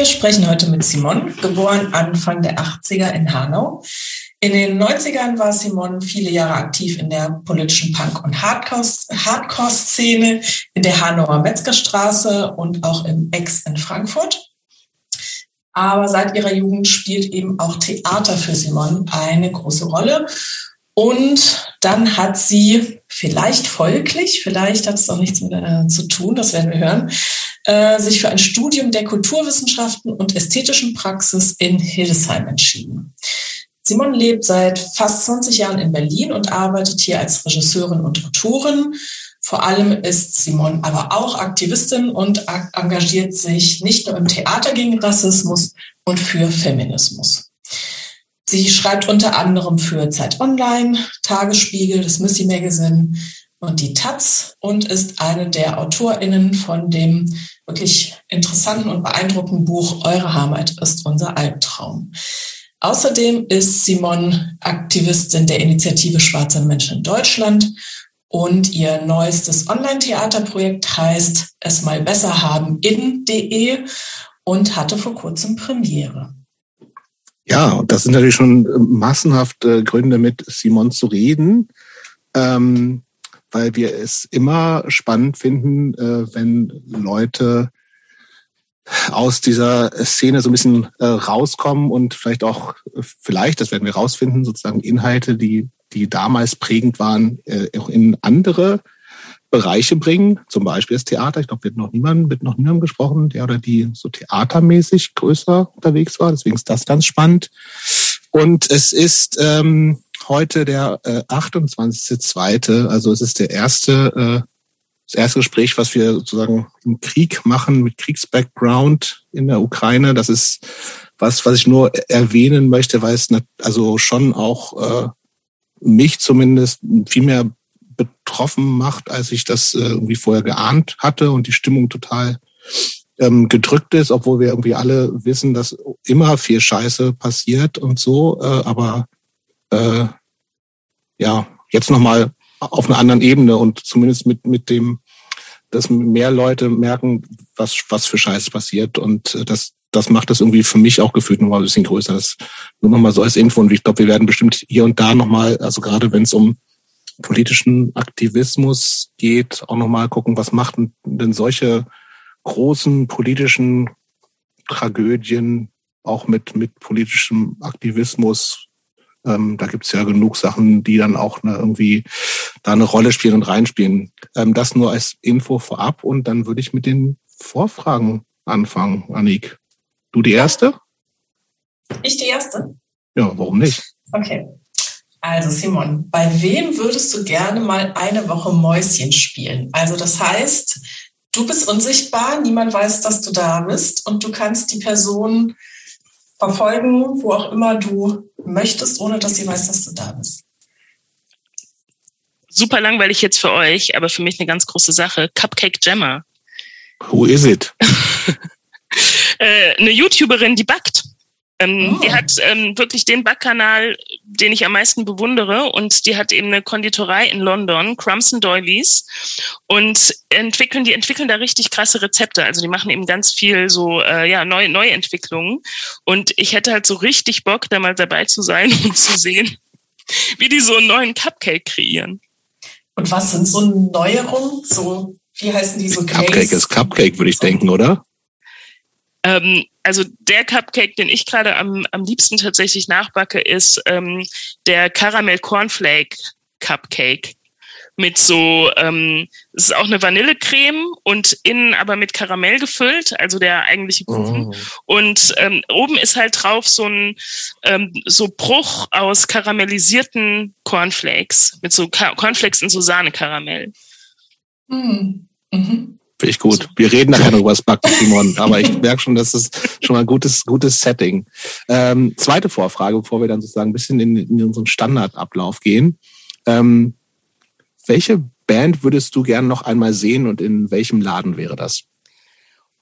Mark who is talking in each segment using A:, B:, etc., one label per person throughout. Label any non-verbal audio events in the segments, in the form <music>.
A: Wir sprechen heute mit Simon, geboren Anfang der 80er in Hanau. In den 90ern war Simon viele Jahre aktiv in der politischen Punk- und Hardcore-Szene in der Hanauer Metzgerstraße und auch im Ex in Frankfurt. Aber seit ihrer Jugend spielt eben auch Theater für Simon eine große Rolle. Und dann hat sie vielleicht folglich, vielleicht hat es auch nichts mit äh, zu tun, das werden wir hören, äh, sich für ein Studium der Kulturwissenschaften und ästhetischen Praxis in Hildesheim entschieden. Simon lebt seit fast 20 Jahren in Berlin und arbeitet hier als Regisseurin und Autorin. Vor allem ist Simon aber auch Aktivistin und engagiert sich nicht nur im Theater gegen Rassismus und für Feminismus. Sie schreibt unter anderem für Zeit Online, Tagesspiegel, das Missy Magazine und die Taz und ist eine der AutorInnen von dem wirklich interessanten und beeindruckenden Buch Eure Heimat ist unser Albtraum. Außerdem ist Simon Aktivistin der Initiative Schwarzer Menschen in Deutschland und ihr neuestes Online-Theaterprojekt heißt Es mal besser haben in.de und hatte vor kurzem Premiere.
B: Ja, das sind natürlich schon massenhafte Gründe, mit Simon zu reden, ähm, weil wir es immer spannend finden, äh, wenn Leute aus dieser Szene so ein bisschen äh, rauskommen und vielleicht auch, vielleicht, das werden wir rausfinden, sozusagen Inhalte, die, die damals prägend waren, äh, auch in andere Bereiche bringen, zum Beispiel das Theater. Ich glaube, wird noch niemand, mit noch niemandem gesprochen, der oder die so theatermäßig größer unterwegs war. Deswegen ist das ganz spannend. Und es ist ähm, heute der äh, 28.2., also es ist der erste äh, das erste Gespräch, was wir sozusagen im Krieg machen, mit Kriegsbackground in der Ukraine. Das ist was, was ich nur erwähnen möchte, weil es also schon auch äh, mich zumindest viel mehr betroffen macht, als ich das äh, irgendwie vorher geahnt hatte und die Stimmung total ähm, gedrückt ist, obwohl wir irgendwie alle wissen, dass immer viel Scheiße passiert und so. Äh, aber äh, ja, jetzt nochmal auf einer anderen Ebene und zumindest mit, mit dem, dass mehr Leute merken, was, was für Scheiß passiert und äh, das, das macht das irgendwie für mich auch gefühlt nochmal ein bisschen größer. Das nur nochmal so als Info und ich glaube, wir werden bestimmt hier und da nochmal, also gerade wenn es um politischen Aktivismus geht, auch nochmal gucken, was macht denn solche großen politischen Tragödien auch mit, mit politischem Aktivismus ähm, da gibt's ja genug Sachen, die dann auch ne, irgendwie da eine Rolle spielen und reinspielen. Ähm, das nur als Info vorab und dann würde ich mit den Vorfragen anfangen, Anik. Du die erste?
A: Ich die erste?
B: Ja, warum nicht?
A: Okay. Also Simon, bei wem würdest du gerne mal eine Woche Mäuschen spielen? Also das heißt, du bist unsichtbar, niemand weiß, dass du da bist und du kannst die Person verfolgen, wo auch immer du möchtest, ohne dass sie weiß, dass du da bist.
C: Super langweilig jetzt für euch, aber für mich eine ganz große Sache. Cupcake Jammer.
B: Who is it? <laughs>
C: äh, eine YouTuberin, die backt. Ähm, oh. Die hat ähm, wirklich den Backkanal, den ich am meisten bewundere. Und die hat eben eine Konditorei in London, Crumbs and Doilies. Und entwickeln, die entwickeln da richtig krasse Rezepte. Also die machen eben ganz viel so, äh, ja, neue Neuentwicklungen. Und ich hätte halt so richtig Bock, da mal dabei zu sein <laughs> und zu sehen, wie die so einen neuen Cupcake kreieren.
A: Und was sind so Neuerungen? So, wie heißen die so?
B: Cupcake ist Cupcake, würde ich denken, oder?
C: Ähm, also der Cupcake, den ich gerade am, am liebsten tatsächlich nachbacke, ist ähm, der Caramel Cornflake Cupcake mit so, ähm, es ist auch eine Vanillecreme und innen aber mit Karamell gefüllt, also der eigentliche Kuchen. Oh. Und ähm, oben ist halt drauf so ein ähm, so Bruch aus karamellisierten Cornflakes mit so Cornflakes in so Sahne-Karamell.
A: Mhm. Mhm.
B: Finde ich gut. Wir reden nachher noch über das Backen, Simon, aber ich merke schon, das ist schon mal ein gutes, gutes Setting. Ähm, zweite Vorfrage, bevor wir dann sozusagen ein bisschen in, in unseren Standardablauf gehen. Ähm, welche Band würdest du gern noch einmal sehen und in welchem Laden wäre das?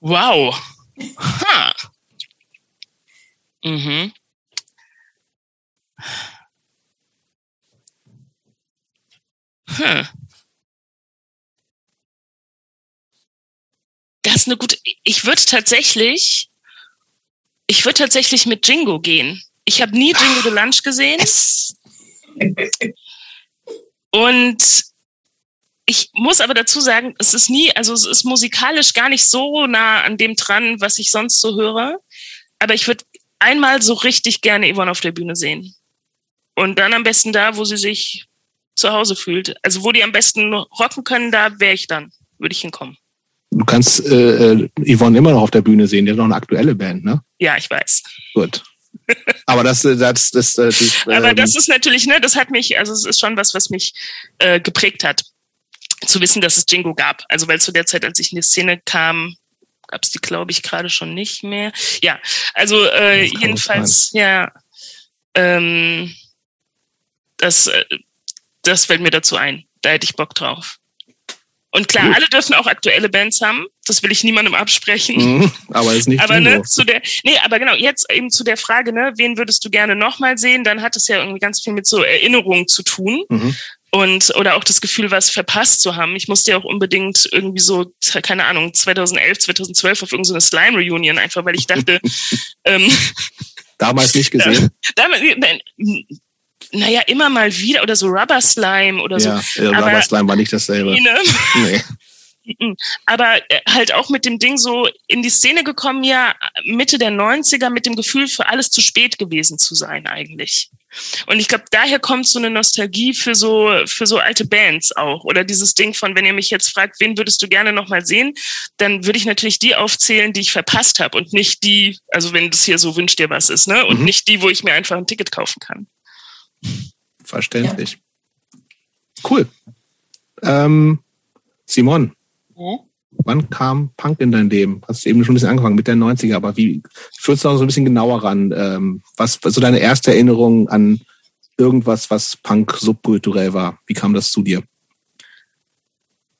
C: Wow. Ha. Mhm. Hm. Ist eine gute. Ich würde tatsächlich ich würde tatsächlich mit Jingo gehen. Ich habe nie Jingo the Lunch gesehen. Und ich muss aber dazu sagen, es ist nie, also es ist musikalisch gar nicht so nah an dem dran, was ich sonst so höre. Aber ich würde einmal so richtig gerne Yvonne auf der Bühne sehen. Und dann am besten da, wo sie sich zu Hause fühlt. Also wo die am besten rocken können, da wäre ich dann, würde ich hinkommen.
B: Du kannst äh, äh, Yvonne immer noch auf der Bühne sehen, die hat noch eine aktuelle Band, ne?
C: Ja, ich weiß.
B: Gut. Aber das, äh, das, das, das, <laughs>
C: das Aber das ist natürlich, ne, das hat mich, also es ist schon was, was mich äh, geprägt hat, zu wissen, dass es Jingo gab. Also weil zu der Zeit, als ich in die Szene kam, gab es die, glaube ich, gerade schon nicht mehr. Ja, also äh, jedenfalls, ja, ähm, das, äh, das fällt mir dazu ein. Da hätte ich Bock drauf. Und klar, Gut. alle dürfen auch aktuelle Bands haben. Das will ich niemandem absprechen.
B: Mhm, aber ist nicht
C: Aber ne, zu der, nee, aber genau, jetzt eben zu der Frage, ne, wen würdest du gerne nochmal sehen? Dann hat es ja irgendwie ganz viel mit so Erinnerungen zu tun. Mhm. Und, oder auch das Gefühl, was verpasst zu haben. Ich musste ja auch unbedingt irgendwie so, keine Ahnung, 2011, 2012 auf irgendeine Slime-Reunion, einfach weil ich dachte, <laughs> ähm,
B: Damals nicht <laughs> gesehen.
C: Äh, damals, naja, immer mal wieder oder so Rubber Slime oder
B: ja,
C: so.
B: Ja, Rubber Slime war nicht dasselbe.
C: Ne? <laughs> Nee. Aber äh, halt auch mit dem Ding so in die Szene gekommen, ja, Mitte der 90er mit dem Gefühl, für alles zu spät gewesen zu sein eigentlich. Und ich glaube, daher kommt so eine Nostalgie für so, für so alte Bands auch. Oder dieses Ding von, wenn ihr mich jetzt fragt, wen würdest du gerne nochmal sehen, dann würde ich natürlich die aufzählen, die ich verpasst habe und nicht die, also wenn das hier so wünscht dir was ist, ne? Und mhm. nicht die, wo ich mir einfach ein Ticket kaufen kann.
B: Verständlich. Ja. Cool. Ähm, Simon, ja? wann kam Punk in dein Leben? Hast du eben schon ein bisschen angefangen mit der 90er, aber wie führst du noch so ein bisschen genauer ran? Ähm, was, was so deine erste Erinnerung an irgendwas, was Punk subkulturell war? Wie kam das zu dir?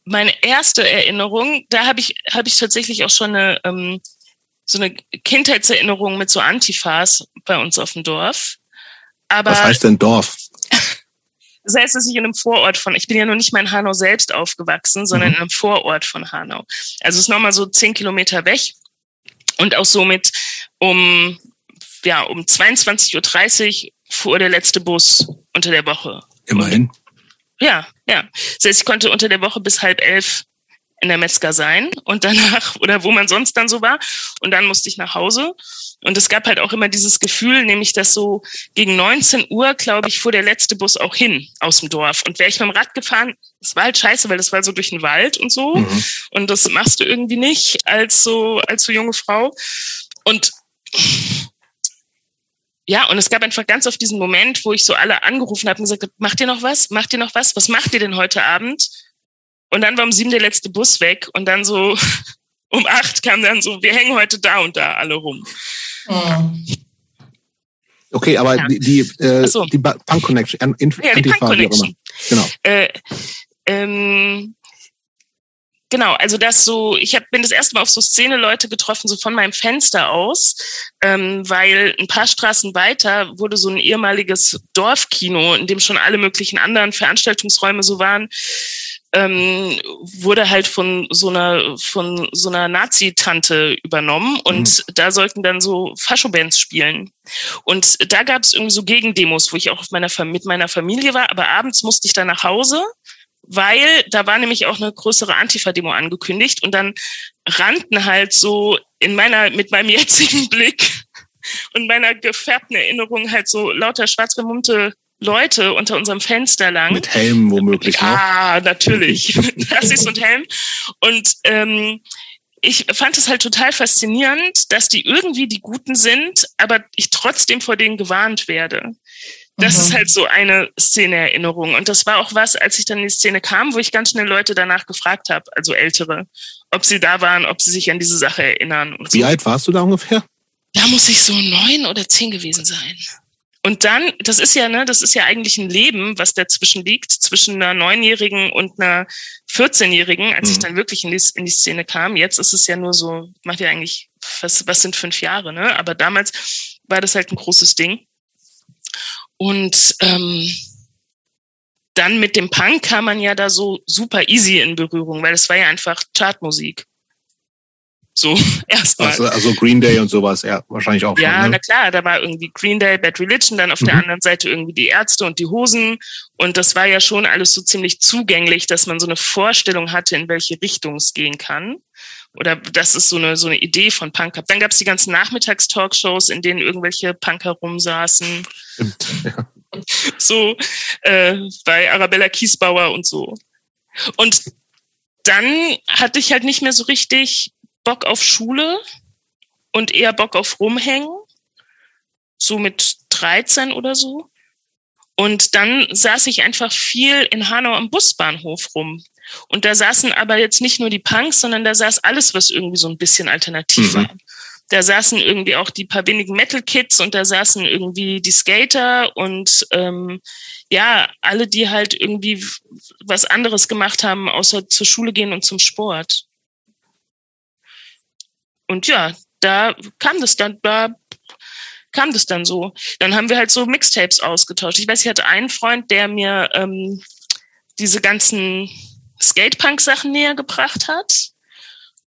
C: Meine erste Erinnerung, da habe ich, hab ich tatsächlich auch schon eine, ähm, so eine Kindheitserinnerung mit so Antifas bei uns auf dem Dorf. Aber
B: Was heißt denn Dorf? <laughs>
C: Das heißt, dass ich in einem Vorort von, ich bin ja noch nicht mal in Hanau selbst aufgewachsen, sondern mhm. in einem Vorort von Hanau. Also es ist nochmal so zehn Kilometer weg und auch somit um, ja, um 22.30 Uhr fuhr der letzte Bus unter der Woche.
B: Immerhin.
C: Ja, ja. Das heißt, ich konnte unter der Woche bis halb elf in der Metzger sein und danach <laughs> oder wo man sonst dann so war und dann musste ich nach Hause und es gab halt auch immer dieses Gefühl, nämlich dass so gegen 19 Uhr, glaube ich, fuhr der letzte Bus auch hin aus dem Dorf und wäre ich mit dem Rad gefahren, das war halt scheiße, weil das war so durch den Wald und so mhm. und das machst du irgendwie nicht als so als so junge Frau und ja, und es gab einfach ganz oft diesen Moment, wo ich so alle angerufen habe und gesagt habe, macht ihr noch was? Macht ihr noch was? Was macht ihr denn heute Abend? Und dann war um sieben der letzte Bus weg und dann so <laughs> um acht kam dann so, wir hängen heute da und da alle rum. Oh.
B: Okay, aber ja. die, die, äh, so. die Punk Connection,
C: in, ja, die Punk Connection. Genau. Äh, ähm, genau, also das so, ich hab, bin das erste Mal auf so Szene-Leute getroffen, so von meinem Fenster aus, ähm, weil ein paar Straßen weiter wurde so ein ehemaliges Dorfkino, in dem schon alle möglichen anderen Veranstaltungsräume so waren, ähm, wurde halt von so einer von so einer Nazi-Tante übernommen und mhm. da sollten dann so Fascho-Bands spielen. Und da gab es irgendwie so Gegendemos, wo ich auch meiner, mit meiner Familie war, aber abends musste ich dann nach Hause, weil da war nämlich auch eine größere Antifa-Demo angekündigt und dann rannten halt so in meiner, mit meinem <laughs> jetzigen Blick und meiner gefärbten Erinnerung halt so lauter schwarz bemummte Leute unter unserem Fenster lang.
B: Mit Helm womöglich.
C: Ne? Ah, natürlich. <laughs> Nassis und Helm. Und ähm, ich fand es halt total faszinierend, dass die irgendwie die Guten sind, aber ich trotzdem vor denen gewarnt werde. Das mhm. ist halt so eine Szene-Erinnerung. Und das war auch was, als ich dann in die Szene kam, wo ich ganz schnell Leute danach gefragt habe, also Ältere, ob sie da waren, ob sie sich an diese Sache erinnern.
B: Wie so. alt warst du da ungefähr?
C: Da muss ich so neun oder zehn gewesen sein. Und dann, das ist ja, ne, das ist ja eigentlich ein Leben, was dazwischen liegt, zwischen einer Neunjährigen und einer 14-Jährigen, als mhm. ich dann wirklich in die, in die Szene kam. Jetzt ist es ja nur so, macht ja eigentlich, was, was sind fünf Jahre, ne? Aber damals war das halt ein großes Ding. Und ähm, dann mit dem Punk kam man ja da so super easy in Berührung, weil es war ja einfach Chartmusik. So <laughs> erstmal.
B: Also, also Green Day und sowas, ja, wahrscheinlich auch.
C: Ja,
B: schon, ne?
C: na klar, da war irgendwie Green Day, Bad Religion, dann auf mhm. der anderen Seite irgendwie die Ärzte und die Hosen. Und das war ja schon alles so ziemlich zugänglich, dass man so eine Vorstellung hatte, in welche Richtung es gehen kann. Oder das ist so eine, so eine Idee von Punk Up. Dann gab es die ganzen Nachmittagstalkshows, in denen irgendwelche Punker rumsaßen. Stimmt, ja. <laughs> So äh, bei Arabella Kiesbauer und so. Und dann hatte ich halt nicht mehr so richtig Bock auf Schule und eher Bock auf Rumhängen. So mit 13 oder so. Und dann saß ich einfach viel in Hanau am Busbahnhof rum. Und da saßen aber jetzt nicht nur die Punks, sondern da saß alles, was irgendwie so ein bisschen alternativ mhm. war. Da saßen irgendwie auch die paar wenigen Metal-Kids und da saßen irgendwie die Skater und ähm, ja, alle, die halt irgendwie was anderes gemacht haben, außer zur Schule gehen und zum Sport. Und ja, da kam das dann, da kam das dann so. Dann haben wir halt so Mixtapes ausgetauscht. Ich weiß, ich hatte einen Freund, der mir ähm, diese ganzen Skatepunk-Sachen näher gebracht hat.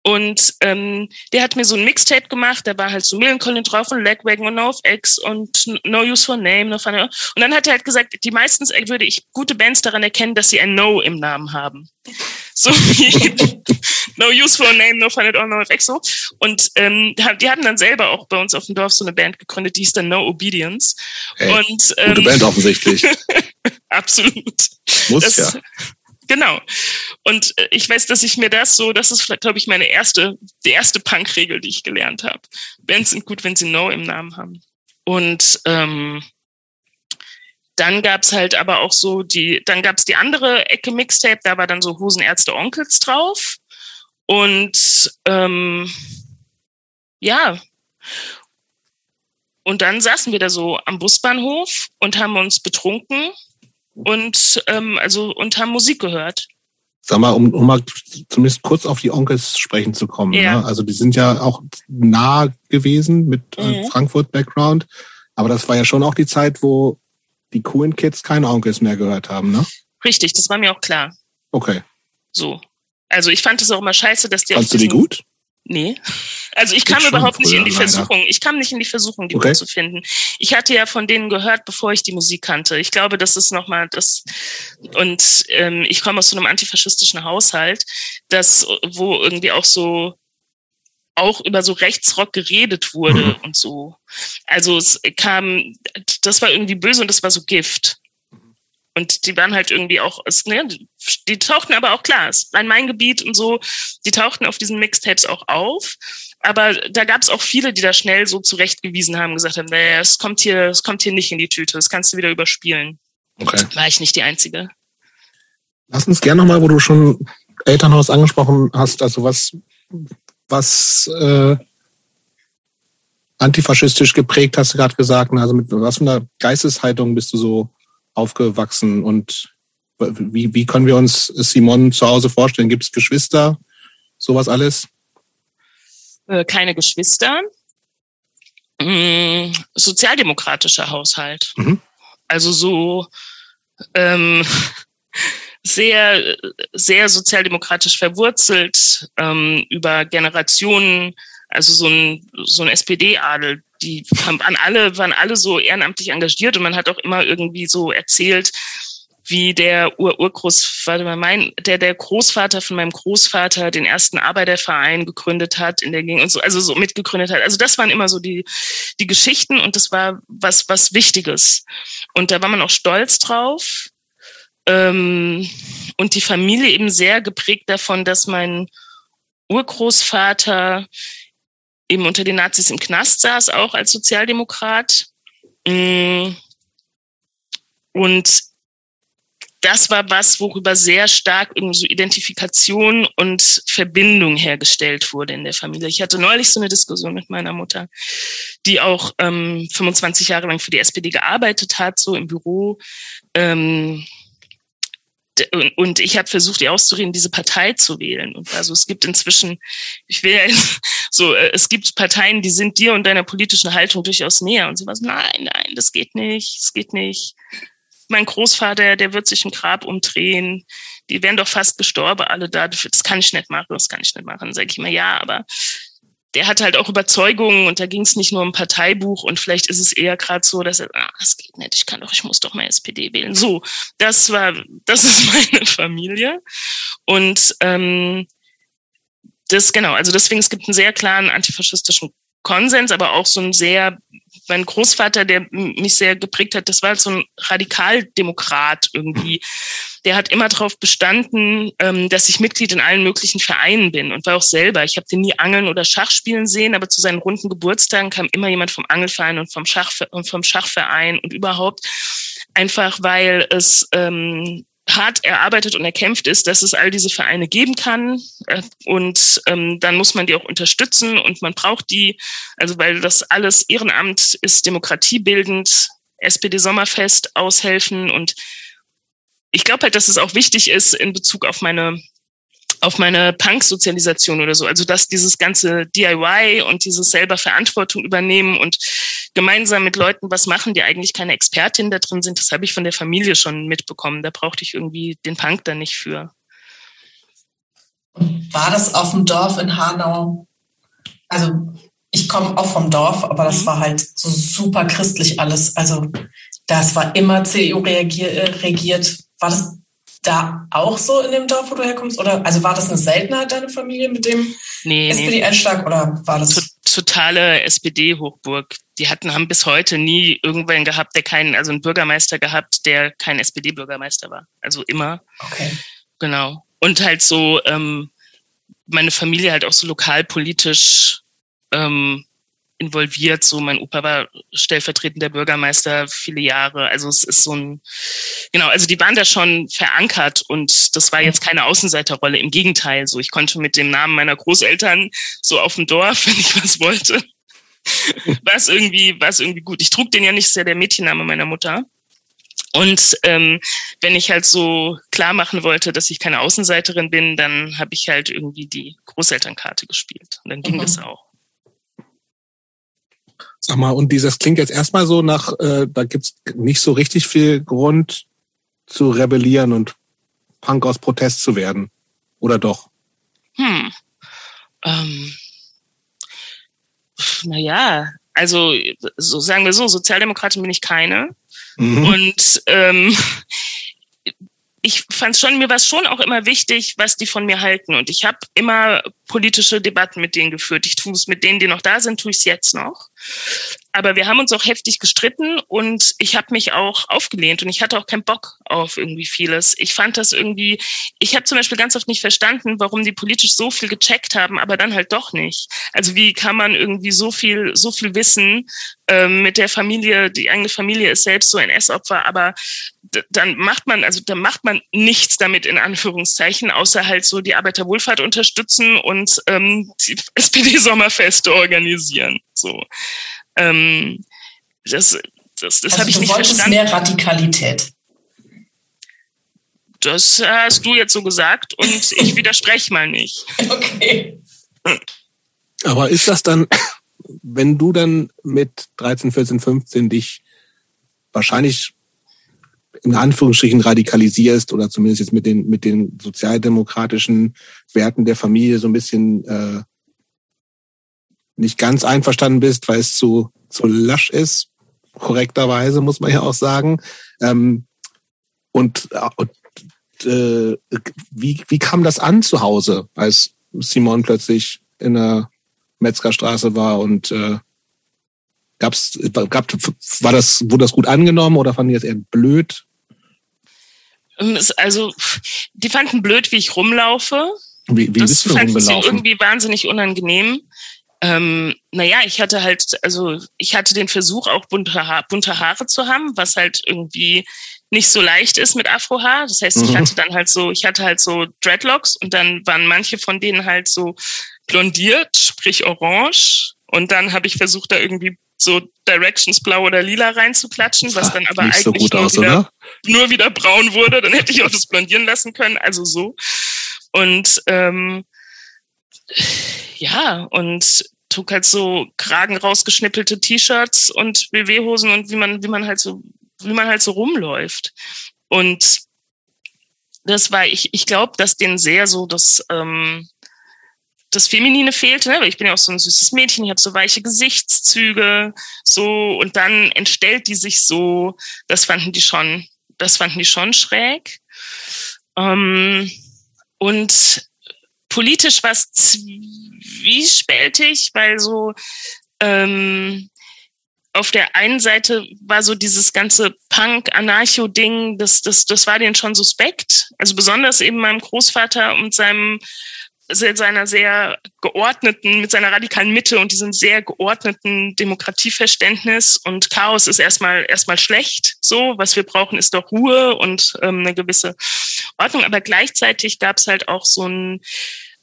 C: Und ähm, der hat mir so ein Mixtape gemacht, da war halt so Millencolin drauf und Legwagon und No of X und No Use for Name. No Fun. Und dann hat er halt gesagt, die meistens würde ich gute Bands daran erkennen, dass sie ein No im Namen haben. So wie <laughs> <laughs> No Use for Name, No Fun at All, No so. Und ähm, die hatten dann selber auch bei uns auf dem Dorf so eine Band gegründet, die hieß dann No Obedience.
B: Hey, und, ähm, gute Band offensichtlich. <laughs>
C: absolut.
B: Muss das, ja.
C: Genau. Und äh, ich weiß, dass ich mir das so, das ist vielleicht, glaube ich, meine erste, die erste Punk-Regel, die ich gelernt habe. Bands sind gut, wenn sie No im Namen haben. Und ähm, dann gab's halt aber auch so die, dann gab's die andere Ecke Mixtape, da war dann so Hosenärzte Onkels drauf. Und ähm, ja. Und dann saßen wir da so am Busbahnhof und haben uns betrunken und ähm, also und haben Musik gehört.
B: Sag mal, um, um mal zumindest kurz auf die Onkels sprechen zu kommen. Ja. Ne? Also die sind ja auch nah gewesen mit äh, mhm. Frankfurt-Background. Aber das war ja schon auch die Zeit, wo die coolen Kids keine Onkels mehr gehört haben, ne?
C: Richtig, das war mir auch klar.
B: Okay.
C: So. Also ich fand es auch immer scheiße, dass die.
B: Fandst du die gut?
C: Nee. <laughs> Also ich kam überhaupt nicht in die leider. Versuchung. Ich kam nicht in die Versuchung, die okay. gut zu finden. Ich hatte ja von denen gehört, bevor ich die Musik kannte. Ich glaube, das ist nochmal das. Und ähm, ich komme aus so einem antifaschistischen Haushalt, das, wo irgendwie auch so auch über so Rechtsrock geredet wurde mhm. und so. Also es kam, das war irgendwie böse und das war so Gift. Und die waren halt irgendwie auch, es, ne, die tauchten aber auch klar, es war mein Gebiet und so, die tauchten auf diesen Mixtapes auch auf. Aber da gab es auch viele, die da schnell so zurechtgewiesen haben, gesagt haben, naja, es kommt hier, es kommt hier nicht in die Tüte, das kannst du wieder überspielen. Okay. War ich nicht die Einzige.
B: Lass uns gerne nochmal, wo du schon Elternhaus angesprochen hast, also was, was äh, antifaschistisch geprägt, hast du gerade gesagt, ne? also mit was für einer Geisteshaltung bist du so aufgewachsen und wie, wie können wir uns Simon zu Hause vorstellen? Gibt es Geschwister? Sowas alles?
C: Äh, keine Geschwister. Mm, sozialdemokratischer Haushalt. Mhm. Also so ähm, sehr, sehr sozialdemokratisch verwurzelt ähm, über Generationen. Also so ein, so ein SPD-Adel, die haben alle, waren alle so ehrenamtlich engagiert und man hat auch immer irgendwie so erzählt, wie der Ur-Urgroßvater, mein, der, der Großvater von meinem Großvater den ersten Arbeiterverein gegründet hat in der Gegend und so, also so mitgegründet hat. Also das waren immer so die, die Geschichten und das war was, was Wichtiges. Und da war man auch stolz drauf. Ähm, und die Familie eben sehr geprägt davon, dass mein Urgroßvater eben unter den Nazis im Knast saß, auch als Sozialdemokrat. Mm. Und das war was, worüber sehr stark irgendwie so Identifikation und Verbindung hergestellt wurde in der Familie. Ich hatte neulich so eine Diskussion mit meiner Mutter, die auch ähm, 25 Jahre lang für die SPD gearbeitet hat, so im Büro. Ähm, und ich habe versucht, ihr auszureden, diese Partei zu wählen. Und also es gibt inzwischen, ich will ja <laughs> so, äh, es gibt Parteien, die sind dir und deiner politischen Haltung durchaus näher. Und sie war so, nein, nein, das geht nicht, das geht nicht. Mein Großvater, der wird sich ein Grab umdrehen. Die wären doch fast gestorben, alle da. Das kann ich nicht machen, das kann ich nicht machen. Dann sage ich immer, ja, aber der hat halt auch Überzeugungen und da ging es nicht nur um Parteibuch und vielleicht ist es eher gerade so, dass er, ah, das geht nicht, ich kann doch, ich muss doch mal SPD wählen. So, das war, das ist <laughs> meine Familie. Und ähm, das genau, also deswegen, es gibt einen sehr klaren antifaschistischen Konsens, aber auch so ein sehr mein Großvater, der mich sehr geprägt hat, das war so ein Radikaldemokrat irgendwie. Der hat immer darauf bestanden, ähm, dass ich Mitglied in allen möglichen Vereinen bin und war auch selber. Ich habe den nie Angeln oder Schach spielen sehen, aber zu seinen runden Geburtstagen kam immer jemand vom Angelverein und vom, Schach, und vom Schachverein und überhaupt einfach, weil es ähm, hart erarbeitet und erkämpft ist, dass es all diese Vereine geben kann. Äh, und ähm, dann muss man die auch unterstützen und man braucht die, also weil das alles Ehrenamt ist, demokratiebildend, SPD Sommerfest aushelfen. Und ich glaube halt, dass es auch wichtig ist in Bezug auf meine auf meine Punk-Sozialisation oder so. Also dass dieses ganze DIY und dieses selber Verantwortung übernehmen und gemeinsam mit Leuten was machen, die eigentlich keine Expertin da drin sind, das habe ich von der Familie schon mitbekommen. Da brauchte ich irgendwie den Punk da nicht für.
A: War das auf dem Dorf in Hanau? Also ich komme auch vom Dorf, aber das mhm. war halt so super christlich alles. Also das war immer CDU regiert. War das da auch so in dem Dorf, wo du herkommst? Oder also war das eine Seltenheit, deine Familie mit dem nee, SPD-Einschlag nee. oder war das?
C: Totale SPD-Hochburg. Die hatten, haben bis heute nie irgendwen gehabt, der keinen, also einen Bürgermeister gehabt, der kein SPD-Bürgermeister war. Also immer. Okay. Genau. Und halt so, ähm, meine Familie halt auch so lokalpolitisch ähm, involviert. So, mein Opa war stellvertretender Bürgermeister viele Jahre. Also es ist so ein, genau, also die waren da schon verankert und das war jetzt keine Außenseiterrolle. Im Gegenteil, so ich konnte mit dem Namen meiner Großeltern so auf dem Dorf, <laughs> wenn ich was wollte, <laughs> war es irgendwie, war es irgendwie gut. Ich trug den ja nicht, sehr der Mädchenname meiner Mutter. Und ähm, wenn ich halt so klar machen wollte, dass ich keine Außenseiterin bin, dann habe ich halt irgendwie die Großelternkarte gespielt. Und dann ging mhm. das auch.
B: Sag mal, und dieses klingt jetzt erstmal so nach, äh, da gibt's nicht so richtig viel Grund zu rebellieren und Punk aus Protest zu werden. Oder doch?
C: Hm. Ähm. Naja, also so sagen wir so, Sozialdemokratin bin ich keine. Mhm. Und ähm, ich fand schon, mir war es schon auch immer wichtig, was die von mir halten. Und ich habe immer politische Debatten mit denen geführt. Ich tue es mit denen, die noch da sind, tue ich es jetzt noch. Aber wir haben uns auch heftig gestritten und ich habe mich auch aufgelehnt und ich hatte auch keinen Bock auf irgendwie vieles. Ich fand das irgendwie, ich habe zum Beispiel ganz oft nicht verstanden, warum die politisch so viel gecheckt haben, aber dann halt doch nicht. Also wie kann man irgendwie so viel, so viel wissen ähm, mit der Familie, die eigene Familie ist selbst so ein S-Opfer, aber dann macht man, also dann macht man nichts damit in Anführungszeichen, außer halt so die Arbeiterwohlfahrt unterstützen und ähm, die <laughs> SPD-Sommerfeste organisieren. So. Ähm, das das, das also habe ich nicht verstanden.
A: mehr Radikalität.
C: Das hast du jetzt so gesagt und ich <laughs> widerspreche mal nicht.
A: Okay.
B: Aber ist das dann, wenn du dann mit 13, 14, 15 dich wahrscheinlich in Anführungsstrichen radikalisierst oder zumindest jetzt mit den, mit den sozialdemokratischen Werten der Familie so ein bisschen äh, nicht ganz einverstanden bist, weil es zu, zu lasch ist, korrekterweise muss man ja auch sagen. Ähm, und und äh, wie, wie kam das an zu Hause, als Simon plötzlich in der Metzgerstraße war und äh, gab's, gab, war das, wurde das gut angenommen oder fanden die das eher blöd?
C: Ähm, also, die fanden blöd, wie ich rumlaufe.
B: Wie, wie
C: das
B: bist du fanden
C: sie irgendwie wahnsinnig unangenehm. Ähm, naja, ich hatte halt, also ich hatte den Versuch, auch bunte, ha bunte Haare zu haben, was halt irgendwie nicht so leicht ist mit Afrohaar. Das heißt, ich mhm. hatte dann halt so, ich hatte halt so Dreadlocks und dann waren manche von denen halt so blondiert, sprich orange. Und dann habe ich versucht, da irgendwie so Directions blau oder lila reinzuklatschen, was dann aber eigentlich
B: so nur, aus,
C: wieder, nur, wieder, braun wurde. Dann hätte ich auch das blondieren lassen können, also so. Und ähm, ja, und trug halt so Kragen rausgeschnippelte T-Shirts und BW-Hosen und wie man, wie man halt so, wie man halt so rumläuft. Und das war, ich, ich glaube, dass denen sehr so das, ähm, das Feminine fehlte, ne? weil ich bin ja auch so ein süßes Mädchen, ich habe so weiche Gesichtszüge, so und dann entstellt die sich so. Das fanden die schon, das fanden die schon schräg. Ähm, und politisch war es zwiespältig, weil so ähm, auf der einen Seite war so dieses ganze Punk-Anarcho-Ding, das, das, das war denen schon suspekt. Also besonders eben meinem Großvater und seinem seiner sehr geordneten, mit seiner radikalen Mitte und diesem sehr geordneten Demokratieverständnis und Chaos ist erstmal erstmal schlecht. So, was wir brauchen, ist doch Ruhe und ähm, eine gewisse Ordnung. Aber gleichzeitig gab es halt auch so ein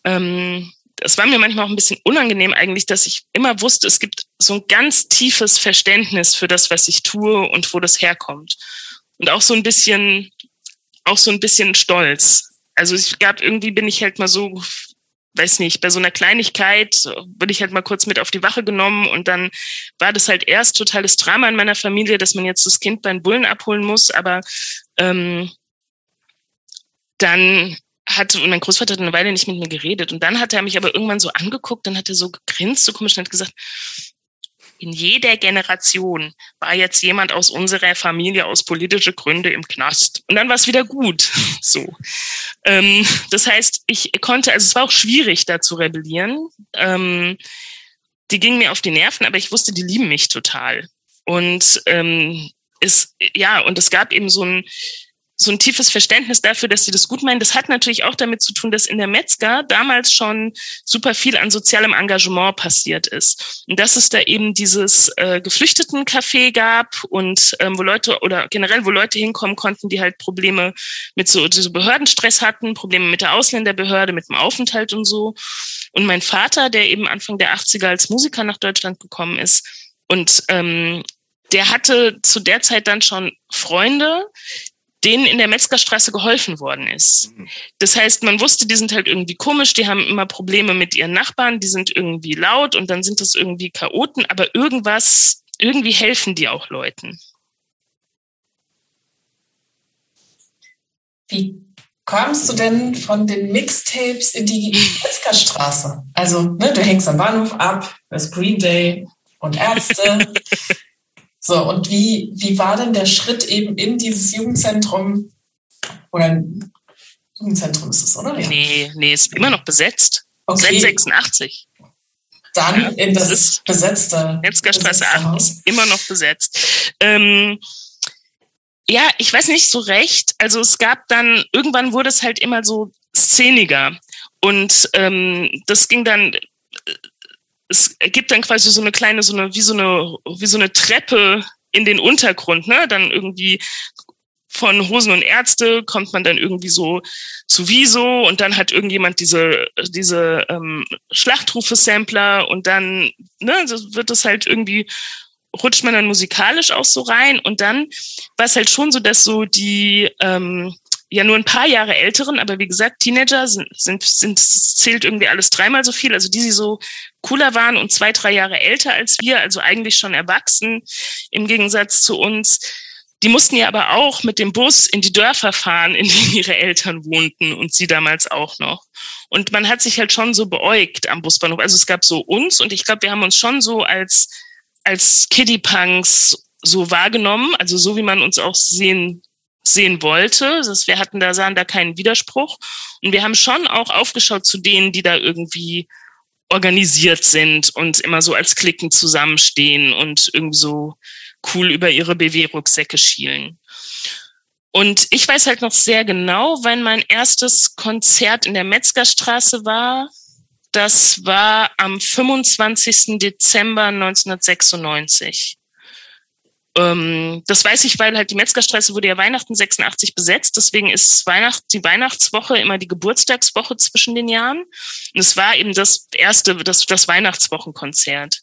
C: ähm, es war mir manchmal auch ein bisschen unangenehm eigentlich, dass ich immer wusste, es gibt so ein ganz tiefes Verständnis für das, was ich tue und wo das herkommt. Und auch so ein bisschen, auch so ein bisschen Stolz. Also ich gab irgendwie bin ich halt mal so, weiß nicht, bei so einer Kleinigkeit wurde ich halt mal kurz mit auf die Wache genommen und dann war das halt erst totales Drama in meiner Familie, dass man jetzt das Kind beim Bullen abholen muss, aber ähm, dann hat, und mein Großvater hat eine Weile nicht mit mir geredet. Und dann hat er mich aber irgendwann so angeguckt, dann hat er so gegrinst, so komisch und hat gesagt, in jeder Generation war jetzt jemand aus unserer Familie aus politische Gründe im Knast. Und dann war es wieder gut. <laughs> So. Ähm, das heißt, ich konnte, also es war auch schwierig, da zu rebellieren. Ähm, die gingen mir auf die Nerven, aber ich wusste, die lieben mich total. Und ähm, es, ja, und es gab eben so ein, so ein tiefes Verständnis dafür, dass sie das gut meinen. Das hat natürlich auch damit zu tun, dass in der Metzger damals schon super viel an sozialem Engagement passiert ist. Und dass es da eben dieses äh, Geflüchtetencafé gab und ähm, wo Leute oder generell, wo Leute hinkommen konnten, die halt Probleme mit so, so Behördenstress hatten, Probleme mit der Ausländerbehörde, mit dem Aufenthalt und so. Und mein Vater, der eben Anfang der 80er als Musiker nach Deutschland gekommen ist und ähm, der hatte zu der Zeit dann schon Freunde, denen in der Metzgerstraße geholfen worden ist. Mhm. Das heißt, man wusste, die sind halt irgendwie komisch, die haben immer Probleme mit ihren Nachbarn, die sind irgendwie laut und dann sind das irgendwie Chaoten, aber irgendwas, irgendwie helfen die auch Leuten.
A: Wie kamst du denn von den Mixtapes in die Metzgerstraße? Also, ne, du hängst am Bahnhof ab, das Green Day und Ärzte. <laughs> So, und wie, wie war denn der Schritt eben in dieses Jugendzentrum? Oder Jugendzentrum ist es, oder?
C: Ja. Nee, nee, ist immer noch besetzt. Okay. Seit 86.
A: Dann ja, in das, das besetzte
C: Metzgerstraße 8 ist immer noch besetzt. Ähm, ja, ich weiß nicht so recht. Also es gab dann, irgendwann wurde es halt immer so szeniger. Und ähm, das ging dann es gibt dann quasi so eine kleine, so eine, wie so eine, wie so eine Treppe in den Untergrund, ne? Dann irgendwie von Hosen und Ärzte kommt man dann irgendwie so zu Wieso und dann hat irgendjemand diese, diese ähm, Schlachtrufe-Sampler und dann ne, wird es halt irgendwie, rutscht man dann musikalisch auch so rein und dann war es halt schon so, dass so die ähm, ja nur ein paar Jahre älteren, aber wie gesagt, Teenager sind, sind, sind zählt irgendwie alles dreimal so viel, also die, die so cooler waren und zwei, drei Jahre älter als wir, also eigentlich schon erwachsen im Gegensatz zu uns. Die mussten ja aber auch mit dem Bus in die Dörfer fahren, in denen ihre Eltern wohnten und sie damals auch noch. Und man hat sich halt schon so beäugt am Busbahnhof. Also es gab so uns und ich glaube, wir haben uns schon so als, als Kiddie-Punks so wahrgenommen, also so wie man uns auch sehen sehen wollte. Das, wir hatten da, sahen da keinen Widerspruch. Und wir haben schon auch aufgeschaut zu denen, die da irgendwie organisiert sind und immer so als Klicken zusammenstehen und irgendwie so cool über ihre BW-Rucksäcke schielen. Und ich weiß halt noch sehr genau, wann mein erstes Konzert in der Metzgerstraße war. Das war am 25. Dezember 1996. Ähm, das weiß ich, weil halt die Metzgerstraße wurde ja Weihnachten 86 besetzt. Deswegen ist Weihnacht, die Weihnachtswoche immer die Geburtstagswoche zwischen den Jahren. Und es war eben das erste, das, das Weihnachtswochenkonzert.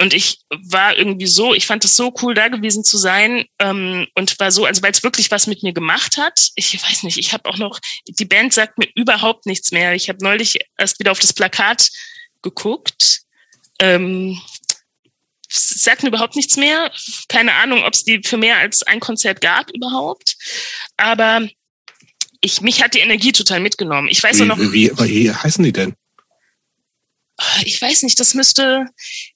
C: Und ich war irgendwie so, ich fand es so cool, da gewesen zu sein ähm, und war so, also weil es wirklich was mit mir gemacht hat. Ich weiß nicht, ich habe auch noch, die Band sagt mir überhaupt nichts mehr. Ich habe neulich erst wieder auf das Plakat geguckt. Ähm, sagt mir überhaupt nichts mehr. Keine Ahnung, ob es die für mehr als ein Konzert gab überhaupt. Aber ich, mich hat die Energie total mitgenommen. Ich weiß
B: wie,
C: noch.
B: Wie, wie heißen die denn?
C: ich weiß nicht, das müsste,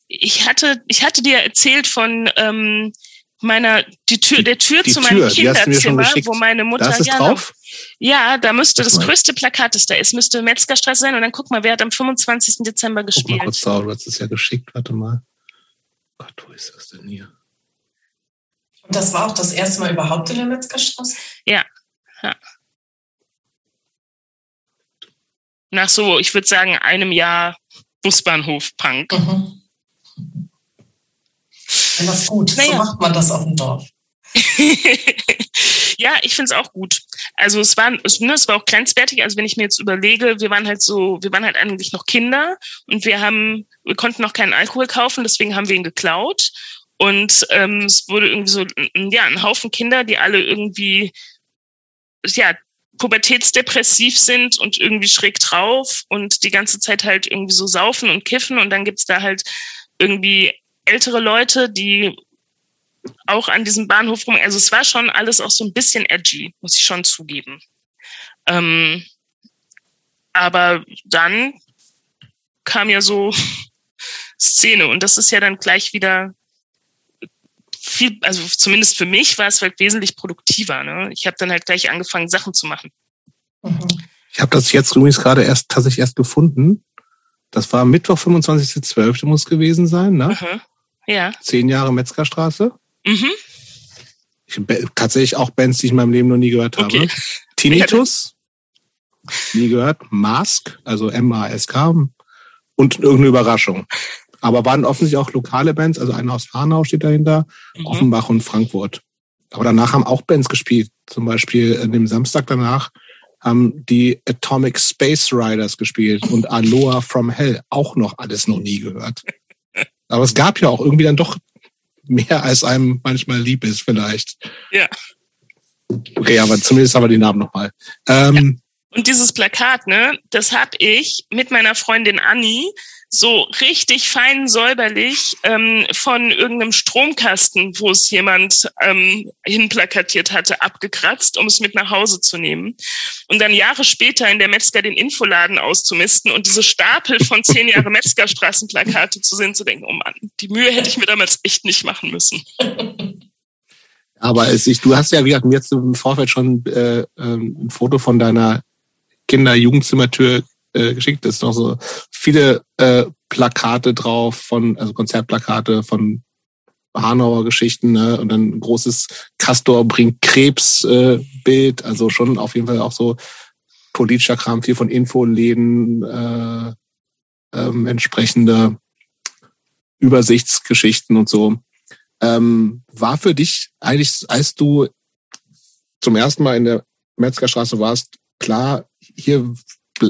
C: ich hatte, ich hatte dir erzählt von ähm, meiner, die Tür, der Tür
B: Die
C: zu
B: Tür,
C: meinem
B: schon
C: Kinderzimmer, wo meine Mutter,
B: Da ist
C: ja,
B: drauf?
C: ja, da müsste das
B: mal.
C: größte Plakat, das da ist, müsste Metzgerstraße sein und dann guck mal, wer hat am 25. Dezember
B: Guck mal
C: gespielt.
B: kurz da, du hast es ja geschickt, warte mal. Gott, wo ist das denn hier?
A: Und das war auch das erste Mal überhaupt in der Metzgerstraße?
C: Nach so, ich würde sagen, einem Jahr Busbahnhof-Punk.
A: Mhm. Ja, das ist gut. So
C: Naja.
A: macht man das auf dem Dorf. <laughs>
C: ja, ich finde es auch gut. Also es war, es, ne, es war auch grenzwertig. Also wenn ich mir jetzt überlege, wir waren halt so, wir waren halt eigentlich noch Kinder und wir haben, wir konnten noch keinen Alkohol kaufen, deswegen haben wir ihn geklaut. Und ähm, es wurde irgendwie so, ja, ein Haufen Kinder, die alle irgendwie, ja, pubertätsdepressiv sind und irgendwie schräg drauf und die ganze Zeit halt irgendwie so saufen und kiffen und dann gibt's da halt irgendwie ältere Leute, die auch an diesem Bahnhof rum. Also es war schon alles auch so ein bisschen edgy, muss ich schon zugeben. Ähm, aber dann kam ja so <laughs> Szene und das ist ja dann gleich wieder viel, also zumindest für mich war es halt wesentlich produktiver. Ne? Ich habe dann halt gleich angefangen, Sachen zu machen.
A: Mhm.
B: Ich habe das jetzt übrigens gerade erst tatsächlich erst gefunden. Das war Mittwoch, 25.12. muss gewesen sein, ne?
C: Mhm. Ja.
B: Zehn Jahre Metzgerstraße.
C: Mhm.
B: Ich, tatsächlich auch Bands, die ich in meinem Leben noch nie gehört habe.
C: Okay.
B: Tinnitus, nie gehört. Mask, also M-A-S-K und irgendeine Überraschung. Aber waren offensichtlich auch lokale Bands, also eine aus Hanau steht dahinter,
C: Mhm.
B: Offenbach und Frankfurt. Aber danach haben auch Bands gespielt. Zum Beispiel an dem Samstag danach haben die Atomic Space Riders gespielt und Aloha from Hell. Auch noch alles noch nie gehört. Aber es gab ja auch irgendwie dann doch mehr, als einem manchmal lieb ist, vielleicht.
C: Ja.
B: Okay, aber zumindest haben wir die Namen nochmal. Ähm,
C: Und dieses Plakat, ne, das hab ich mit meiner Freundin Anni so richtig fein säuberlich ähm, von irgendeinem Stromkasten, wo es jemand ähm, hinplakatiert hatte, abgekratzt, um es mit nach Hause zu nehmen. Und dann Jahre später in der Metzger den Infoladen auszumisten und diese Stapel von <laughs> zehn Jahre Metzgerstraßenplakate zu sehen, zu denken, oh Mann, die Mühe hätte ich mir damals echt nicht machen müssen. <laughs>
B: Aber es, ich, du hast ja, wie gesagt, mir jetzt im Vorfeld schon äh, ähm, ein Foto von deiner Kinder-Jugendzimmertür äh, geschickt. Es sind noch so viele äh, Plakate drauf von, also Konzertplakate von Hanauer Geschichten, ne? Und dann ein großes Castor bringt Krebs äh, Bild, also schon auf jeden Fall auch so politischer Kram, viel von Infoläden, äh, ähm, entsprechende Übersichtsgeschichten und so. Ähm, war für dich eigentlich, als du zum ersten Mal in der Metzgerstraße warst, klar, hier,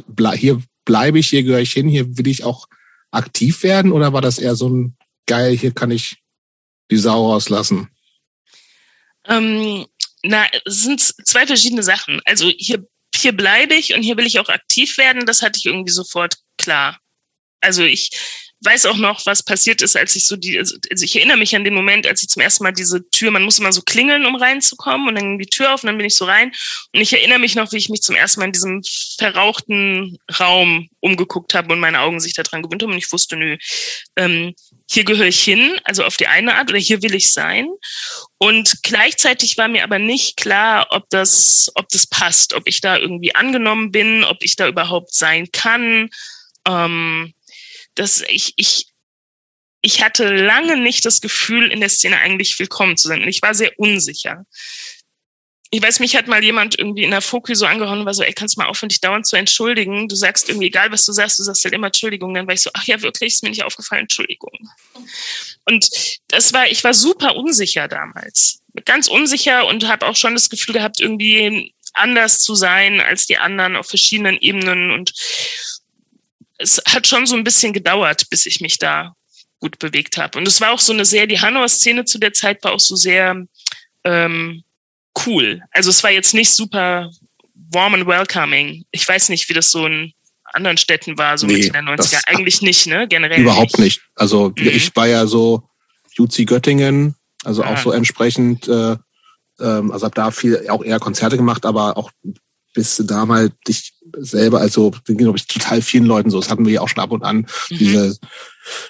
B: ble hier bleibe ich, hier gehöre ich hin, hier will ich auch aktiv werden? Oder war das eher so ein geil, hier kann ich die Sau rauslassen?
C: Ähm, na, es sind zwei verschiedene Sachen. Also hier, hier bleibe ich und hier will ich auch aktiv werden. Das hatte ich irgendwie sofort klar. Also ich weiß auch noch, was passiert ist, als ich so die, also ich erinnere mich an den Moment, als ich zum ersten Mal diese Tür, man muss immer so klingeln, um reinzukommen und dann ging die Tür auf und dann bin ich so rein und ich erinnere mich noch, wie ich mich zum ersten Mal in diesem verrauchten Raum umgeguckt habe und meine Augen sich daran gewöhnt haben und ich wusste, nö, ähm, hier gehöre ich hin, also auf die eine Art oder hier will ich sein und gleichzeitig war mir aber nicht klar, ob das, ob das passt, ob ich da irgendwie angenommen bin, ob ich da überhaupt sein kann. Ähm, dass ich, ich, ich hatte lange nicht das Gefühl, in der Szene eigentlich willkommen zu sein. Und ich war sehr unsicher. Ich weiß, mich hat mal jemand irgendwie in der Foki so angehauen und war so, ey, kannst mal aufhören, dich dauernd zu entschuldigen? Du sagst irgendwie, egal was du sagst, du sagst halt immer Entschuldigung. Dann war ich so, ach ja, wirklich, ist mir nicht aufgefallen, Entschuldigung. Und das war, ich war super unsicher damals. Ganz unsicher und habe auch schon das Gefühl gehabt, irgendwie anders zu sein als die anderen auf verschiedenen Ebenen und es hat schon so ein bisschen gedauert, bis ich mich da gut bewegt habe. Und es war auch so eine sehr, die Hanauer Szene zu der Zeit war auch so sehr ähm, cool. Also es war jetzt nicht super warm and welcoming. Ich weiß nicht, wie das so in anderen Städten war, so
B: Nee,
C: Mitte der 90er.
B: das-
C: Eigentlich nicht, ne? Generell.
B: Überhaupt nicht. Also
C: Mhm.
B: ich war ja so UC Göttingen, also auch
C: Ah.
B: so entsprechend, äh, ähm, also habe da viel auch eher Konzerte gemacht, aber auch bis du da mal dich selber, also glaube ich total vielen Leuten so, das hatten wir ja auch schon ab und an, mhm. diese,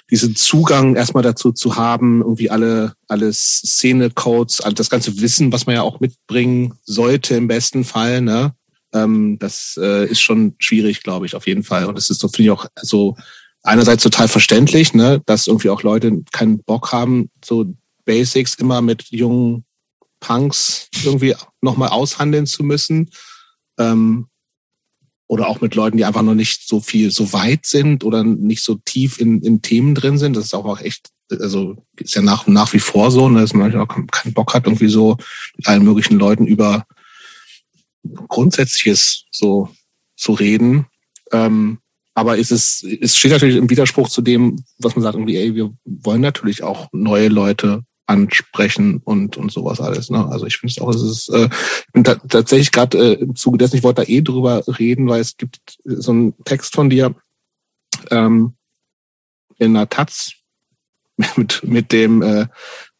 B: diesen Zugang erstmal dazu zu haben, irgendwie alle, alles Szene-Codes, das ganze Wissen, was man ja auch mitbringen sollte im besten Fall, ne? Ähm, das äh, ist schon schwierig, glaube ich, auf jeden Fall. Und es ist so, finde ich auch so einerseits total verständlich, ne, dass irgendwie auch Leute keinen Bock haben, so Basics immer mit jungen Punks irgendwie nochmal aushandeln zu müssen. Ähm, oder auch mit Leuten, die einfach noch nicht so viel, so weit sind oder nicht so tief in, in Themen drin sind. Das ist auch, echt, also ist ja nach, nach wie vor so, ne, dass man auch keinen Bock hat, irgendwie so mit allen möglichen Leuten über Grundsätzliches so zu reden. Ähm, aber ist es, es steht natürlich im Widerspruch zu dem, was man sagt, irgendwie, ey, wir wollen natürlich auch neue Leute ansprechen und und sowas alles. Ne? Also ich finde es auch, es ist, äh, ich bin tatsächlich gerade äh, im Zuge dessen, ich wollte da eh drüber reden, weil es gibt so einen Text von dir ähm, in der Taz <laughs> mit mit dem äh,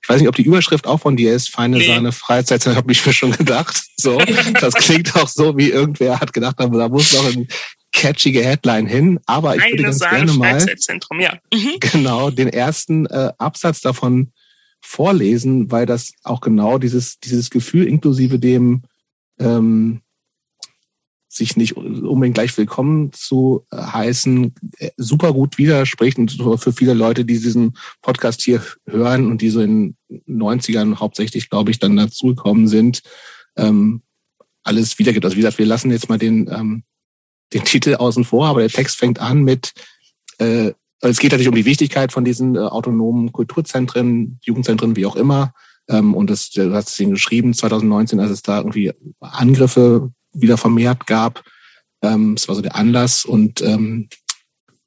B: ich weiß nicht, ob die Überschrift auch von dir ist, feine nee. Sahne Freizeit, habe ich mir schon gedacht. So, <laughs> das klingt auch so, wie irgendwer hat gedacht, da muss noch ein catchige Headline hin, aber ich feine würde ganz Sahne gerne mal
C: ja.
B: Mhm. genau den ersten äh, Absatz davon vorlesen, weil das auch genau dieses, dieses Gefühl inklusive dem ähm, sich nicht unbedingt gleich willkommen zu heißen, äh, super gut widerspricht und für viele Leute, die diesen Podcast hier hören und die so in 90ern hauptsächlich, glaube ich, dann dazugekommen sind, ähm, alles wiedergibt. Also wie gesagt, wir lassen jetzt mal den, ähm, den Titel außen vor, aber der Text fängt an mit äh, es geht natürlich um die Wichtigkeit von diesen äh, autonomen Kulturzentren, Jugendzentren, wie auch immer. Ähm, und das, du hast es ihnen geschrieben, 2019, als es da irgendwie Angriffe wieder vermehrt gab. Ähm, das war so der Anlass. Und ähm,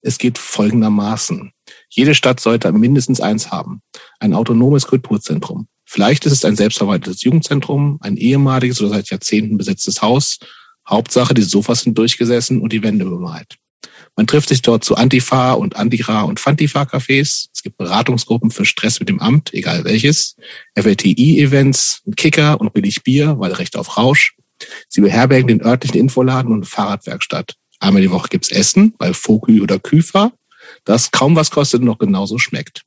B: es geht folgendermaßen. Jede Stadt sollte mindestens eins haben. Ein autonomes Kulturzentrum. Vielleicht ist es ein selbstverwaltetes Jugendzentrum, ein ehemaliges oder seit Jahrzehnten besetztes Haus. Hauptsache, die Sofas sind durchgesessen und die Wände bemalt. Man trifft sich dort zu Antifa und Antira und Fantifa-Cafés. Es gibt Beratungsgruppen für Stress mit dem Amt, egal welches. FLTI-Events, Kicker und billig Bier, weil Recht auf Rausch. Sie beherbergen den örtlichen Infoladen und Fahrradwerkstatt. Einmal die Woche gibt's Essen bei Fokü oder Küfer, das kaum was kostet und noch genauso schmeckt.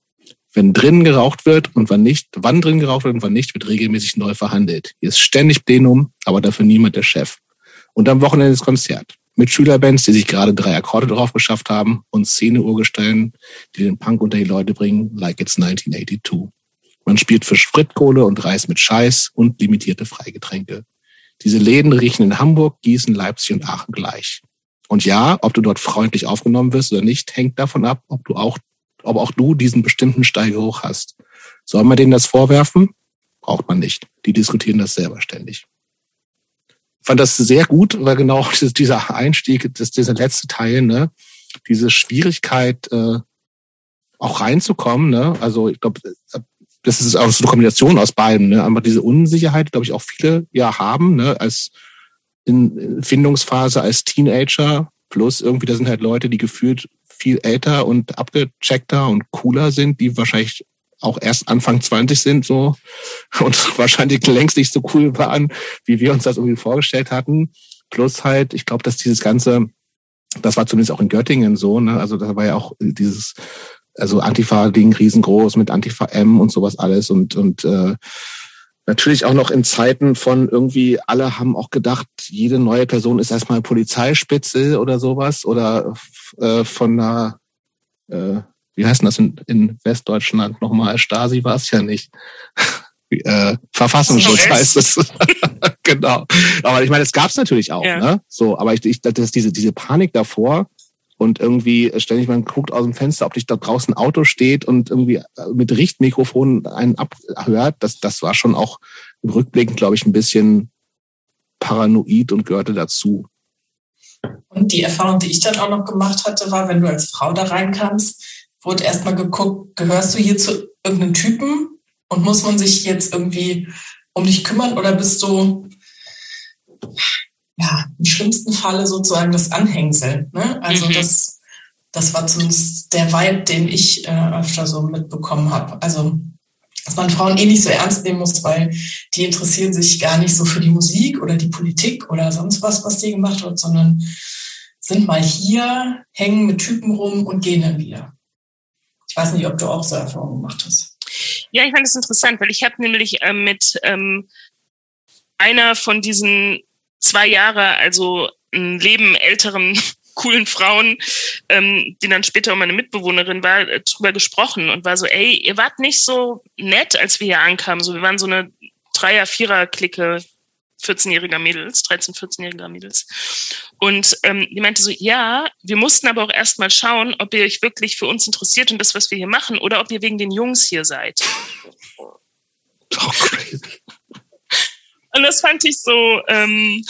B: Wenn drinnen geraucht wird und wann nicht, wann drin geraucht wird und wann nicht, wird regelmäßig neu verhandelt. Hier ist ständig Plenum, aber dafür niemand der Chef. Und am Wochenende ist Konzert mit Schülerbands, die sich gerade drei Akkorde drauf geschafft haben und Szene-Urgestellen, die den Punk unter die Leute bringen, like it's 1982. Man spielt für Spritkohle und Reis mit Scheiß und limitierte Freigetränke. Diese Läden riechen in Hamburg, Gießen, Leipzig und Aachen gleich. Und ja, ob du dort freundlich aufgenommen wirst oder nicht, hängt davon ab, ob du auch, ob auch du diesen bestimmten Steigeruch hast. Soll man denen das vorwerfen? Braucht man nicht. Die diskutieren das selber ständig fand das sehr gut, weil genau <laughs> dieser Einstieg, das, dieser letzte Teil, ne, diese Schwierigkeit, äh, auch reinzukommen, ne, also ich glaube, das ist auch so eine Kombination aus beiden, ne, aber diese Unsicherheit, glaube ich, auch viele ja haben, ne, als in Findungsphase als Teenager, plus irgendwie, da sind halt Leute, die gefühlt viel älter und abgecheckter und cooler sind, die wahrscheinlich auch erst Anfang 20 sind so <laughs> und wahrscheinlich längst nicht so cool waren, wie wir uns das irgendwie vorgestellt hatten. Plus halt, ich glaube, dass dieses ganze, das war zumindest auch in Göttingen so, ne? Also da war ja auch dieses, also Antifa-Ding riesengroß mit Antifa M und sowas alles und und äh, natürlich auch noch in Zeiten von irgendwie, alle haben auch gedacht, jede neue Person ist erstmal Polizeispitze oder sowas oder äh, von einer äh, wie heißt das in, in Westdeutschland nochmal? Stasi war es ja nicht. <laughs> äh, Verfassungsschutz heißt es. <laughs> genau. Aber ich meine, es gab es natürlich auch. Ja. Ne? So, aber ich, ich, das ist diese, diese Panik davor und irgendwie ständig man guckt aus dem Fenster, ob dich da draußen ein Auto steht und irgendwie mit Richtmikrofon einen abhört. Das, das war schon auch rückblickend, glaube ich, ein bisschen paranoid und gehörte dazu.
A: Und die Erfahrung, die ich dann auch noch gemacht hatte, war, wenn du als Frau da reinkamst, wurde erstmal geguckt, gehörst du hier zu irgendeinem Typen und muss man sich jetzt irgendwie um dich kümmern oder bist du ja im schlimmsten Falle sozusagen das Anhängsel. Ne? Also mhm. das, das war zumindest der Vibe, den ich äh, öfter so mitbekommen habe. Also dass man Frauen eh nicht so ernst nehmen muss, weil die interessieren sich gar nicht so für die Musik oder die Politik oder sonst was, was die gemacht wird, sondern sind mal hier, hängen mit Typen rum und gehen dann wieder. Ich weiß nicht, ob du auch so Erfahrungen gemacht hast.
C: Ja, ich fand das interessant, weil ich habe nämlich äh, mit ähm, einer von diesen zwei Jahre, also ein Leben älteren <laughs> coolen Frauen, ähm, die dann später auch meine Mitbewohnerin war, äh, drüber gesprochen und war so, ey, ihr wart nicht so nett, als wir hier ankamen. So, wir waren so eine Dreier-, Vierer-Clique 14-jähriger Mädels, 13-, 14-jähriger Mädels. Und ähm, die meinte so, ja, wir mussten aber auch erstmal schauen, ob ihr euch wirklich für uns interessiert und das, was wir hier machen, oder ob ihr wegen den Jungs hier seid. Oh, crazy. Und das fand ich so, ähm,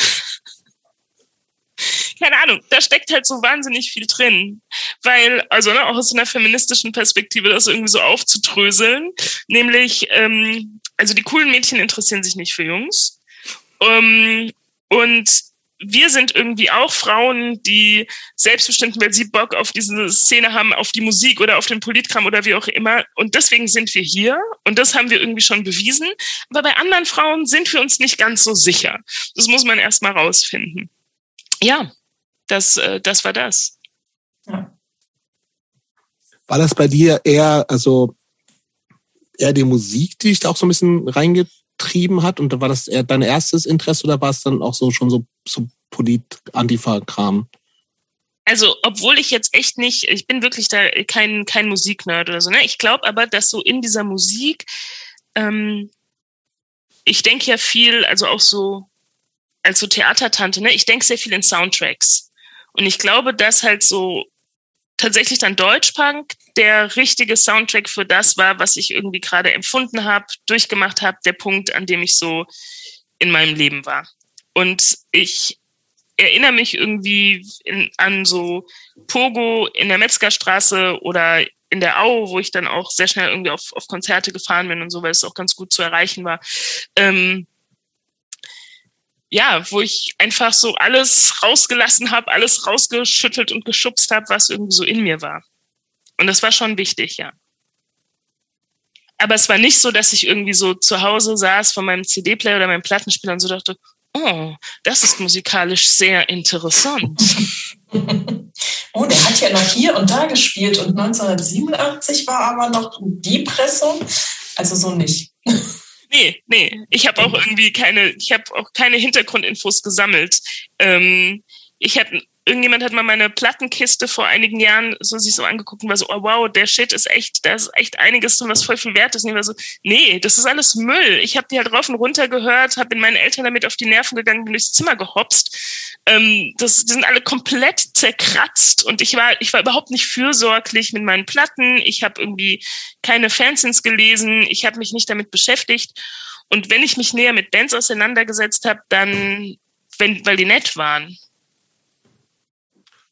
C: keine Ahnung, da steckt halt so wahnsinnig viel drin. Weil, also ne, auch aus einer feministischen Perspektive das irgendwie so aufzudröseln. Nämlich, ähm, also die coolen Mädchen interessieren sich nicht für Jungs. Ähm, und wir sind irgendwie auch Frauen, die selbstbestimmt, weil sie Bock auf diese Szene haben, auf die Musik oder auf den Politkram oder wie auch immer. Und deswegen sind wir hier. Und das haben wir irgendwie schon bewiesen. Aber bei anderen Frauen sind wir uns nicht ganz so sicher. Das muss man erst mal rausfinden. Ja, das, äh, das war das. Ja.
B: War das bei dir eher, also eher die Musik, die dich da auch so ein bisschen reingetrieben hat? Und war das dein erstes Interesse oder war es dann auch so schon so, so Polit-Antifa-Kram?
C: Also, obwohl ich jetzt echt nicht, ich bin wirklich da kein, kein Musiknerd oder so, ne? Ich glaube aber, dass so in dieser Musik, ähm, ich denke ja viel, also auch so als so Theatertante, ne? Ich denke sehr viel in Soundtracks. Und ich glaube, dass halt so tatsächlich dann Deutschpunk der richtige Soundtrack für das war, was ich irgendwie gerade empfunden habe, durchgemacht habe, der Punkt, an dem ich so in meinem Leben war. Und ich erinnere mich irgendwie in, an so Pogo in der Metzgerstraße oder in der Au, wo ich dann auch sehr schnell irgendwie auf, auf Konzerte gefahren bin und so, weil es auch ganz gut zu erreichen war. Ähm, ja, wo ich einfach so alles rausgelassen habe, alles rausgeschüttelt und geschubst habe, was irgendwie so in mir war. Und das war schon wichtig, ja. Aber es war nicht so, dass ich irgendwie so zu Hause saß von meinem CD-Player oder meinem Plattenspieler und so dachte, oh, das ist musikalisch sehr interessant. <laughs>
A: oh, der hat ja noch hier und da gespielt und 1987 war aber noch die Pressung. Also so nicht. <laughs>
C: Nee, nee. Ich habe auch irgendwie keine, ich habe auch keine Hintergrundinfos gesammelt. Ähm, ich habe irgendjemand hat mal meine Plattenkiste vor einigen Jahren so sich so angeguckt und war so, oh wow, der Shit ist echt, da ist echt einiges drin, was voll viel wert ist. Und ich war so, nee, das ist alles Müll. Ich habe die halt rauf und runter gehört, habe in meinen Eltern damit auf die Nerven gegangen, bin durchs Zimmer gehopst. Ähm, das, die sind alle komplett zerkratzt und ich war, ich war überhaupt nicht fürsorglich mit meinen Platten. Ich habe irgendwie keine Fanzines gelesen. Ich habe mich nicht damit beschäftigt. Und wenn ich mich näher mit Bands auseinandergesetzt habe, dann, wenn, weil die nett waren.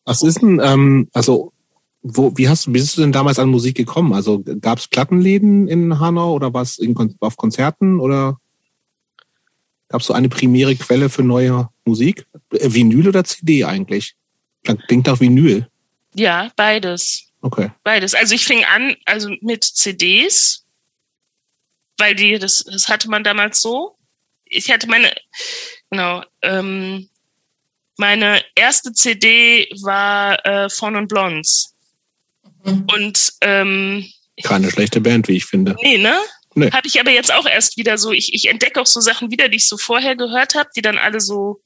B: Was ist denn, ähm, also wo, wie hast du, wie bist du denn damals an Musik gekommen? Also gab es Plattenläden in Hanau oder war es auf Konzerten oder gab es so eine primäre Quelle für neue Musik? Äh, Vinyl oder CD eigentlich? Klingt doch Vinyl.
C: Ja, beides.
B: Okay.
C: Beides. Also ich fing an, also mit CDs, weil die, das, das hatte man damals so. Ich hatte meine, genau, ähm, meine erste CD war äh, Von und Blondes. Mhm. Und ähm,
B: keine schlechte Band, wie ich finde.
C: Nee, ne? Nee. Habe ich aber jetzt auch erst wieder so. Ich, ich entdecke auch so Sachen wieder, die ich so vorher gehört habe, die dann alle so,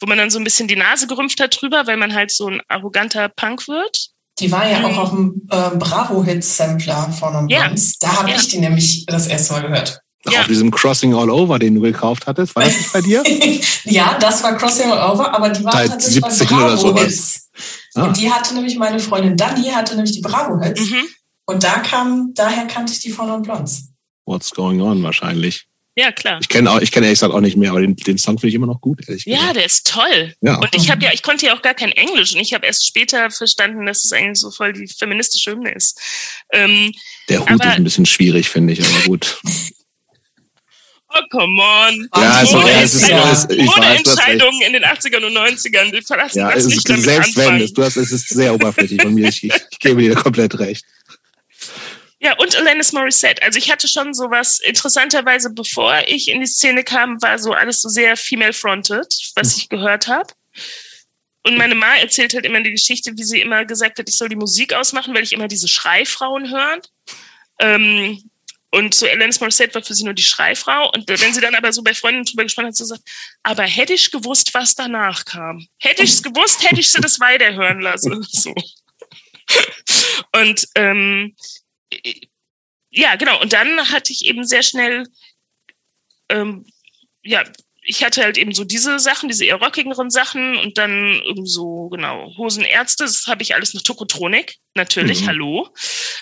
C: wo man dann so ein bisschen die Nase gerümpft hat drüber, weil man halt so ein arroganter Punk wird.
A: Die war ja auch mhm. auf dem äh, Bravo-Hit-Sampler von und ja. Da habe ja. ich die nämlich das erste Mal gehört.
B: Ja. Auf diesem Crossing All Over, den du gekauft hattest, war das nicht bei dir? <laughs>
A: ja, das war Crossing All Over, aber die war Teil tatsächlich 17 bei Bravo oder Hits. Ah. Und die hatte nämlich meine Freundin Dani, hatte nämlich die Bravo Hits. Mhm. Und da kam, daher kannte ich die von und Blondes.
B: What's going on wahrscheinlich.
C: Ja, klar.
B: Ich kenne auch, ich kenne ehrlich gesagt auch nicht mehr, aber den, den Song finde ich immer noch gut, ehrlich
C: Ja, gesagt. der ist toll. Ja. Und ich habe ja, ich konnte ja auch gar kein Englisch und ich habe erst später verstanden, dass es eigentlich so voll die feministische Hymne ist. Ähm,
B: der Hut aber, ist ein bisschen schwierig, finde ich, aber gut. <laughs>
C: Oh, come on.
B: Ja, also, ja, es ist.
C: Es, ich Ohne Entscheidungen in den 80ern und 90ern. Die verlassen ja, das nicht ist,
B: selbst wenn, es, du hast, es ist sehr oberflächlich von mir. Ich, ich, ich gebe dir komplett recht.
C: Ja, und Alanis Morissette. Also ich hatte schon sowas, interessanterweise, bevor ich in die Szene kam, war so alles so sehr female-fronted, was hm. ich gehört habe. und meine Ma erzählt halt immer die Geschichte, wie sie immer gesagt hat, ich soll die Musik ausmachen, weil ich immer diese Schreifrauen höre. Ähm, und so Alanis Morissette war für sie nur die Schreifrau. Und wenn sie dann aber so bei Freunden drüber gesprochen hat, so sagt, aber hätte ich gewusst, was danach kam. Hätte ich es gewusst, hätte ich sie das weiterhören lassen. <laughs> So. Und ähm, ja, genau. Und dann hatte ich eben sehr schnell ähm, ja, ich hatte halt eben so diese Sachen, diese eher rockigeren Sachen und dann eben so, genau, Hosenärzte, das habe ich alles nach Tokotronik, natürlich, mhm. hallo.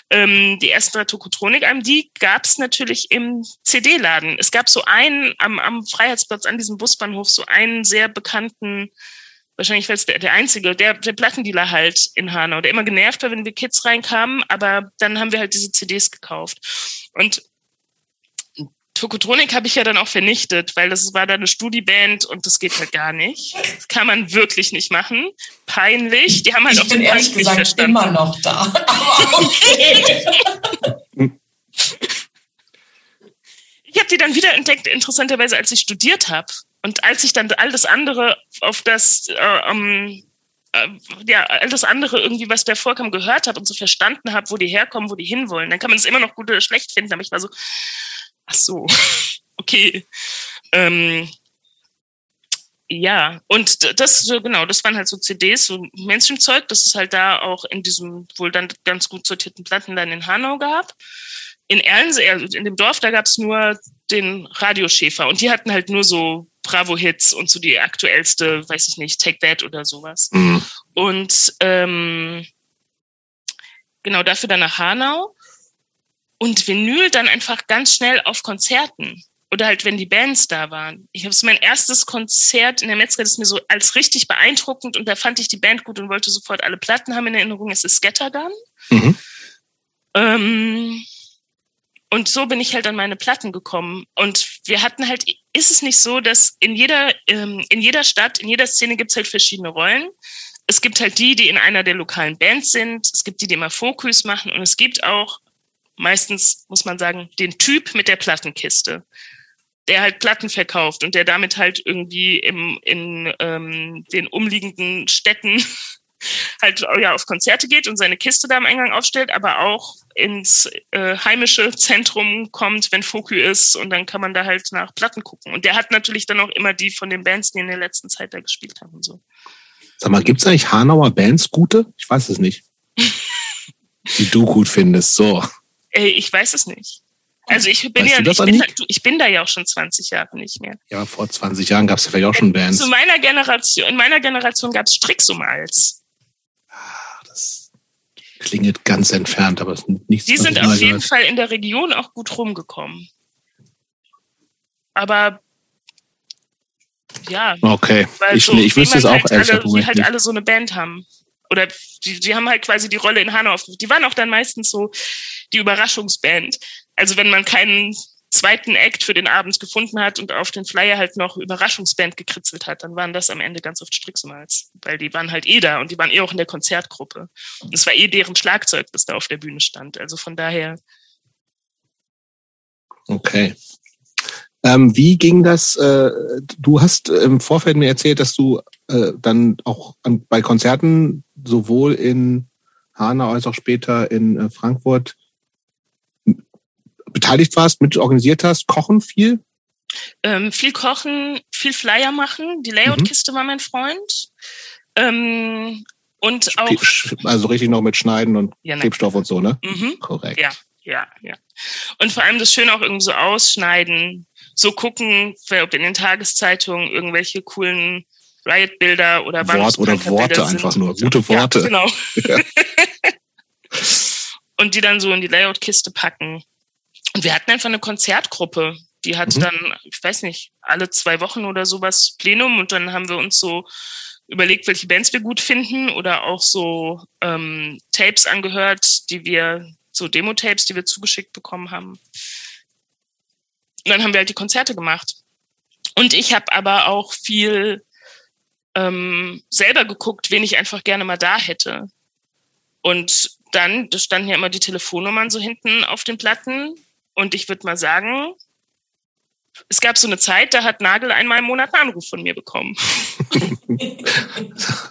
C: Ähm, die ersten drei Tokotronik-Alben, die gab es natürlich im CD-Laden. Es gab so einen am, am Freiheitsplatz an diesem Busbahnhof, so einen sehr bekannten, wahrscheinlich war es der, der einzige, der, der Plattendealer halt in Hanau, der immer genervt war, wenn wir Kids reinkamen, aber dann haben wir halt diese CDs gekauft. Und Tokotronik habe ich ja dann auch vernichtet, weil das war da eine Studieband und das geht halt gar nicht. Das kann man wirklich nicht machen. Peinlich. Die haben halt
A: ich
C: auch
A: bin ehrlich gesagt verstanden. immer noch da. <laughs> Aber okay.
C: ich habe die dann wieder entdeckt, interessanterweise, als ich studiert habe. Und als ich dann alles andere auf das, äh, um, äh, ja, alles andere irgendwie, was da vorkam, gehört habe und so verstanden habe, wo die herkommen, wo die hinwollen, dann kann man es immer noch gut oder schlecht finden. Aber ich war so, ach so, <laughs> okay. Ähm, ja, und das, genau, das waren halt so CDs, so Mainstream-Zeug, das ist halt da auch in diesem wohl dann ganz gut sortierten Plattenladen in Hanau gab. In Erlensee, also in dem Dorf, da gab es nur den Radioschäfer und die hatten halt nur so Bravo-Hits und so die aktuellste, weiß ich nicht, Take That oder sowas. Mhm. Und ähm, genau dafür dann nach Hanau und Vinyl dann einfach ganz schnell auf Konzerten oder halt wenn die Bands da waren. Ich habe es mein erstes Konzert in der Metzger, das ist mir so als richtig beeindruckend und da fand ich die Band gut und wollte sofort alle Platten haben in Erinnerung. Es ist Scattergun. Mhm. Ähm, und so bin ich halt an meine Platten gekommen. Und wir hatten halt, ist es nicht so, dass in jeder, ähm, in jeder Stadt, in jeder Szene gibt es halt verschiedene Rollen. Es gibt halt die, die in einer der lokalen Bands sind. Es gibt die, die immer Fokus machen. Und es gibt auch meistens, muss man sagen, den Typ mit der Plattenkiste, der halt Platten verkauft und der damit halt irgendwie im, in ähm, den umliegenden Städten <laughs> halt ja, auf Konzerte geht und seine Kiste da am Eingang aufstellt, aber auch ins äh, heimische Zentrum kommt, wenn Foku ist und dann kann man da halt nach Platten gucken. Und der hat natürlich dann auch immer die von den Bands, die in der letzten Zeit da gespielt haben und so.
B: Sag mal, gibt es eigentlich Hanauer Bands gute? Ich weiß es nicht. <laughs> die du gut findest, so.
C: Ey, ich weiß es nicht. Also ich bin weißt ja, ich bin, ich bin, da ja auch schon 20 Jahre nicht mehr.
B: Ja, vor 20 Jahren gab es ja vielleicht auch schon Bands.
C: Zu meiner Generation, in meiner Generation gab es Strixumals.
B: Ah, das klingelt ganz entfernt, aber es ist nichts.
C: Die sind auf jeden gehört. Fall in der Region auch gut rumgekommen. Aber ja.
B: Okay. ich, so, ich wüsste es auch
C: halt alle, Die halt alle so eine Band haben oder die, die haben halt quasi die Rolle in Hanau. Die waren auch dann meistens so die Überraschungsband. Also wenn man keinen zweiten Act für den Abend gefunden hat und auf den Flyer halt noch Überraschungsband gekritzelt hat, dann waren das am Ende ganz oft Strixmals, weil die waren halt eh da und die waren eh auch in der Konzertgruppe. Und es war eh deren Schlagzeug, das da auf der Bühne stand. Also von daher.
B: Okay. Ähm, wie ging das? Äh, du hast im Vorfeld mir erzählt, dass du äh, dann auch an, bei Konzerten sowohl in Hanau als auch später in äh, Frankfurt beteiligt warst, mit organisiert hast, kochen viel?
C: Ähm, viel kochen, viel Flyer machen. Die Layoutkiste mhm. war mein Freund. Ähm, und auch.
B: Also richtig noch mit Schneiden und ja, Klebstoff und so, ne? Mhm. Korrekt.
C: Ja, ja, ja. Und vor allem das Schöne auch irgendwie so ausschneiden, so gucken, ob in den Tageszeitungen irgendwelche coolen Riot-Bilder oder
B: Wort oder Worte einfach nur, gute Worte. Ja, genau. Ja. <laughs>
C: und die dann so in die Layout-Kiste packen. Und wir hatten einfach eine Konzertgruppe, die hatte mhm. dann, ich weiß nicht, alle zwei Wochen oder sowas Plenum und dann haben wir uns so überlegt, welche Bands wir gut finden oder auch so ähm, Tapes angehört, die wir, so Demo-Tapes, die wir zugeschickt bekommen haben. Und dann haben wir halt die Konzerte gemacht. Und ich habe aber auch viel ähm, selber geguckt, wen ich einfach gerne mal da hätte. Und dann, da standen ja immer die Telefonnummern so hinten auf den Platten. Und ich würde mal sagen, es gab so eine Zeit, da hat Nagel einmal im Monat einen Anruf von mir bekommen. <laughs>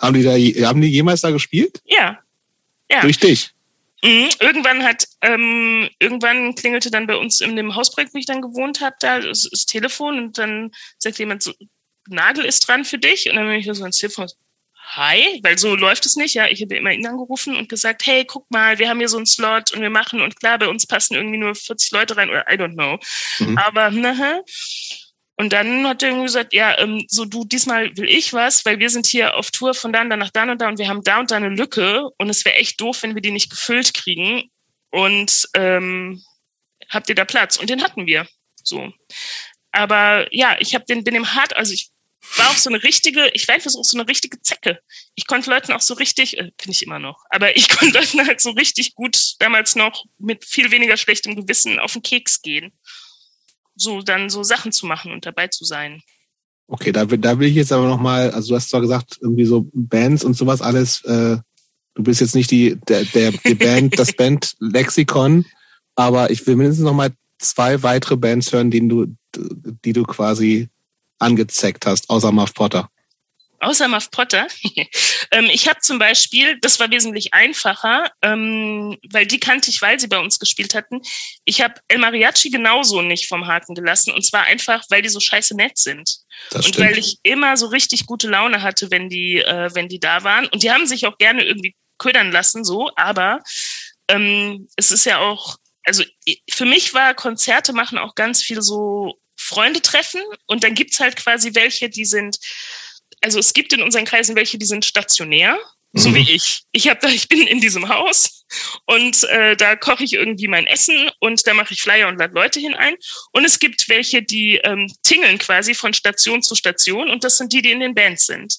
B: haben, die da, haben die jemals da gespielt?
C: Ja. ja.
B: Durch dich?
C: Mhm. Irgendwann hat, ähm, irgendwann klingelte dann bei uns in dem Hausprojekt, wo ich dann gewohnt habe, da das, das Telefon und dann sagt jemand so, Nagel ist dran für dich. Und dann bin ich so ans Telefon, hi, weil so läuft es nicht, ja. Ich habe immer ihn angerufen und gesagt, hey, guck mal, wir haben hier so einen Slot und wir machen und klar, bei uns passen irgendwie nur 40 Leute rein oder I don't know. Mhm. Aber, naja. Und dann hat er irgendwie gesagt, ja, ähm, so du, diesmal will ich was, weil wir sind hier auf Tour von da und da nach da und da und wir haben da und da eine Lücke und es wäre echt doof, wenn wir die nicht gefüllt kriegen. Und ähm, habt ihr da Platz? Und den hatten wir. So. Aber ja, ich habe den, bin dem hart, also ich war auch so eine richtige, ich war einfach so eine richtige Zecke. Ich konnte Leuten auch so richtig, äh, bin ich immer noch, aber ich <laughs> konnte Leuten halt so richtig gut damals noch mit viel weniger schlechtem Gewissen auf den Keks gehen so dann so Sachen zu machen und dabei zu sein.
B: Okay, da, da will ich jetzt aber nochmal, also du hast zwar gesagt, irgendwie so Bands und sowas alles, äh, du bist jetzt nicht die, der, der, die Band, <laughs> das Band Lexikon, aber ich will mindestens nochmal zwei weitere Bands hören, die du, die du quasi angezeckt hast, außer Muff Potter
C: außer Muff Potter. <laughs> ähm, ich habe zum Beispiel, das war wesentlich einfacher, ähm, weil die kannte ich, weil sie bei uns gespielt hatten. Ich habe El Mariachi genauso nicht vom Haken gelassen und zwar einfach, weil die so scheiße nett sind. Das und stimmt. weil ich immer so richtig gute Laune hatte, wenn die, äh, wenn die da waren. Und die haben sich auch gerne irgendwie ködern lassen, so, aber ähm, es ist ja auch, also für mich war Konzerte machen auch ganz viel so Freunde treffen und dann gibt's halt quasi welche, die sind also es gibt in unseren Kreisen welche, die sind stationär, so mhm. wie ich. Ich habe da, ich bin in diesem Haus und äh, da koche ich irgendwie mein Essen und da mache ich Flyer und lade Leute hinein. Und es gibt welche, die ähm, tingeln quasi von Station zu Station und das sind die, die in den Bands sind.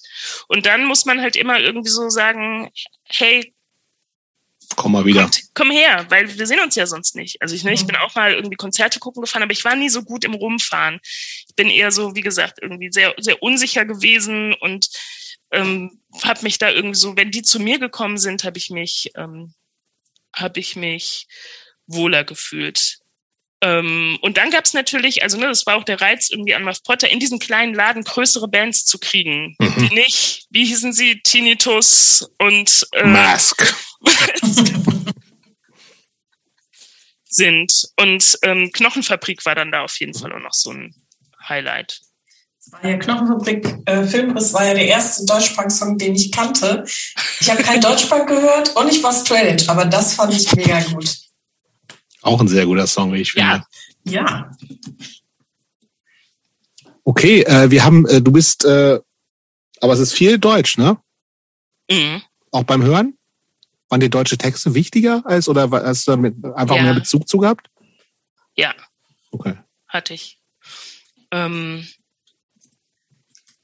C: Und dann muss man halt immer irgendwie so sagen, hey,
B: komm mal wieder.
C: Kommt, komm her, weil wir sehen uns ja sonst nicht. Also ich, ne, ich bin auch mal irgendwie Konzerte gucken gefahren, aber ich war nie so gut im Rumfahren. Ich bin eher so, wie gesagt, irgendwie sehr, sehr unsicher gewesen und ähm, habe mich da irgendwie so, wenn die zu mir gekommen sind, habe ich mich, ähm, habe ich mich wohler gefühlt. Ähm, und dann gab's natürlich, also ne, das war auch der Reiz irgendwie an Muff Potter, in diesem kleinen Laden größere Bands zu kriegen, mhm. die nicht, wie hießen sie, Tinnitus und
B: äh, Mask <laughs>
C: sind. Und ähm, Knochenfabrik war dann da auf jeden Fall auch noch so ein Highlight.
A: Das war ja Knochenfabrik äh, Filmriss war ja der erste Deutschpunk-Song, den ich kannte. Ich habe kein Deutschpunk gehört und ich war Straight aber das fand ich mega gut.
B: Auch ein sehr guter Song, wie ich
A: finde. Ja. ja.
B: Okay, äh, wir haben, äh, du bist, äh, aber es ist viel Deutsch, ne? Mhm. Auch beim Hören? Waren dir deutsche Texte wichtiger als oder hast du damit einfach ja. mehr Bezug zu gehabt?
C: Ja.
B: Okay.
C: Hatte ich. Ähm,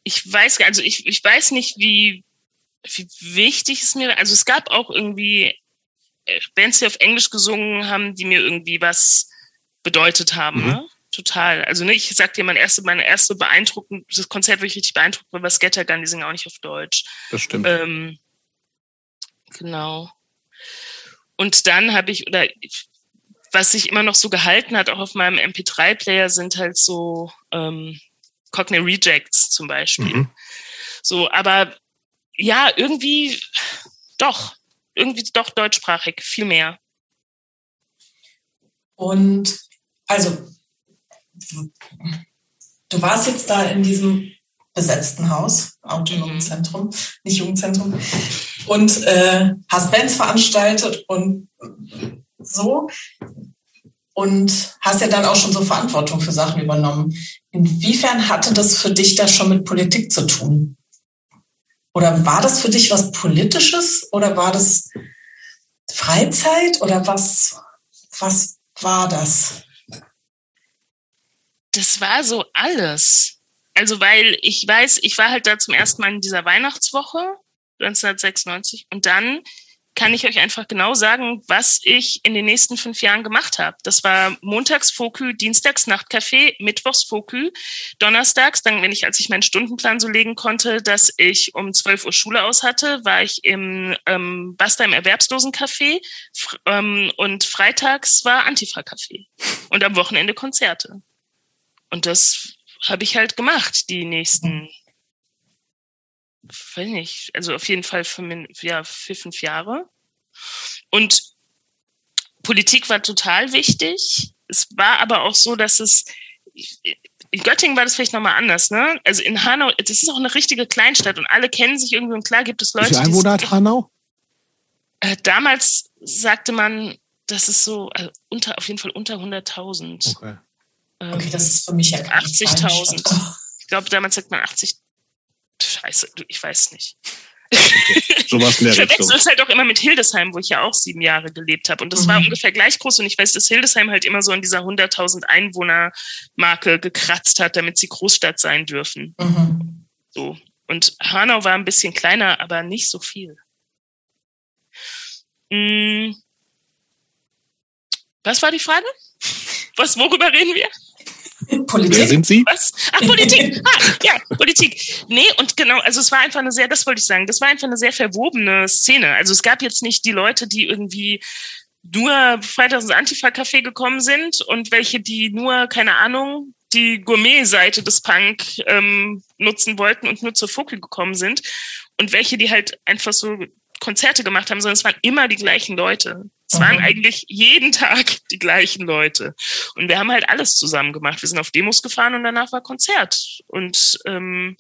C: ich weiß, also ich, ich weiß nicht, wie, wie wichtig es mir, also es gab auch irgendwie äh, Bands, die auf Englisch gesungen haben, die mir irgendwie was bedeutet haben, mhm. ne? Total. Also ne, ich sag dir, mein erste, meine erste beeindruckend, das Konzert, wo ich richtig beeindruckt war, war Scattergun, die singen auch nicht auf Deutsch.
B: Das stimmt.
C: Ähm, genau. Und dann habe ich, oder was sich immer noch so gehalten hat, auch auf meinem MP3-Player, sind halt so ähm, Cockney Rejects zum Beispiel. Mhm. So, aber ja, irgendwie doch, irgendwie doch deutschsprachig, viel mehr.
A: Und also, du warst jetzt da in diesem besetzten Haus, autonomen mhm. Zentrum, nicht Jugendzentrum, und äh, hast Bands veranstaltet und so und hast ja dann auch schon so Verantwortung für Sachen übernommen. Inwiefern hatte das für dich da schon mit Politik zu tun? Oder war das für dich was Politisches oder war das Freizeit oder was, was war das?
C: Das war so alles. Also, weil ich weiß, ich war halt da zum ersten Mal in dieser Weihnachtswoche 1996 und dann kann ich euch einfach genau sagen, was ich in den nächsten fünf Jahren gemacht habe. Das war montags Fokü, dienstags Nachtcafé, mittwochs Fokü, donnerstags, dann, wenn ich, als ich meinen Stundenplan so legen konnte, dass ich um 12 Uhr Schule aus hatte, war ich im ähm, Basta im Erwerbslosencafé ähm, und freitags war Antifa-Café und am Wochenende Konzerte. und das habe ich halt gemacht, die nächsten, weiß nicht, also auf jeden Fall für, ja, für fünf Jahre. Und Politik war total wichtig. Es war aber auch so, dass es, in Göttingen war das vielleicht nochmal anders, ne? Also in Hanau, das ist auch eine richtige Kleinstadt und alle kennen sich irgendwie und klar gibt es Leute.
B: Wie viele Einwohner hat Hanau?
C: Äh, damals sagte man, das ist so also unter, auf jeden Fall unter 100.000.
A: Okay. Ähm, okay, das ist für mich ja
C: 80.000. Ich glaube, damals sagt man 80. Scheiße, ich weiß nicht.
B: Okay. <laughs> Sowas in
C: ich verwechsel es halt auch immer mit Hildesheim, wo ich ja auch sieben Jahre gelebt habe. Und das mhm. war ungefähr gleich groß. Und ich weiß, dass Hildesheim halt immer so an dieser 100.000 Einwohner-Marke gekratzt hat, damit sie Großstadt sein dürfen. Mhm. So. Und Hanau war ein bisschen kleiner, aber nicht so viel. Hm. Was war die Frage? Was, worüber reden wir?
B: Politik. Wer sind Sie?
C: Was? Ach, Politik. Ah, ja, Politik. Nee, und genau, also es war einfach eine sehr, das wollte ich sagen, das war einfach eine sehr verwobene Szene. Also es gab jetzt nicht die Leute, die irgendwie nur freitags ins Antifa-Café gekommen sind und welche, die nur, keine Ahnung, die Gourmet-Seite des Punk ähm, nutzen wollten und nur zur Vogel gekommen sind und welche, die halt einfach so Konzerte gemacht haben, sondern es waren immer die gleichen Leute. Es waren mhm. eigentlich jeden <laughs> Tag die gleichen Leute. Und wir haben halt alles zusammen gemacht. Wir sind auf Demos gefahren und danach war Konzert. Und ähm,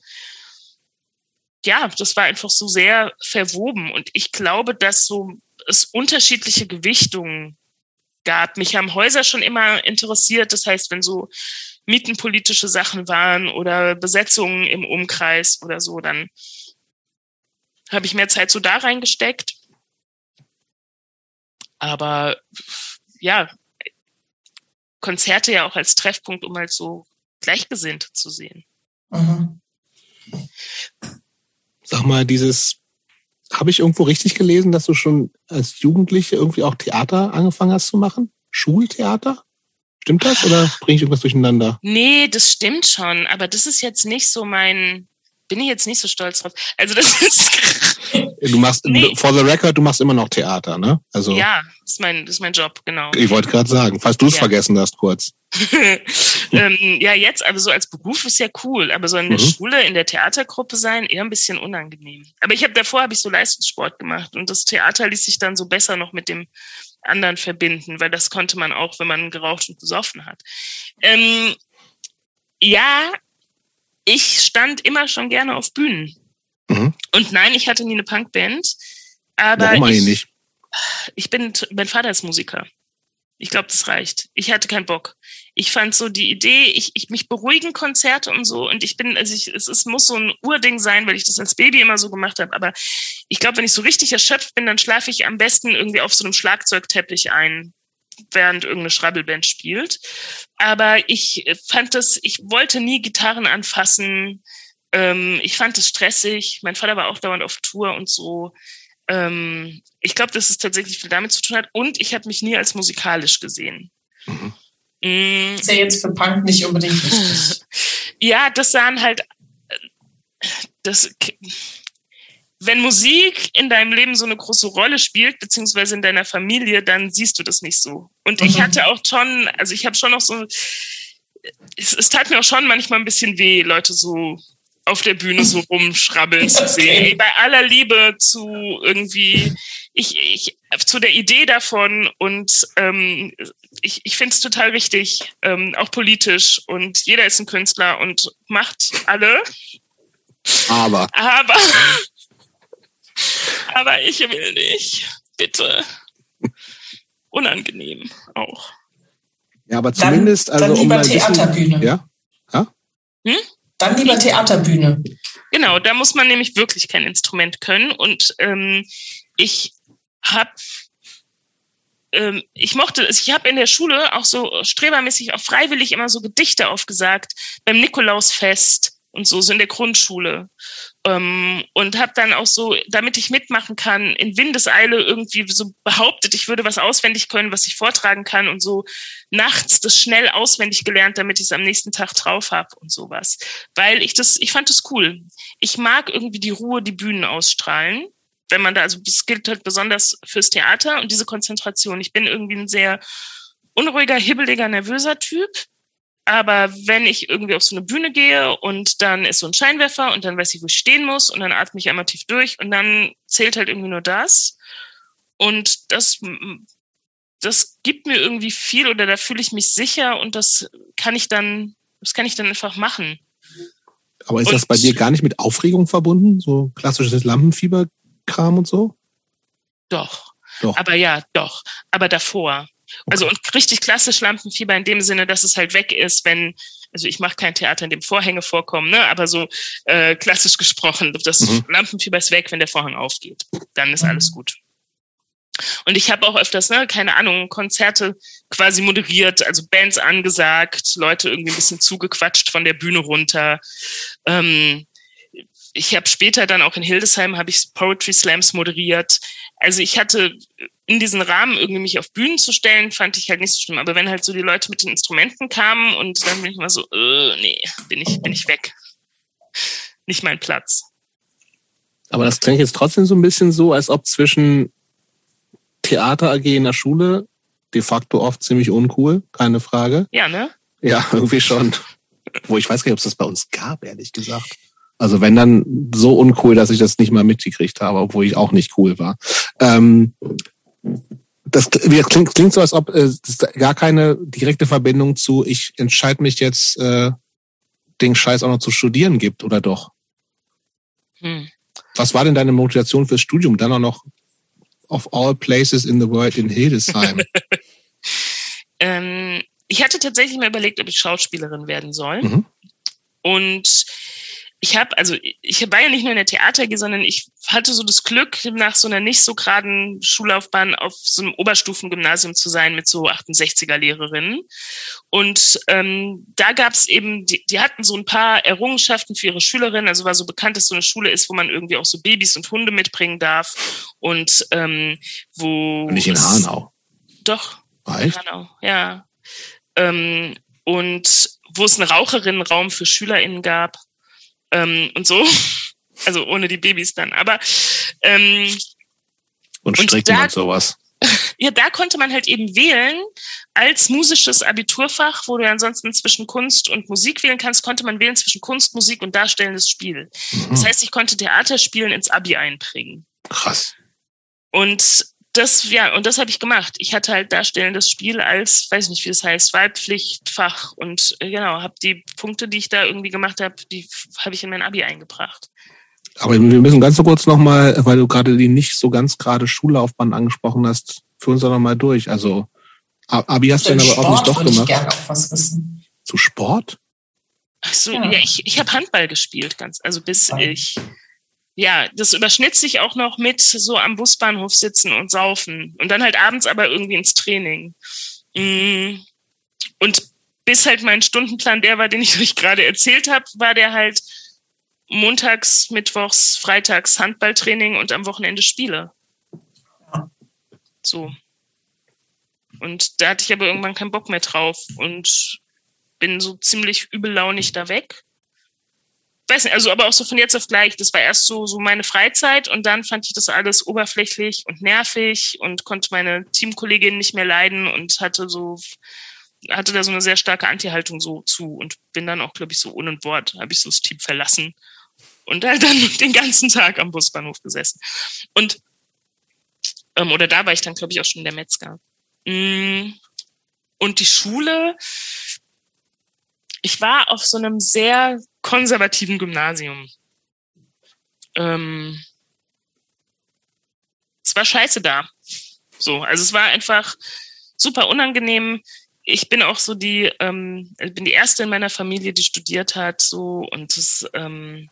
C: ja, das war einfach so sehr verwoben. Und ich glaube, dass so es unterschiedliche Gewichtungen gab. Mich haben Häuser schon immer interessiert. Das heißt, wenn so mietenpolitische Sachen waren oder Besetzungen im Umkreis oder so, dann habe ich mehr Zeit so da reingesteckt. Aber ja, Konzerte ja auch als Treffpunkt, um halt so Gleichgesinnte zu sehen. Mhm.
B: Sag mal, dieses, habe ich irgendwo richtig gelesen, dass du schon als Jugendliche irgendwie auch Theater angefangen hast zu machen? Schultheater? Stimmt das oder bringe ich irgendwas durcheinander?
C: Nee, das stimmt schon, aber das ist jetzt nicht so mein, bin ich jetzt nicht so stolz drauf. Also das <laughs> ist.
B: Du machst, nee. for the record, du machst immer noch Theater, ne?
C: Also. Ja, das ist mein, ist mein Job, genau.
B: Ich wollte gerade sagen, falls du es ja. vergessen hast, kurz. <laughs>
C: ähm, ja, jetzt, aber so als Beruf ist ja cool, aber so in der mhm. Schule, in der Theatergruppe sein, eher ein bisschen unangenehm. Aber ich habe davor habe ich so Leistungssport gemacht und das Theater ließ sich dann so besser noch mit dem anderen verbinden, weil das konnte man auch, wenn man geraucht und besoffen hat. Ähm, ja, ich stand immer schon gerne auf Bühnen. Mhm. Und nein, ich hatte nie eine Punkband. Aber
B: Warum
C: ich,
B: nicht?
C: Ich bin, mein Vater ist Musiker. Ich glaube, das reicht. Ich hatte keinen Bock. Ich fand so die Idee, ich, ich mich beruhigen Konzerte und so und ich bin, also ich, es, es muss so ein Urding sein, weil ich das als Baby immer so gemacht habe. Aber ich glaube, wenn ich so richtig erschöpft bin, dann schlafe ich am besten irgendwie auf so einem Schlagzeugteppich ein während irgendeine Schrabbelband spielt. Aber ich fand das, ich wollte nie Gitarren anfassen. Ähm, ich fand es stressig. Mein Vater war auch dauernd auf Tour und so. Ähm, ich glaube, dass es tatsächlich viel damit zu tun hat. Und ich habe mich nie als musikalisch gesehen. Mhm.
A: Mm. Ist ja jetzt für Punk nicht unbedingt wichtig. <laughs>
C: ja, das sahen halt, das, wenn Musik in deinem Leben so eine große Rolle spielt, beziehungsweise in deiner Familie, dann siehst du das nicht so. Und mhm. ich hatte auch schon, also ich habe schon noch so, es, es, tat mir auch schon manchmal ein bisschen weh, Leute so auf der Bühne so rumschrabbeln zu sehen. Okay. Bei aller Liebe zu irgendwie, ich, ich, zu der Idee davon und ähm, ich, ich finde es total richtig, ähm, auch politisch und jeder ist ein Künstler und macht alle.
B: Aber.
C: Aber aber ich will nicht. Bitte. Unangenehm auch.
B: Ja, aber zumindest
A: dann,
B: also
A: dann lieber um Theaterbühne.
B: Ja? ja?
A: Hm? Dann lieber Theaterbühne.
C: Genau, da muss man nämlich wirklich kein Instrument können. Und ähm, ich habe ähm, ich mochte es, ich habe in der Schule auch so strebermäßig, auch freiwillig immer so Gedichte aufgesagt beim Nikolausfest und so, so in der Grundschule. Ähm, und habe dann auch so, damit ich mitmachen kann, in Windeseile irgendwie so behauptet, ich würde was auswendig können, was ich vortragen kann und so nachts das schnell auswendig gelernt, damit ich es am nächsten Tag drauf habe und sowas. Weil ich das, ich fand das cool. Ich mag irgendwie die Ruhe, die Bühnen ausstrahlen. Wenn man da, also das gilt halt besonders fürs Theater und diese Konzentration. Ich bin irgendwie ein sehr unruhiger, hibbeliger, nervöser Typ aber wenn ich irgendwie auf so eine Bühne gehe und dann ist so ein Scheinwerfer und dann weiß ich, wo ich stehen muss und dann atme ich einmal tief durch und dann zählt halt irgendwie nur das. Und das, das gibt mir irgendwie viel oder da fühle ich mich sicher und das kann ich dann, das kann ich dann einfach machen.
B: Aber ist und, das bei dir gar nicht mit Aufregung verbunden? So klassisches Lampenfieberkram und so?
C: Doch. Doch. Aber ja, doch. Aber davor. Also und richtig klassisch Lampenfieber in dem Sinne, dass es halt weg ist, wenn, also ich mache kein Theater, in dem Vorhänge vorkommen, ne? aber so äh, klassisch gesprochen, das mhm. Lampenfieber ist weg, wenn der Vorhang aufgeht. Dann ist mhm. alles gut. Und ich habe auch öfters, ne, keine Ahnung, Konzerte quasi moderiert, also Bands angesagt, Leute irgendwie ein bisschen zugequatscht von der Bühne runter. Ähm, ich habe später dann auch in Hildesheim habe ich Poetry Slams moderiert. Also ich hatte in diesen Rahmen irgendwie mich auf Bühnen zu stellen, fand ich halt nicht so schlimm. Aber wenn halt so die Leute mit den Instrumenten kamen und dann bin ich mal so, äh, nee, bin ich, bin ich weg. Nicht mein Platz.
B: Aber das klingt jetzt trotzdem so ein bisschen so, als ob zwischen Theater AG in der Schule de facto oft ziemlich uncool, keine Frage.
C: Ja, ne?
B: Ja, <laughs> irgendwie schon. Wo ich weiß gar nicht, ob es das bei uns gab, ehrlich gesagt. Also wenn dann so uncool, dass ich das nicht mal mitgekriegt habe, obwohl ich auch nicht cool war. Ähm, das klingt, klingt so, als ob äh, es gar keine direkte Verbindung zu, ich entscheide mich jetzt, äh, den Scheiß auch noch zu studieren gibt, oder doch? Hm. Was war denn deine Motivation fürs Studium? Dann auch noch of all places in the world in Hildesheim. <laughs>
C: ähm, ich hatte tatsächlich mal überlegt, ob ich Schauspielerin werden soll. Mhm. Und ich habe, also ich war ja nicht nur in der Theater, sondern ich hatte so das Glück, nach so einer nicht so geraden Schullaufbahn auf so einem Oberstufengymnasium zu sein mit so 68er-Lehrerinnen. Und ähm, da gab es eben, die, die hatten so ein paar Errungenschaften für ihre Schülerinnen. Also war so bekannt, dass so eine Schule ist, wo man irgendwie auch so Babys und Hunde mitbringen darf. Und ähm, wo.
B: Nicht in Hanau.
C: Doch.
B: In
C: Hanau, ja. Ähm, und wo es einen Raucherinnenraum für SchülerInnen gab ähm, und so. <laughs> Also ohne die Babys dann. Aber ähm,
B: und Stricken und, da, und sowas. <laughs>
C: Ja, da konnte man halt eben wählen. Als musisches Abiturfach, wo du ansonsten zwischen Kunst und Musik wählen kannst, konnte man wählen zwischen Kunst, Musik und darstellendes Spiel. Mhm. Das heißt, ich konnte Theaterspielen ins Abi einbringen.
B: Krass.
C: Und das, ja, und das habe ich gemacht. Ich hatte halt darstellendes Spiel als, weiß nicht, wie das heißt, Wahlpflichtfach und äh, genau, habe die Punkte, die ich da irgendwie gemacht habe, die habe ich in mein Abi eingebracht.
B: Aber wir müssen ganz so kurz nochmal, weil du gerade die nicht so ganz gerade Schullaufbahn angesprochen hast, für uns doch nochmal durch. Also Abi hast du dann aber auch nicht doch gemacht. Ich gerne auch was wissen. Zu Sport?
C: Ach so, ja, ja ich, ich habe Handball gespielt, ganz, also bis ich ja, das überschnitt sich auch noch mit so am Busbahnhof sitzen und saufen und dann halt abends aber irgendwie ins Training. Mm. Und bis halt mein Stundenplan der war, den ich <laughs> euch gerade erzählt habe, war der halt montags, mittwochs, freitags Handballtraining und am Wochenende Spiele. So. Und da hatte ich aber irgendwann keinen Bock mehr drauf und bin so ziemlich übellaunig da weg weiß nicht, also aber auch so von jetzt auf gleich. Das war erst so, so meine Freizeit und dann fand ich das alles oberflächlich und nervig und konnte meine Teamkolleginnen nicht mehr leiden und hatte so, hatte da so eine sehr starke Anti-Haltung so zu und bin dann auch, glaube ich, so ohne Wort habe ich so das Team verlassen und halt dann <laughs> den ganzen Tag am Busbahnhof gesessen. Und, ähm, oder da war ich dann, glaube ich, auch schon der Metzger. Mm, und die Schule, ich war auf so einem sehr konservativen Gymnasium. Ähm, es war scheiße da. So, also es war einfach super unangenehm. Ich bin auch so die, ähm, bin die erste in meiner Familie, die studiert hat, so und es ähm,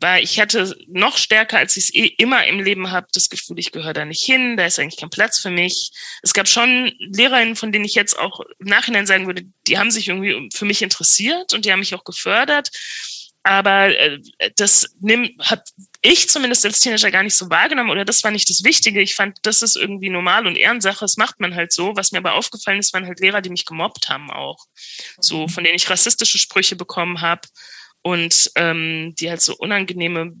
C: weil ich hatte noch stärker, als ich es eh immer im Leben habe, das Gefühl, ich gehöre da nicht hin, da ist eigentlich kein Platz für mich. Es gab schon Lehrerinnen, von denen ich jetzt auch im Nachhinein sagen würde, die haben sich irgendwie für mich interessiert und die haben mich auch gefördert. Aber äh, das habe ich zumindest als Teenager gar nicht so wahrgenommen oder das war nicht das Wichtige. Ich fand, das ist irgendwie normal und Ehrensache, das macht man halt so. Was mir aber aufgefallen ist, waren halt Lehrer, die mich gemobbt haben auch. So, von denen ich rassistische Sprüche bekommen habe und ähm, die halt so unangenehme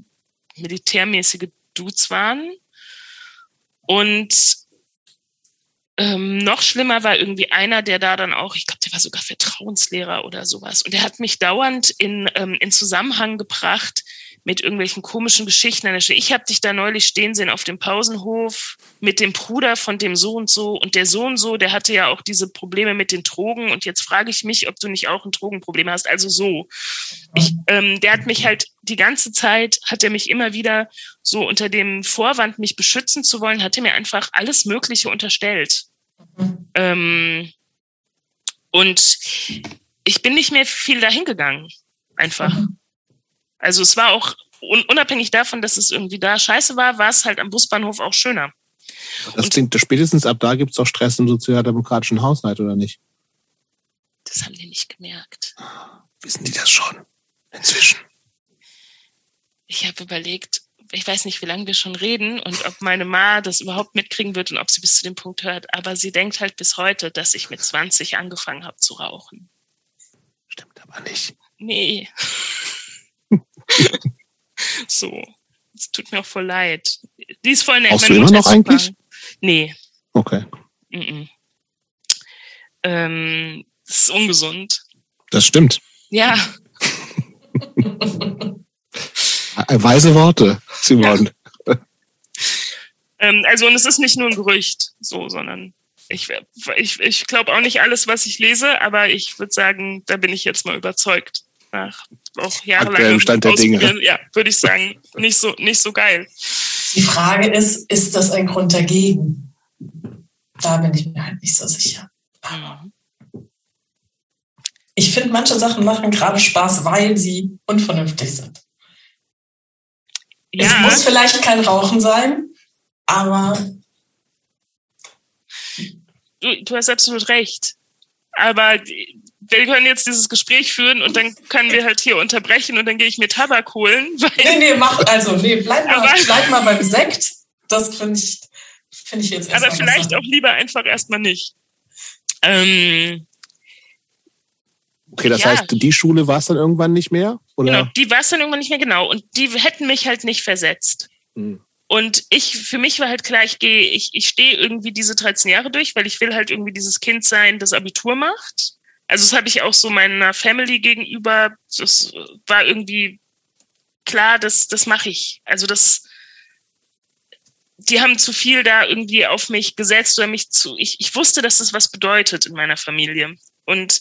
C: militärmäßige Dudes waren. Und ähm, noch schlimmer war irgendwie einer, der da dann auch, ich glaube, der war sogar Vertrauenslehrer oder sowas. Und der hat mich dauernd in, ähm, in Zusammenhang gebracht mit irgendwelchen komischen Geschichten. Ich habe dich da neulich stehen sehen auf dem Pausenhof mit dem Bruder von dem so und so. Und der so und so, der hatte ja auch diese Probleme mit den Drogen. Und jetzt frage ich mich, ob du nicht auch ein Drogenproblem hast. Also so. Ich, ähm, der hat mich halt die ganze Zeit, hat er mich immer wieder so unter dem Vorwand, mich beschützen zu wollen, hat er mir einfach alles Mögliche unterstellt. Ähm, und ich bin nicht mehr viel dahin gegangen. Einfach. Mhm. Also es war auch unabhängig davon, dass es irgendwie da scheiße war, war es halt am Busbahnhof auch schöner.
B: Das und klingt, spätestens ab da gibt es auch Stress im sozialdemokratischen Haushalt, oder nicht?
C: Das haben die nicht gemerkt.
B: Wissen die das schon? Inzwischen.
C: Ich habe überlegt, ich weiß nicht, wie lange wir schon reden und ob meine Ma das überhaupt mitkriegen wird und ob sie bis zu dem Punkt hört. Aber sie denkt halt bis heute, dass ich mit 20 angefangen habe zu rauchen.
B: Stimmt aber nicht.
C: Nee. <laughs> so. Es tut mir auch voll leid. Die ist voll nett.
B: Brauchst du immer noch eigentlich?
C: Nee.
B: Okay.
C: Mm -mm. Ähm, das ist ungesund.
B: Das stimmt.
C: Ja.
B: Weise Worte, Simon. Ja.
C: ähm, also, und es ist nicht nur ein Gerücht, so, sondern ich, ich, ich glaube auch nicht alles, was ich lese, aber ich würde sagen, da bin ich jetzt mal überzeugt nach auch jahrelangem
B: Stand der Dinge.
C: Ja, würde ich sagen, nicht so, nicht so geil.
A: Die Frage ist, ist das ein Grund dagegen? Da bin ich mir halt nicht so sicher. Aber ich finde, manche Sachen machen gerade Spaß, weil sie unvernünftig sind. Ja. Es muss vielleicht kein Rauchen sein, aber.
C: Du, du hast absolut recht. Aber wir können jetzt dieses Gespräch führen und dann können wir halt hier unterbrechen und dann gehe ich mir Tabak holen. <laughs>
A: Weil nee, nee, mach, also, nee, bleib mal, aber, bleib mal beim Sekt. Das finde ich, finde ich jetzt
C: Aber vielleicht auch lieber einfach erstmal nicht. Ähm,
B: okay, das ja. heißt, die Schule war es dann irgendwann nicht mehr? Oder?
C: Genau, die war es dann irgendwann nicht mehr, genau. Und die hätten mich halt nicht versetzt. Hm. Und ich, für mich war halt klar, ich gehe, ich, ich stehe irgendwie diese 13 Jahre durch, weil ich will halt irgendwie dieses Kind sein, das Abitur macht also das habe ich auch so meiner Family gegenüber, das war irgendwie klar, das, das mache ich. Also das, die haben zu viel da irgendwie auf mich gesetzt oder mich zu, ich, ich wusste, dass das was bedeutet in meiner Familie. Und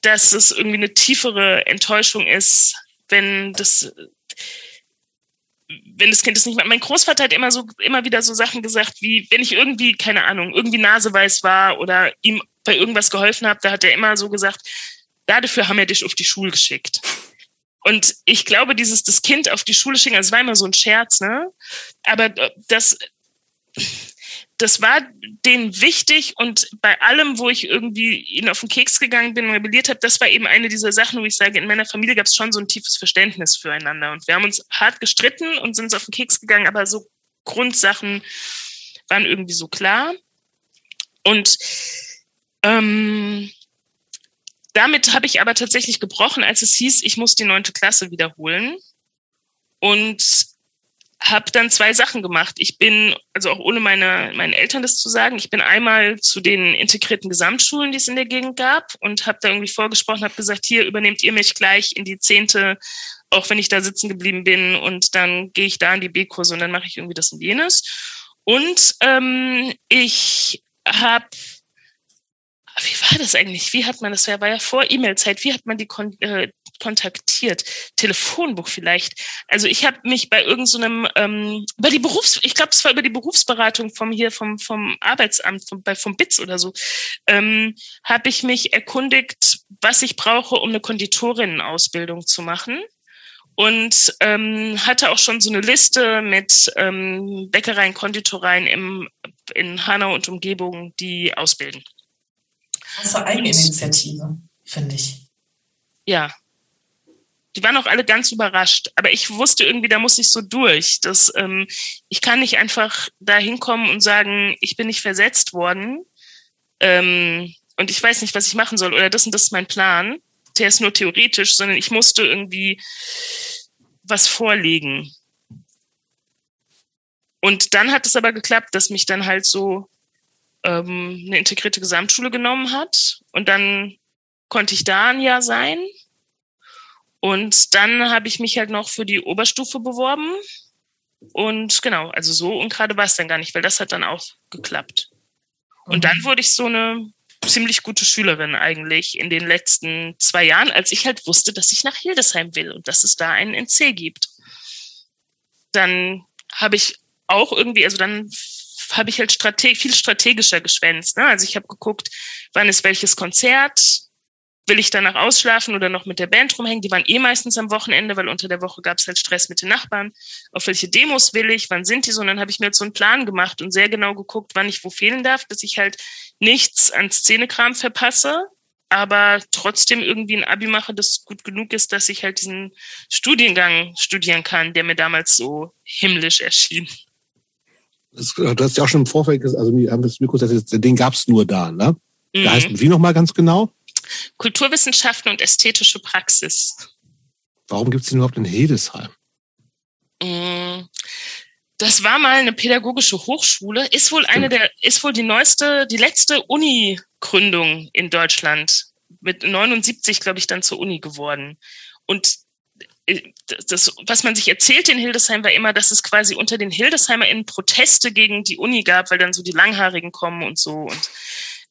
C: dass es irgendwie eine tiefere Enttäuschung ist, wenn das, wenn das Kind es nicht macht. Mein Großvater hat immer so, immer wieder so Sachen gesagt, wie, wenn ich irgendwie, keine Ahnung, irgendwie naseweiß war oder ihm bei irgendwas geholfen habe, da hat er immer so gesagt, dafür haben wir dich auf die Schule geschickt. Und ich glaube, dieses das Kind auf die Schule schicken, das war immer so ein Scherz, ne? Aber das, das war denen wichtig und bei allem, wo ich irgendwie ihnen auf den Keks gegangen bin und rebelliert habe, das war eben eine dieser Sachen, wo ich sage, in meiner Familie gab es schon so ein tiefes Verständnis füreinander. Und wir haben uns hart gestritten und sind uns auf den Keks gegangen, aber so Grundsachen waren irgendwie so klar. Und ähm, damit habe ich aber tatsächlich gebrochen, als es hieß, ich muss die neunte Klasse wiederholen. Und habe dann zwei Sachen gemacht. Ich bin, also auch ohne meine, meinen Eltern das zu sagen, ich bin einmal zu den integrierten Gesamtschulen, die es in der Gegend gab und habe da irgendwie vorgesprochen, habe gesagt, hier übernehmt ihr mich gleich in die zehnte, auch wenn ich da sitzen geblieben bin und dann gehe ich da in die B-Kurse und dann mache ich irgendwie das und jenes. Und ähm, ich habe wie war das eigentlich? Wie hat man das? War ja vor E-Mail-Zeit. Wie hat man die äh, kontaktiert? Telefonbuch vielleicht. Also ich habe mich bei irgendeinem so ähm, über die Berufs, ich glaube, es war über die Berufsberatung vom hier vom vom Arbeitsamt vom bei vom BITS oder so, ähm, habe ich mich erkundigt, was ich brauche, um eine Konditorinnen-Ausbildung zu machen und ähm, hatte auch schon so eine Liste mit ähm, Bäckereien, Konditoreien im, in Hanau und Umgebung, die ausbilden.
A: Krasse Eigeninitiative, finde ich.
C: Ja. Die waren auch alle ganz überrascht. Aber ich wusste irgendwie, da muss ich so durch. Dass, ähm, ich kann nicht einfach da hinkommen und sagen, ich bin nicht versetzt worden ähm, und ich weiß nicht, was ich machen soll. Oder das und das ist mein Plan. Der ist nur theoretisch, sondern ich musste irgendwie was vorlegen. Und dann hat es aber geklappt, dass mich dann halt so ähm, eine integrierte Gesamtschule genommen hat. Und dann konnte ich da ein Jahr sein. Und dann habe ich mich halt noch für die Oberstufe beworben. Und genau, also so und gerade war es dann gar nicht, weil das hat dann auch geklappt. Und dann wurde ich so eine ziemlich gute Schülerin eigentlich in den letzten zwei Jahren, als ich halt wusste, dass ich nach Hildesheim will und dass es da einen NC gibt. Dann habe ich auch irgendwie, also dann habe ich halt strate viel strategischer geschwänzt. Ne? Also ich habe geguckt, wann ist welches Konzert, will ich danach ausschlafen oder noch mit der Band rumhängen? Die waren eh meistens am Wochenende, weil unter der Woche gab es halt Stress mit den Nachbarn. Auf welche Demos will ich? Wann sind die so? Und dann habe ich mir jetzt so einen Plan gemacht und sehr genau geguckt, wann ich wo fehlen darf, dass ich halt nichts an Szenekram verpasse, aber trotzdem irgendwie ein Abi mache, das gut genug ist, dass ich halt diesen Studiengang studieren kann, der mir damals so himmlisch erschien.
B: Das, du hast ja auch schon im Vorfeld gesagt, also wir haben das Mikro, den gab es nur da, ne? Mhm. Da heißt wie nochmal ganz genau?
C: Kulturwissenschaften und ästhetische Praxis.
B: Warum gibt es den überhaupt in Hildesheim?
C: Mm, das war mal eine pädagogische Hochschule, ist wohl Stimmt. eine der, ist wohl die neueste, die letzte Uni-Gründung in Deutschland. Mit 79, glaube ich, dann zur Uni geworden. Und äh, das, was man sich erzählt in Hildesheim, war immer, dass es quasi unter den HildesheimerInnen Proteste gegen die Uni gab, weil dann so die Langhaarigen kommen und so. Und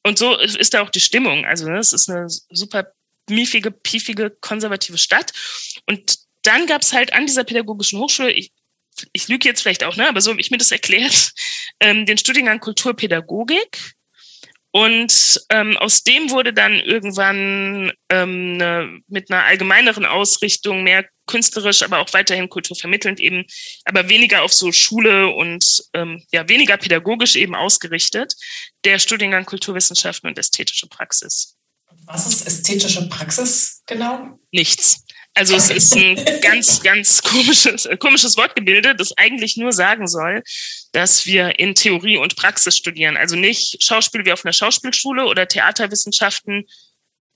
C: und so ist da auch die Stimmung. Also ne, es ist eine super miefige, piefige, konservative Stadt. Und dann gab es halt an dieser pädagogischen Hochschule, ich, ich lüge jetzt vielleicht auch, ne, aber so habe ich mir das erklärt, <laughs> ähm, den Studiengang Kulturpädagogik. Und ähm, aus dem wurde dann irgendwann ähm, ne, mit einer allgemeineren Ausrichtung mehr künstlerisch, aber auch weiterhin kulturvermittelnd eben, aber weniger auf so Schule und ähm, ja weniger pädagogisch eben ausgerichtet, der Studiengang Kulturwissenschaften und ästhetische Praxis.
A: Was ist ästhetische Praxis genau?
C: Nichts. Also es ist ein <laughs> ganz, ganz komisches, komisches Wortgebilde, das eigentlich nur sagen soll, dass wir in Theorie und Praxis studieren. Also nicht Schauspiel wie auf einer Schauspielschule oder Theaterwissenschaften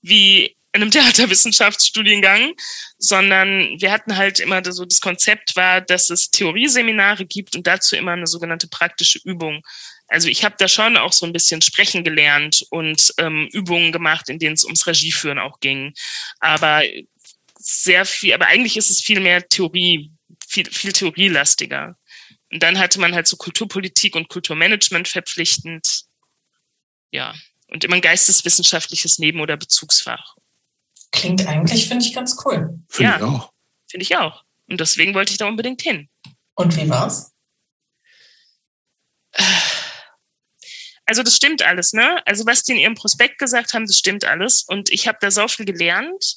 C: wie in einem <laughs> Theaterwissenschaftsstudiengang, sondern wir hatten halt immer so das Konzept war, dass es Theorieseminare gibt und dazu immer eine sogenannte praktische Übung. Also ich habe da schon auch so ein bisschen sprechen gelernt und ähm, Übungen gemacht, in denen es ums Regieführen auch ging. Aber sehr viel, aber eigentlich ist es viel mehr Theorie, viel, viel theorielastiger. Und dann hatte man halt so Kulturpolitik und Kulturmanagement verpflichtend. Ja. Und immer ein geisteswissenschaftliches Neben- oder Bezugsfach.
A: Klingt eigentlich, finde ich, ganz cool.
B: Finde ja, ich auch.
C: Finde ich auch. Und deswegen wollte ich da unbedingt hin.
A: Und wie war's?
C: Also das stimmt alles, ne? Also was die in ihrem Prospekt gesagt haben, das stimmt alles. Und ich habe da so viel gelernt.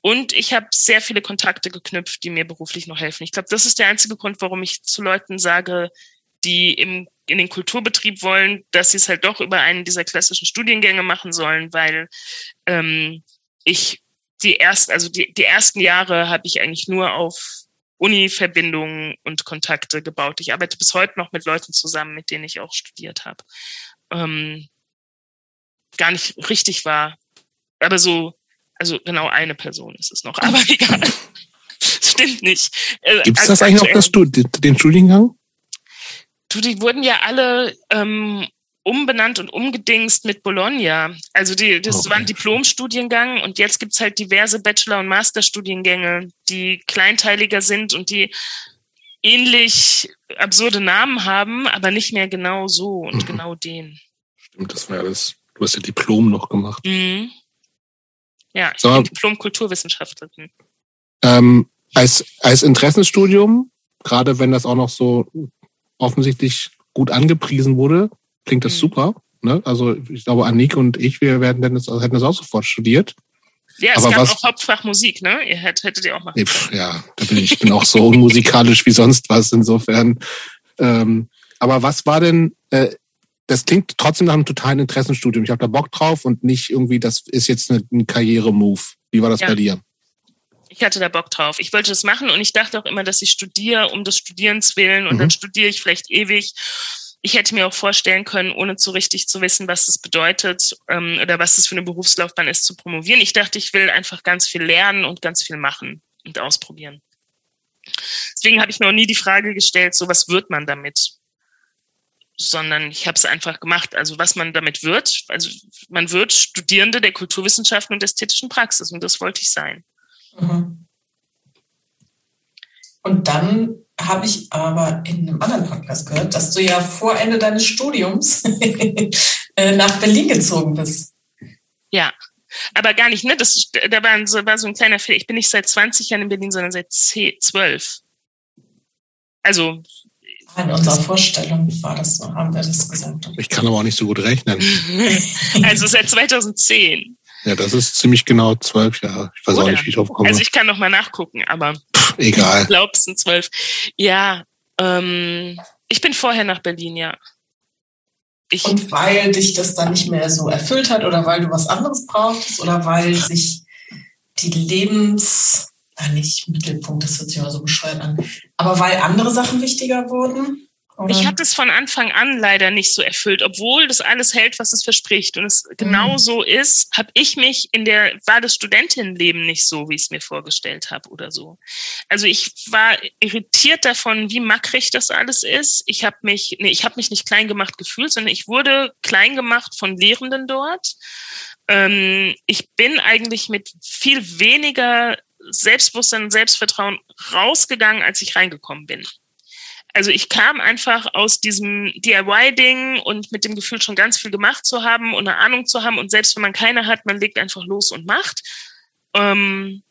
C: Und ich habe sehr viele Kontakte geknüpft, die mir beruflich noch helfen. Ich glaube, das ist der einzige Grund, warum ich zu Leuten sage, die im, in den Kulturbetrieb wollen, dass sie es halt doch über einen dieser klassischen Studiengänge machen sollen, weil ähm, ich die ersten, also die, die ersten Jahre habe ich eigentlich nur auf Uni-Verbindungen und Kontakte gebaut. Ich arbeite bis heute noch mit Leuten zusammen, mit denen ich auch studiert habe. Ähm, gar nicht richtig war. Aber so also genau eine Person ist es noch, <laughs> aber egal. Stimmt nicht.
B: Äh, Gibt es das eigentlich noch, das Stud den Studiengang?
C: Du, die wurden ja alle ähm, umbenannt und umgedingst mit Bologna. Also die, das okay. war ein Diplomstudiengang und jetzt gibt's halt diverse Bachelor- und Masterstudiengänge, die kleinteiliger sind und die ähnlich absurde Namen haben, aber nicht mehr genau so und mhm. genau den.
B: Stimmt, das war ja das. Du hast ja Diplom noch gemacht.
C: Mhm. Ja, ich so, bin Diplom-Kulturwissenschaftlerin.
B: Ähm, als, als Interessenstudium, gerade wenn das auch noch so offensichtlich gut angepriesen wurde, klingt das mhm. super. Ne? Also ich glaube, Annik und ich, wir werden das, hätten das auch sofort studiert.
C: Ja, es Aber gab was, auch Hauptfach Musik, ne? Ihr hättet, hättet ihr auch machen
B: können. Ja, da bin ich, ich bin auch so unmusikalisch wie sonst was, insofern. Ähm, aber was war denn, äh, das klingt trotzdem nach einem totalen Interessenstudium. Ich habe da Bock drauf und nicht irgendwie, das ist jetzt eine, ein Karrieremove. Wie war das ja. bei dir?
C: Ich hatte da Bock drauf. Ich wollte das machen und ich dachte auch immer, dass ich studiere um des Studierens willen und mhm. dann studiere ich vielleicht ewig. Ich hätte mir auch vorstellen können, ohne so richtig zu wissen, was das bedeutet ähm, oder was das für eine Berufslaufbahn ist, zu promovieren. Ich dachte, ich will einfach ganz viel lernen und ganz viel machen und ausprobieren. Deswegen habe ich mir auch nie die Frage gestellt, so was wird man damit? sondern ich habe es einfach gemacht. Also was man damit wird, also man wird Studierende der Kulturwissenschaften und ästhetischen Praxis und das wollte ich sein. Mhm.
A: Und dann habe ich aber in einem anderen Podcast gehört, dass du ja vor Ende deines Studiums <laughs> äh, nach Berlin gezogen bist.
C: Ja, aber gar nicht, ne? Das, da war so, war so ein kleiner Fehler. Ich bin nicht seit 20 Jahren in Berlin, sondern seit 10, 12. Also.
A: In unserer Vorstellung war das so, haben wir das gesagt.
B: Ich kann aber auch nicht so gut rechnen. <laughs>
C: also seit 2010.
B: Ja, das ist ziemlich genau zwölf Jahre. Ich weiß Oder? auch nicht, wie ich drauf komme.
C: Also ich kann noch mal nachgucken, aber
B: Pff, egal.
C: Ich glaube, es sind zwölf. Ja, ähm, ich bin vorher nach Berlin, ja.
A: Ich, Und weil dich das dann nicht mehr so erfüllt hat oder weil du was anderes brauchst oder weil sich die Lebens, na nicht Mittelpunkt, das hört sich immer so bescheuert an, aber weil andere Sachen wichtiger wurden?
C: Oder? Ich hatte es von Anfang an leider nicht so erfüllt, obwohl das alles hält, was es verspricht und es genau mhm. so ist, habe ich mich in der war das Studentinnenleben nicht so, wie ich es mir vorgestellt habe oder so. Also ich war irritiert davon, wie mackrig das alles ist. Ich habe mich nee, ich habe mich nicht klein gemacht gefühlt, sondern ich wurde klein gemacht von Lehrenden dort. Ähm, ich bin eigentlich mit viel weniger Selbstbewusstsein und Selbstvertrauen rausgegangen, als ich reingekommen bin also ich kam einfach aus diesem DIY-Ding und mit dem Gefühl, schon ganz viel gemacht zu haben und eine Ahnung zu haben. Und selbst wenn man keine hat, man legt einfach los und macht. Ähm,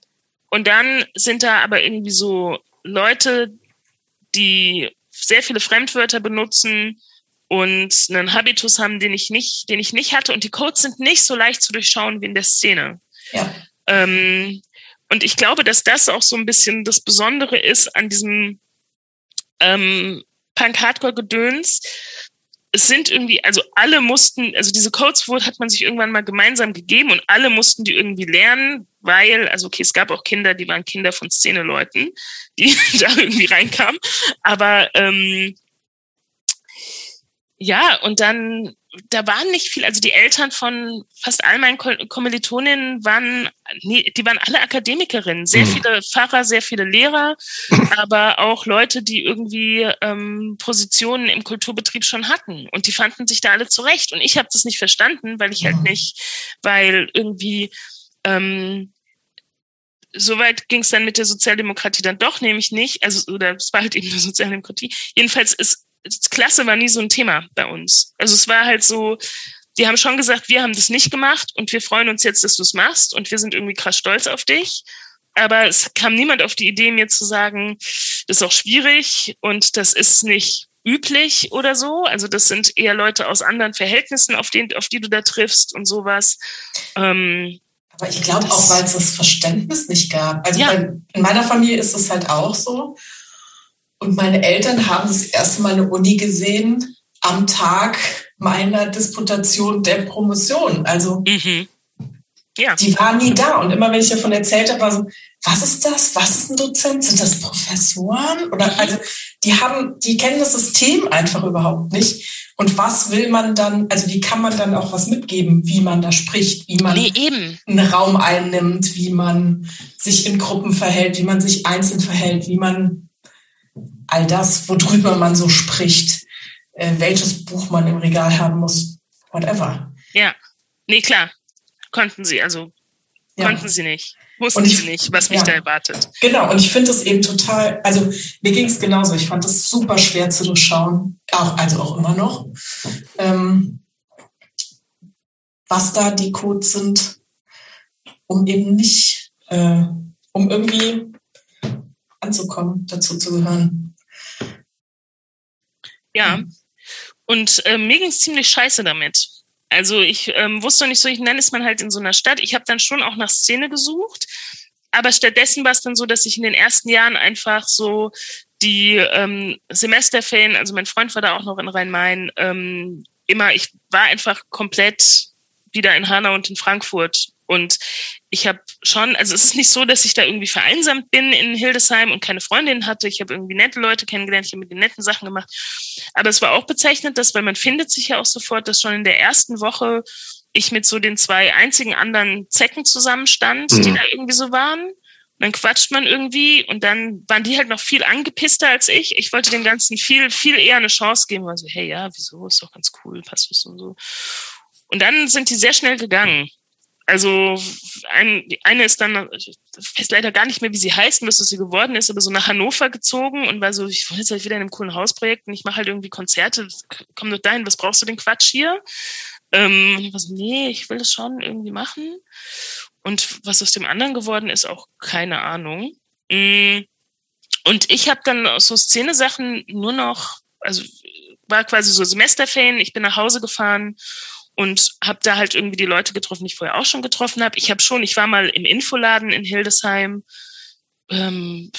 C: und dann sind da aber irgendwie so Leute, die sehr viele Fremdwörter benutzen und einen Habitus haben, den ich nicht, den ich nicht hatte. Und die Codes sind nicht so leicht zu durchschauen wie in der Szene. Ja. Ähm, und ich glaube, dass das auch so ein bisschen das Besondere ist an diesem ähm, Punk-Hardcore-Gedöns. Es sind irgendwie, also alle mussten, also diese Codes hat man sich irgendwann mal gemeinsam gegeben und alle mussten die irgendwie lernen, weil, also okay, es gab auch Kinder, die waren Kinder von Szeneleuten, die <laughs> da irgendwie reinkamen. Aber ähm, ja, und dann da waren nicht viel, also die Eltern von fast all meinen Kommilitoninnen waren, nee, die waren alle Akademikerinnen, sehr mhm. viele Pfarrer, sehr viele Lehrer, <laughs> aber auch Leute, die irgendwie ähm, Positionen im Kulturbetrieb schon hatten und die fanden sich da alle zurecht und ich habe das nicht verstanden, weil ich halt mhm. nicht, weil irgendwie ähm, Soweit ging es dann mit der Sozialdemokratie dann doch nämlich nicht, also oder es war halt eben eine Sozialdemokratie. Jedenfalls ist Klasse war nie so ein Thema bei uns. Also es war halt so, die haben schon gesagt, wir haben das nicht gemacht und wir freuen uns jetzt, dass du es machst und wir sind irgendwie krass stolz auf dich. Aber es kam niemand auf die Idee, mir zu sagen, das ist auch schwierig und das ist nicht üblich oder so. Also das sind eher Leute aus anderen Verhältnissen, auf, den, auf die du da triffst und sowas. Ähm,
A: aber ich glaube auch, weil es das Verständnis nicht gab. Also ja. bei, in meiner Familie ist es halt auch so. Und meine Eltern haben das erste Mal eine Uni gesehen am Tag meiner Disputation der Promotion. Also mhm. ja. die waren nie da. Und immer wenn ich davon erzählt habe, war so, was ist das? Was ist ein Dozent? Sind das Professoren? Oder mhm. also die haben, die kennen das System einfach überhaupt nicht. Und was will man dann, also wie kann man dann auch was mitgeben, wie man da spricht, wie man
C: nee,
A: einen Raum einnimmt, wie man sich in Gruppen verhält, wie man sich einzeln verhält, wie man all das, worüber man so spricht, äh, welches Buch man im Regal haben muss, whatever.
C: Ja, nee, klar, konnten sie, also ja. konnten sie nicht. Wussten ich, sie nicht, was mich ja. da erwartet.
A: Genau, und ich finde es eben total, also mir ging es genauso. Ich fand es super schwer zu durchschauen, auch, also auch immer noch, ähm, was da die Codes sind, um eben nicht, äh, um irgendwie anzukommen, dazu zu gehören.
C: Ja. Und äh, mir ging es ziemlich scheiße damit. Also ich ähm, wusste nicht so, ich nenne es man halt in so einer Stadt. Ich habe dann schon auch nach Szene gesucht, aber stattdessen war es dann so, dass ich in den ersten Jahren einfach so die ähm, Semesterferien, also mein Freund war da auch noch in Rhein-Main, ähm, immer, ich war einfach komplett wieder in Hanau und in Frankfurt und ich habe schon, also es ist nicht so, dass ich da irgendwie vereinsamt bin in Hildesheim und keine Freundin hatte. Ich habe irgendwie nette Leute kennengelernt, ich habe mit den netten Sachen gemacht. Aber es war auch bezeichnet, dass, weil man findet sich ja auch sofort, dass schon in der ersten Woche ich mit so den zwei einzigen anderen Zecken zusammenstand, mhm. die da irgendwie so waren. Und dann quatscht man irgendwie und dann waren die halt noch viel angepisster als ich. Ich wollte dem Ganzen viel, viel eher eine Chance geben, weil so, hey, ja, wieso, ist doch ganz cool, passt das und so. Und dann sind die sehr schnell gegangen. Also ein, die eine ist dann, ich weiß leider gar nicht mehr, wie sie heißt und was sie geworden ist, aber so nach Hannover gezogen und war so, ich wollte jetzt halt wieder in einem coolen Hausprojekt und ich mache halt irgendwie Konzerte, komm doch dahin, was brauchst du den Quatsch hier? Ähm, ich war so, nee, ich will das schon irgendwie machen. Und was aus dem anderen geworden ist, auch keine Ahnung. Mm. Und ich habe dann aus so Szene-Sachen nur noch, also war quasi so Semesterferien, ich bin nach Hause gefahren und habe da halt irgendwie die Leute getroffen, die ich vorher auch schon getroffen habe. Ich habe schon, ich war mal im Infoladen in Hildesheim. Ähm,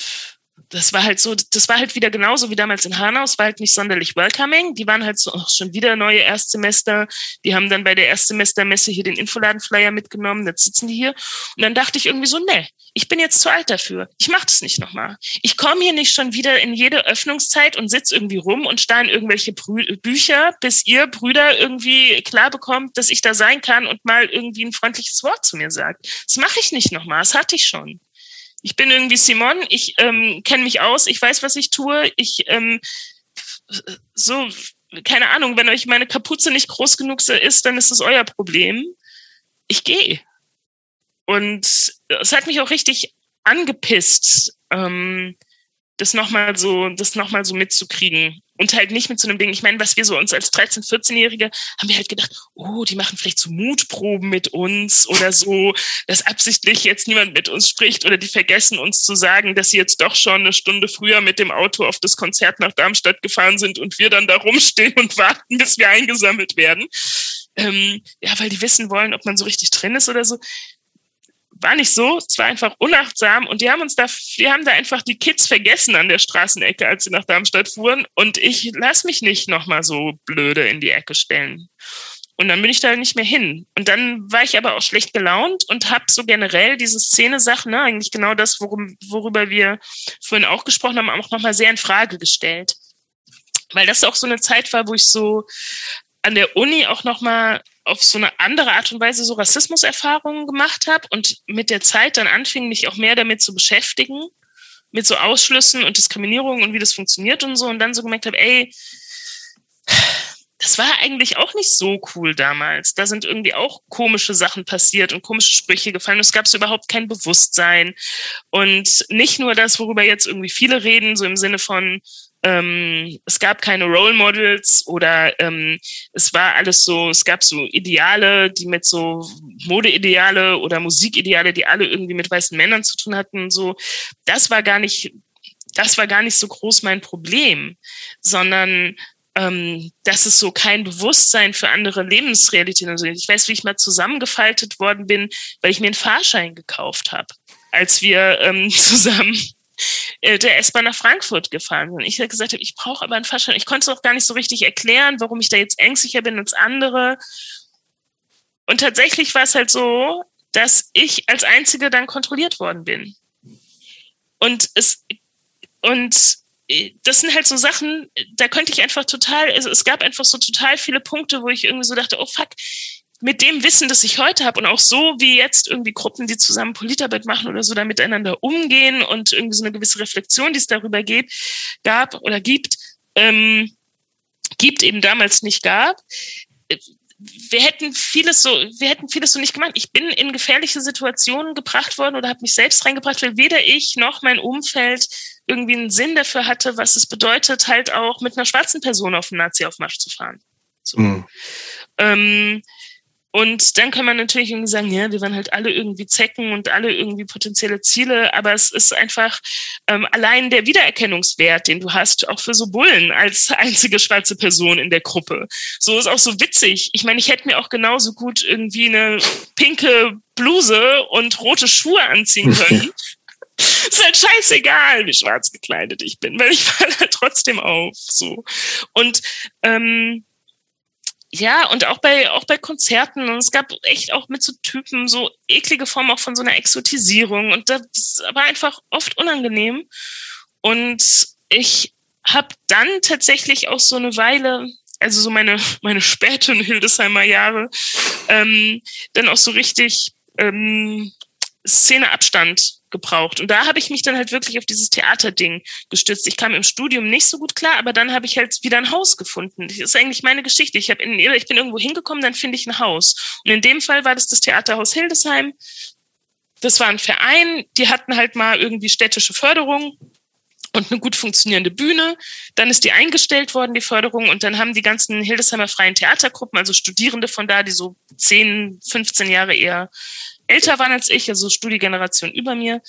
C: das war halt so, das war halt wieder genauso wie damals in Hanau. Es war halt nicht sonderlich welcoming. Die waren halt so auch schon wieder neue Erstsemester. Die haben dann bei der Erstsemestermesse hier den Infoladenflyer mitgenommen. Jetzt sitzen die hier. Und dann dachte ich irgendwie so, ne, ich bin jetzt zu alt dafür. Ich mache das nicht nochmal. Ich komme hier nicht schon wieder in jede Öffnungszeit und sitz irgendwie rum und starr in irgendwelche Brü Bücher, bis ihr Brüder irgendwie klar bekommt, dass ich da sein kann und mal irgendwie ein freundliches Wort zu mir sagt. Das mache ich nicht nochmal. Das hatte ich schon ich bin irgendwie Simon, ich ähm, kenne mich aus, ich weiß, was ich tue, ich ähm, so, keine Ahnung, wenn euch meine Kapuze nicht groß genug ist, dann ist es euer Problem. Ich gehe. Und es hat mich auch richtig angepisst, ähm, das nochmal so, das nochmal so mitzukriegen und halt nicht mit so einem Ding. Ich meine, was wir so uns als 13-, 14-Jährige haben wir halt gedacht, oh, die machen vielleicht so Mutproben mit uns oder so, dass absichtlich jetzt niemand mit uns spricht oder die vergessen uns zu sagen, dass sie jetzt doch schon eine Stunde früher mit dem Auto auf das Konzert nach Darmstadt gefahren sind und wir dann da rumstehen und warten, bis wir eingesammelt werden. Ähm, ja, weil die wissen wollen, ob man so richtig drin ist oder so war nicht so, es war einfach unachtsam und die haben uns da, die haben da einfach die Kids vergessen an der Straßenecke, als sie nach Darmstadt fuhren und ich lass mich nicht nochmal so blöde in die Ecke stellen. Und dann bin ich da nicht mehr hin. Und dann war ich aber auch schlecht gelaunt und habe so generell diese Szene-Sachen, ne, eigentlich genau das, worum, worüber wir vorhin auch gesprochen haben, auch nochmal sehr in Frage gestellt. Weil das auch so eine Zeit war, wo ich so an der Uni auch nochmal auf so eine andere Art und Weise so Rassismuserfahrungen gemacht habe und mit der Zeit dann anfing, mich auch mehr damit zu beschäftigen, mit so Ausschlüssen und Diskriminierung und wie das funktioniert und so und dann so gemerkt habe, ey, das war eigentlich auch nicht so cool damals. Da sind irgendwie auch komische Sachen passiert und komische Sprüche gefallen. Es gab so überhaupt kein Bewusstsein. Und nicht nur das, worüber jetzt irgendwie viele reden, so im Sinne von, ähm, es gab keine Role Models oder ähm, es war alles so, es gab so Ideale, die mit so Modeideale oder Musikideale, die alle irgendwie mit weißen Männern zu tun hatten. So, das war gar nicht, das war gar nicht so groß mein Problem, sondern ähm, dass es so kein Bewusstsein für andere Lebensrealitäten. Also ich weiß, wie ich mal zusammengefaltet worden bin, weil ich mir einen Fahrschein gekauft habe, als wir ähm, <laughs> zusammen der S-Bahn nach Frankfurt gefahren sind. Ich gesagt ich brauche aber einen Fahrschein. Ich konnte es auch gar nicht so richtig erklären, warum ich da jetzt ängstlicher bin als andere. Und tatsächlich war es halt so, dass ich als Einzige dann kontrolliert worden bin. Und es, und äh, das sind halt so Sachen, da könnte ich einfach total, also es gab einfach so total viele Punkte, wo ich irgendwie so dachte, oh fuck, mit dem Wissen, das ich heute habe und auch so wie jetzt irgendwie Gruppen, die zusammen Politarbeit machen oder so, da miteinander umgehen und irgendwie so eine gewisse Reflexion, die es darüber geht, gab oder gibt, ähm, gibt eben damals nicht gab. Wir hätten vieles so, wir hätten vieles so nicht gemacht. Ich bin in gefährliche Situationen gebracht worden oder habe mich selbst reingebracht, weil weder ich noch mein Umfeld irgendwie einen Sinn dafür hatte, was es bedeutet, halt auch mit einer schwarzen Person auf den Nazi-Aufmarsch zu fahren. So. Mhm. Ähm, und dann kann man natürlich irgendwie sagen, ja, wir waren halt alle irgendwie Zecken und alle irgendwie potenzielle Ziele, aber es ist einfach ähm, allein der Wiedererkennungswert, den du hast, auch für so Bullen als <laughs> einzige schwarze Person in der Gruppe. So ist auch so witzig. Ich meine, ich hätte mir auch genauso gut irgendwie eine pinke Bluse und rote Schuhe anziehen <laughs> können. ist halt scheißegal, wie schwarz gekleidet ich bin, weil ich <laughs> falle halt trotzdem auf. So. Und ähm, ja, und auch bei, auch bei Konzerten. Und es gab echt auch mit so Typen so eklige Formen auch von so einer Exotisierung. Und das war einfach oft unangenehm. Und ich habe dann tatsächlich auch so eine Weile, also so meine, <laughs> meine späten Hildesheimer Jahre, ähm, dann auch so richtig ähm, Szeneabstand gebraucht. Und da habe ich mich dann halt wirklich auf dieses Theaterding gestützt. Ich kam im Studium nicht so gut klar, aber dann habe ich halt wieder ein Haus gefunden. Das ist eigentlich meine Geschichte. Ich, in, ich bin irgendwo hingekommen, dann finde ich ein Haus. Und in dem Fall war das das Theaterhaus Hildesheim. Das war ein Verein, die hatten halt mal irgendwie städtische Förderung und eine gut funktionierende Bühne. Dann ist die eingestellt worden, die Förderung. Und dann haben die ganzen Hildesheimer freien Theatergruppen, also Studierende von da, die so 10, 15 Jahre eher älter waren als ich, also Studiegeneration über mir,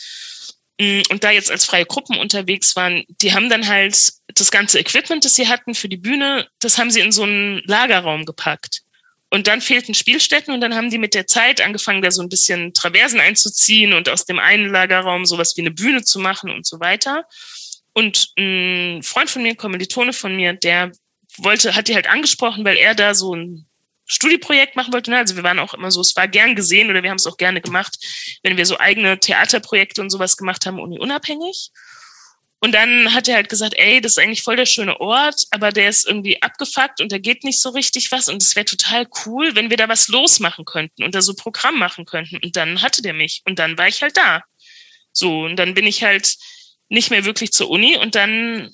C: mm, und da jetzt als freie Gruppen unterwegs waren, die haben dann halt das ganze Equipment, das sie hatten für die Bühne, das haben sie in so einen Lagerraum gepackt. Und dann fehlten Spielstätten und dann haben die mit der Zeit angefangen, da so ein bisschen Traversen einzuziehen und aus dem einen Lagerraum sowas wie eine Bühne zu machen und so weiter. Und ein Freund von mir, Kommilitone von mir, der wollte, hat die halt angesprochen, weil er da so ein Studieprojekt machen wollte. Ne? Also wir waren auch immer so, es war gern gesehen oder wir haben es auch gerne gemacht, wenn wir so eigene Theaterprojekte und sowas gemacht haben, uni unabhängig. Und dann hat er halt gesagt, ey, das ist eigentlich voll der schöne Ort, aber der ist irgendwie abgefuckt und da geht nicht so richtig was und es wäre total cool, wenn wir da was losmachen könnten und da so Programm machen könnten. Und dann hatte der mich und dann war ich halt da. So, und dann bin ich halt nicht mehr wirklich zur Uni und dann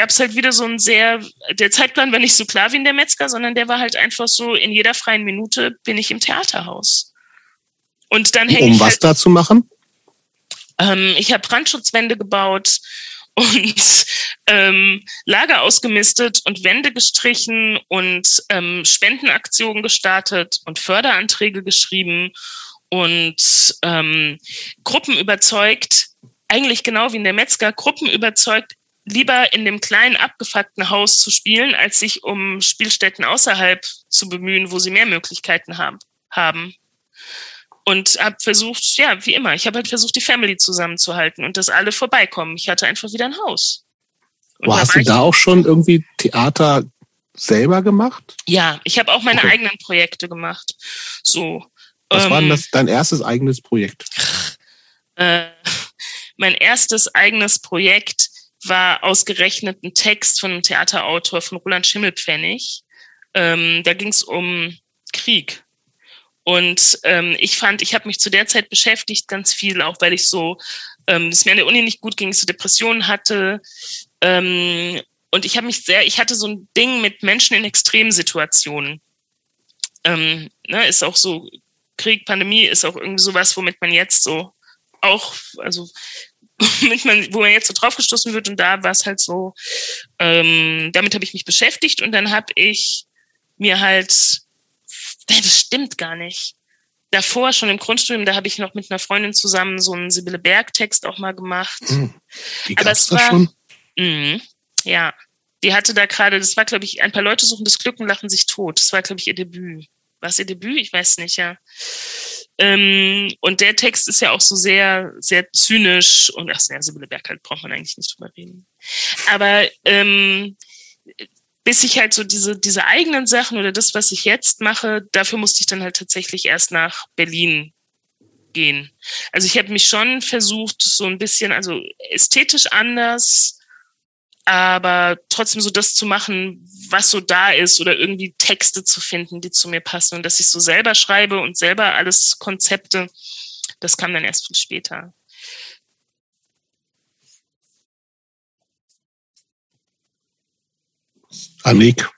C: gab es halt wieder so ein sehr, der Zeitplan war nicht so klar wie in der Metzger, sondern der war halt einfach so, in jeder freien Minute bin ich im Theaterhaus. Und dann hänge
B: um
C: ich.
B: Um was
C: halt,
B: da zu machen?
C: Ähm, ich habe Brandschutzwände gebaut und <laughs> ähm, Lager ausgemistet und Wände gestrichen und ähm, Spendenaktionen gestartet und Förderanträge geschrieben und ähm, Gruppen überzeugt, eigentlich genau wie in der Metzger, Gruppen überzeugt, lieber in dem kleinen abgefuckten Haus zu spielen, als sich um Spielstätten außerhalb zu bemühen, wo sie mehr Möglichkeiten haben. haben. Und habe versucht, ja, wie immer, ich habe halt versucht, die Family zusammenzuhalten und dass alle vorbeikommen. Ich hatte einfach wieder ein Haus.
B: Und Wo hast du da auch schon irgendwie Theater selber gemacht?
C: Ja, ich habe auch meine okay. eigenen Projekte gemacht. So.
B: Was ähm, war denn ähm, das dein erstes eigenes Projekt? <laughs>
C: Äh, mein erstes eigenes Projekt war ausgerechnet ein Text von einem Theaterautor von Roland Schimmelpfennig. Ähm, da ging es um Krieg. Und ähm, ich fand, ich habe mich zu der Zeit beschäftigt ganz viel, auch weil ich so, ähm, es mir an der Uni nicht gut ging, ich so Depressionen hatte. Ähm, und ich habe mich sehr, ich hatte so ein Ding mit Menschen in Extremsituationen. Ähm, ne, ist auch so, Krieg, Pandemie ist auch irgendwie sowas, womit man jetzt so auch, also <laughs> mit man, wo man jetzt so draufgestoßen wird und da war es halt so, ähm, damit habe ich mich beschäftigt und dann habe ich mir halt, das stimmt gar nicht. Davor schon im Grundstudium, da habe ich noch mit einer Freundin zusammen so einen Sibylle Berg Text auch mal gemacht.
B: Hm. Die Aber es war, schon?
C: Mh, ja, die hatte da gerade, das war glaube ich, ein paar Leute suchen das Glück und lachen sich tot. Das war glaube ich ihr Debüt. War es ihr Debüt? Ich weiß nicht, ja. Ähm, und der Text ist ja auch so sehr, sehr zynisch und ach, ja, Sibylle Berg halt braucht man eigentlich nicht drüber reden. Aber ähm, bis ich halt so diese, diese eigenen Sachen oder das, was ich jetzt mache, dafür musste ich dann halt tatsächlich erst nach Berlin gehen. Also ich habe mich schon versucht, so ein bisschen, also ästhetisch anders, aber trotzdem so das zu machen, was so da ist oder irgendwie Texte zu finden, die zu mir passen und dass ich so selber schreibe und selber alles Konzepte, das kam dann erst viel später.
B: Annik.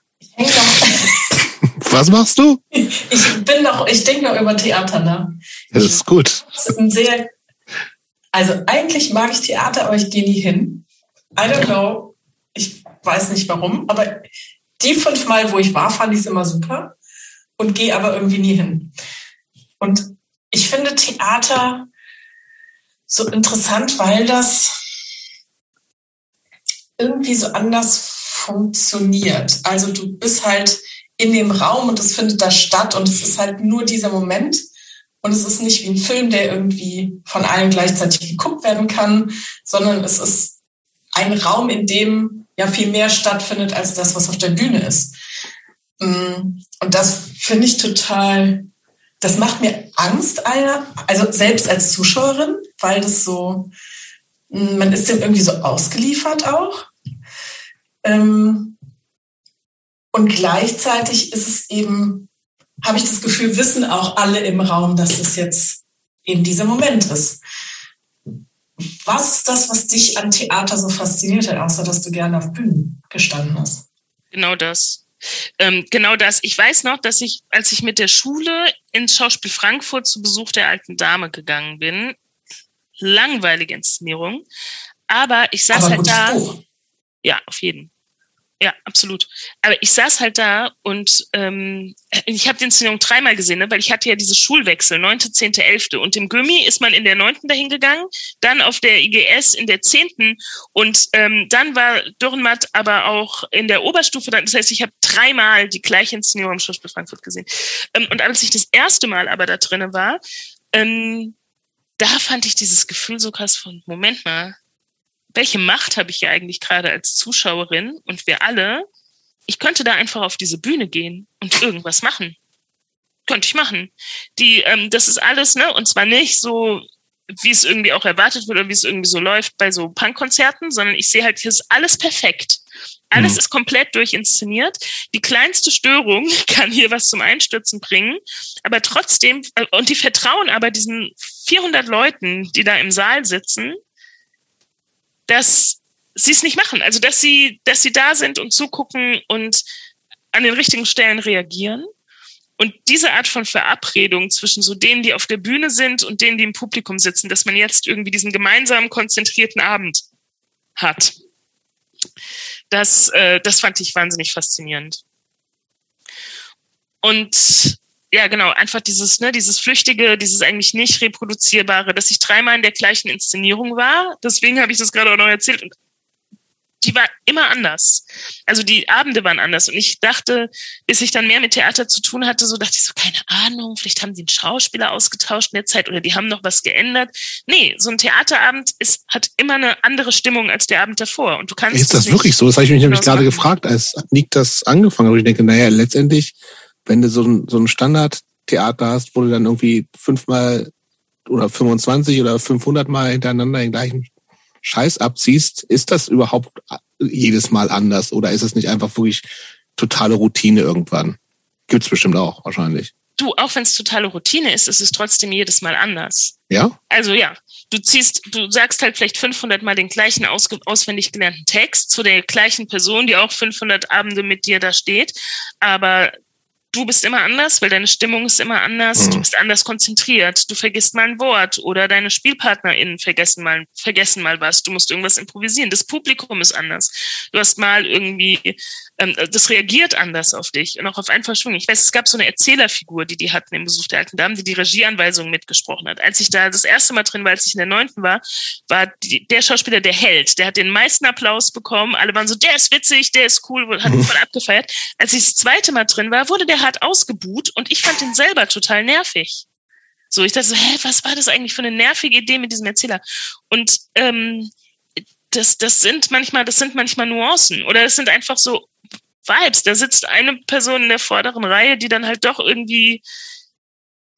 B: Was machst du?
A: Ich bin noch, ich denke noch über Theater nach. Ne?
B: Das ist gut.
A: Das ist ein sehr, also eigentlich mag ich Theater, aber ich gehe nie hin. I don't know. Ich weiß nicht warum, aber die fünf Mal, wo ich war, fand ich es immer super und gehe aber irgendwie nie hin. Und ich finde Theater so interessant, weil das irgendwie so anders funktioniert. Also du bist halt in dem Raum und es findet da statt und es ist halt nur dieser Moment. Und es ist nicht wie ein Film, der irgendwie von allen gleichzeitig geguckt werden kann, sondern es ist ein Raum, in dem ja viel mehr stattfindet als das, was auf der Bühne ist. Mm, und das finde ich total, das macht mir Angst, also selbst als Zuschauerin, weil das so, mm, man ist dem irgendwie so ausgeliefert auch. Ähm, und gleichzeitig ist es eben, habe ich das Gefühl, wissen auch alle im Raum, dass das jetzt eben dieser Moment ist. Was ist das, was dich an Theater so fasziniert hat, außer dass du gerne auf Bühnen gestanden hast?
C: Genau das. Ähm, genau das. Ich weiß noch, dass ich, als ich mit der Schule ins Schauspiel Frankfurt zu Besuch der alten Dame gegangen bin, langweilige Inszenierung, aber ich saß aber halt da. Buch. Ja, auf jeden. Ja, absolut. Aber ich saß halt da und ähm, ich habe die Inszenierung dreimal gesehen, ne, weil ich hatte ja diese Schulwechsel, neunte, zehnte, elfte. Und im Gummi ist man in der neunten dahin gegangen, dann auf der IGS in der zehnten und ähm, dann war Dürrenmatt aber auch in der Oberstufe. Das heißt, ich habe dreimal die gleiche Inszenierung im Schauspiel Frankfurt gesehen. Ähm, und als ich das erste Mal aber da drinnen war, ähm, da fand ich dieses Gefühl so krass von, Moment mal, welche Macht habe ich ja eigentlich gerade als Zuschauerin und wir alle, ich könnte da einfach auf diese Bühne gehen und irgendwas machen. Könnte ich machen. Die, ähm, das ist alles, ne? Und zwar nicht so, wie es irgendwie auch erwartet wird oder wie es irgendwie so läuft bei so Punkkonzerten, sondern ich sehe halt, hier ist alles perfekt. Alles mhm. ist komplett durchinszeniert. Die kleinste Störung <laughs> kann hier was zum Einstürzen bringen. Aber trotzdem, äh, und die vertrauen aber diesen 400 Leuten, die da im Saal sitzen, dass sie es nicht machen. Also dass sie, dass sie da sind und zugucken und an den richtigen Stellen reagieren. Und diese Art von Verabredung zwischen so denen, die auf der Bühne sind und denen, die im Publikum sitzen, dass man jetzt irgendwie diesen gemeinsamen konzentrierten Abend hat, das, äh, das fand ich wahnsinnig faszinierend. Und ja, genau, einfach dieses, ne, dieses Flüchtige, dieses eigentlich nicht reproduzierbare, dass ich dreimal in der gleichen Inszenierung war. Deswegen habe ich das gerade auch noch erzählt. Und die war immer anders. Also die Abende waren anders. Und ich dachte, bis ich dann mehr mit Theater zu tun hatte, so dachte ich so, keine Ahnung, vielleicht haben die einen Schauspieler ausgetauscht in der Zeit oder die haben noch was geändert. Nee, so ein Theaterabend ist, hat immer eine andere Stimmung als der Abend davor. Und du kannst.
B: Ist das wirklich so? Das habe ich mich nämlich gerade gefragt, als Nick das angefangen hat. Und ich denke, naja, letztendlich wenn du so ein, so ein Standardtheater hast, wo du dann irgendwie fünfmal oder 25 oder 500 Mal hintereinander den gleichen Scheiß abziehst, ist das überhaupt jedes Mal anders oder ist es nicht einfach wirklich totale Routine irgendwann? Gibt's bestimmt auch wahrscheinlich.
C: Du, auch wenn es totale Routine ist, ist es trotzdem jedes Mal anders.
B: Ja?
C: Also ja, du ziehst, du sagst halt vielleicht 500 Mal den gleichen aus, auswendig gelernten Text zu der gleichen Person, die auch 500 Abende mit dir da steht, aber du bist immer anders, weil deine Stimmung ist immer anders, mhm. du bist anders konzentriert, du vergisst mal ein Wort oder deine SpielpartnerInnen vergessen mal, vergessen mal was, du musst irgendwas improvisieren, das Publikum ist anders. Du hast mal irgendwie, ähm, das reagiert anders auf dich und auch auf einen Verschwung. Ich weiß, es gab so eine Erzählerfigur, die die hatten im Besuch der alten Damen, die die Regieanweisungen mitgesprochen hat. Als ich da das erste Mal drin war, als ich in der neunten war, war die, der Schauspieler der Held, der hat den meisten Applaus bekommen, alle waren so, der ist witzig, der ist cool, hat mhm. voll abgefeiert. Als ich das zweite Mal drin war, wurde der hart ausgebuht und ich fand ihn selber total nervig. So, ich dachte so, hä, was war das eigentlich für eine nervige Idee mit diesem Erzähler? Und ähm, das, das sind manchmal, das sind manchmal Nuancen oder das sind einfach so Vibes. Da sitzt eine Person in der vorderen Reihe, die dann halt doch irgendwie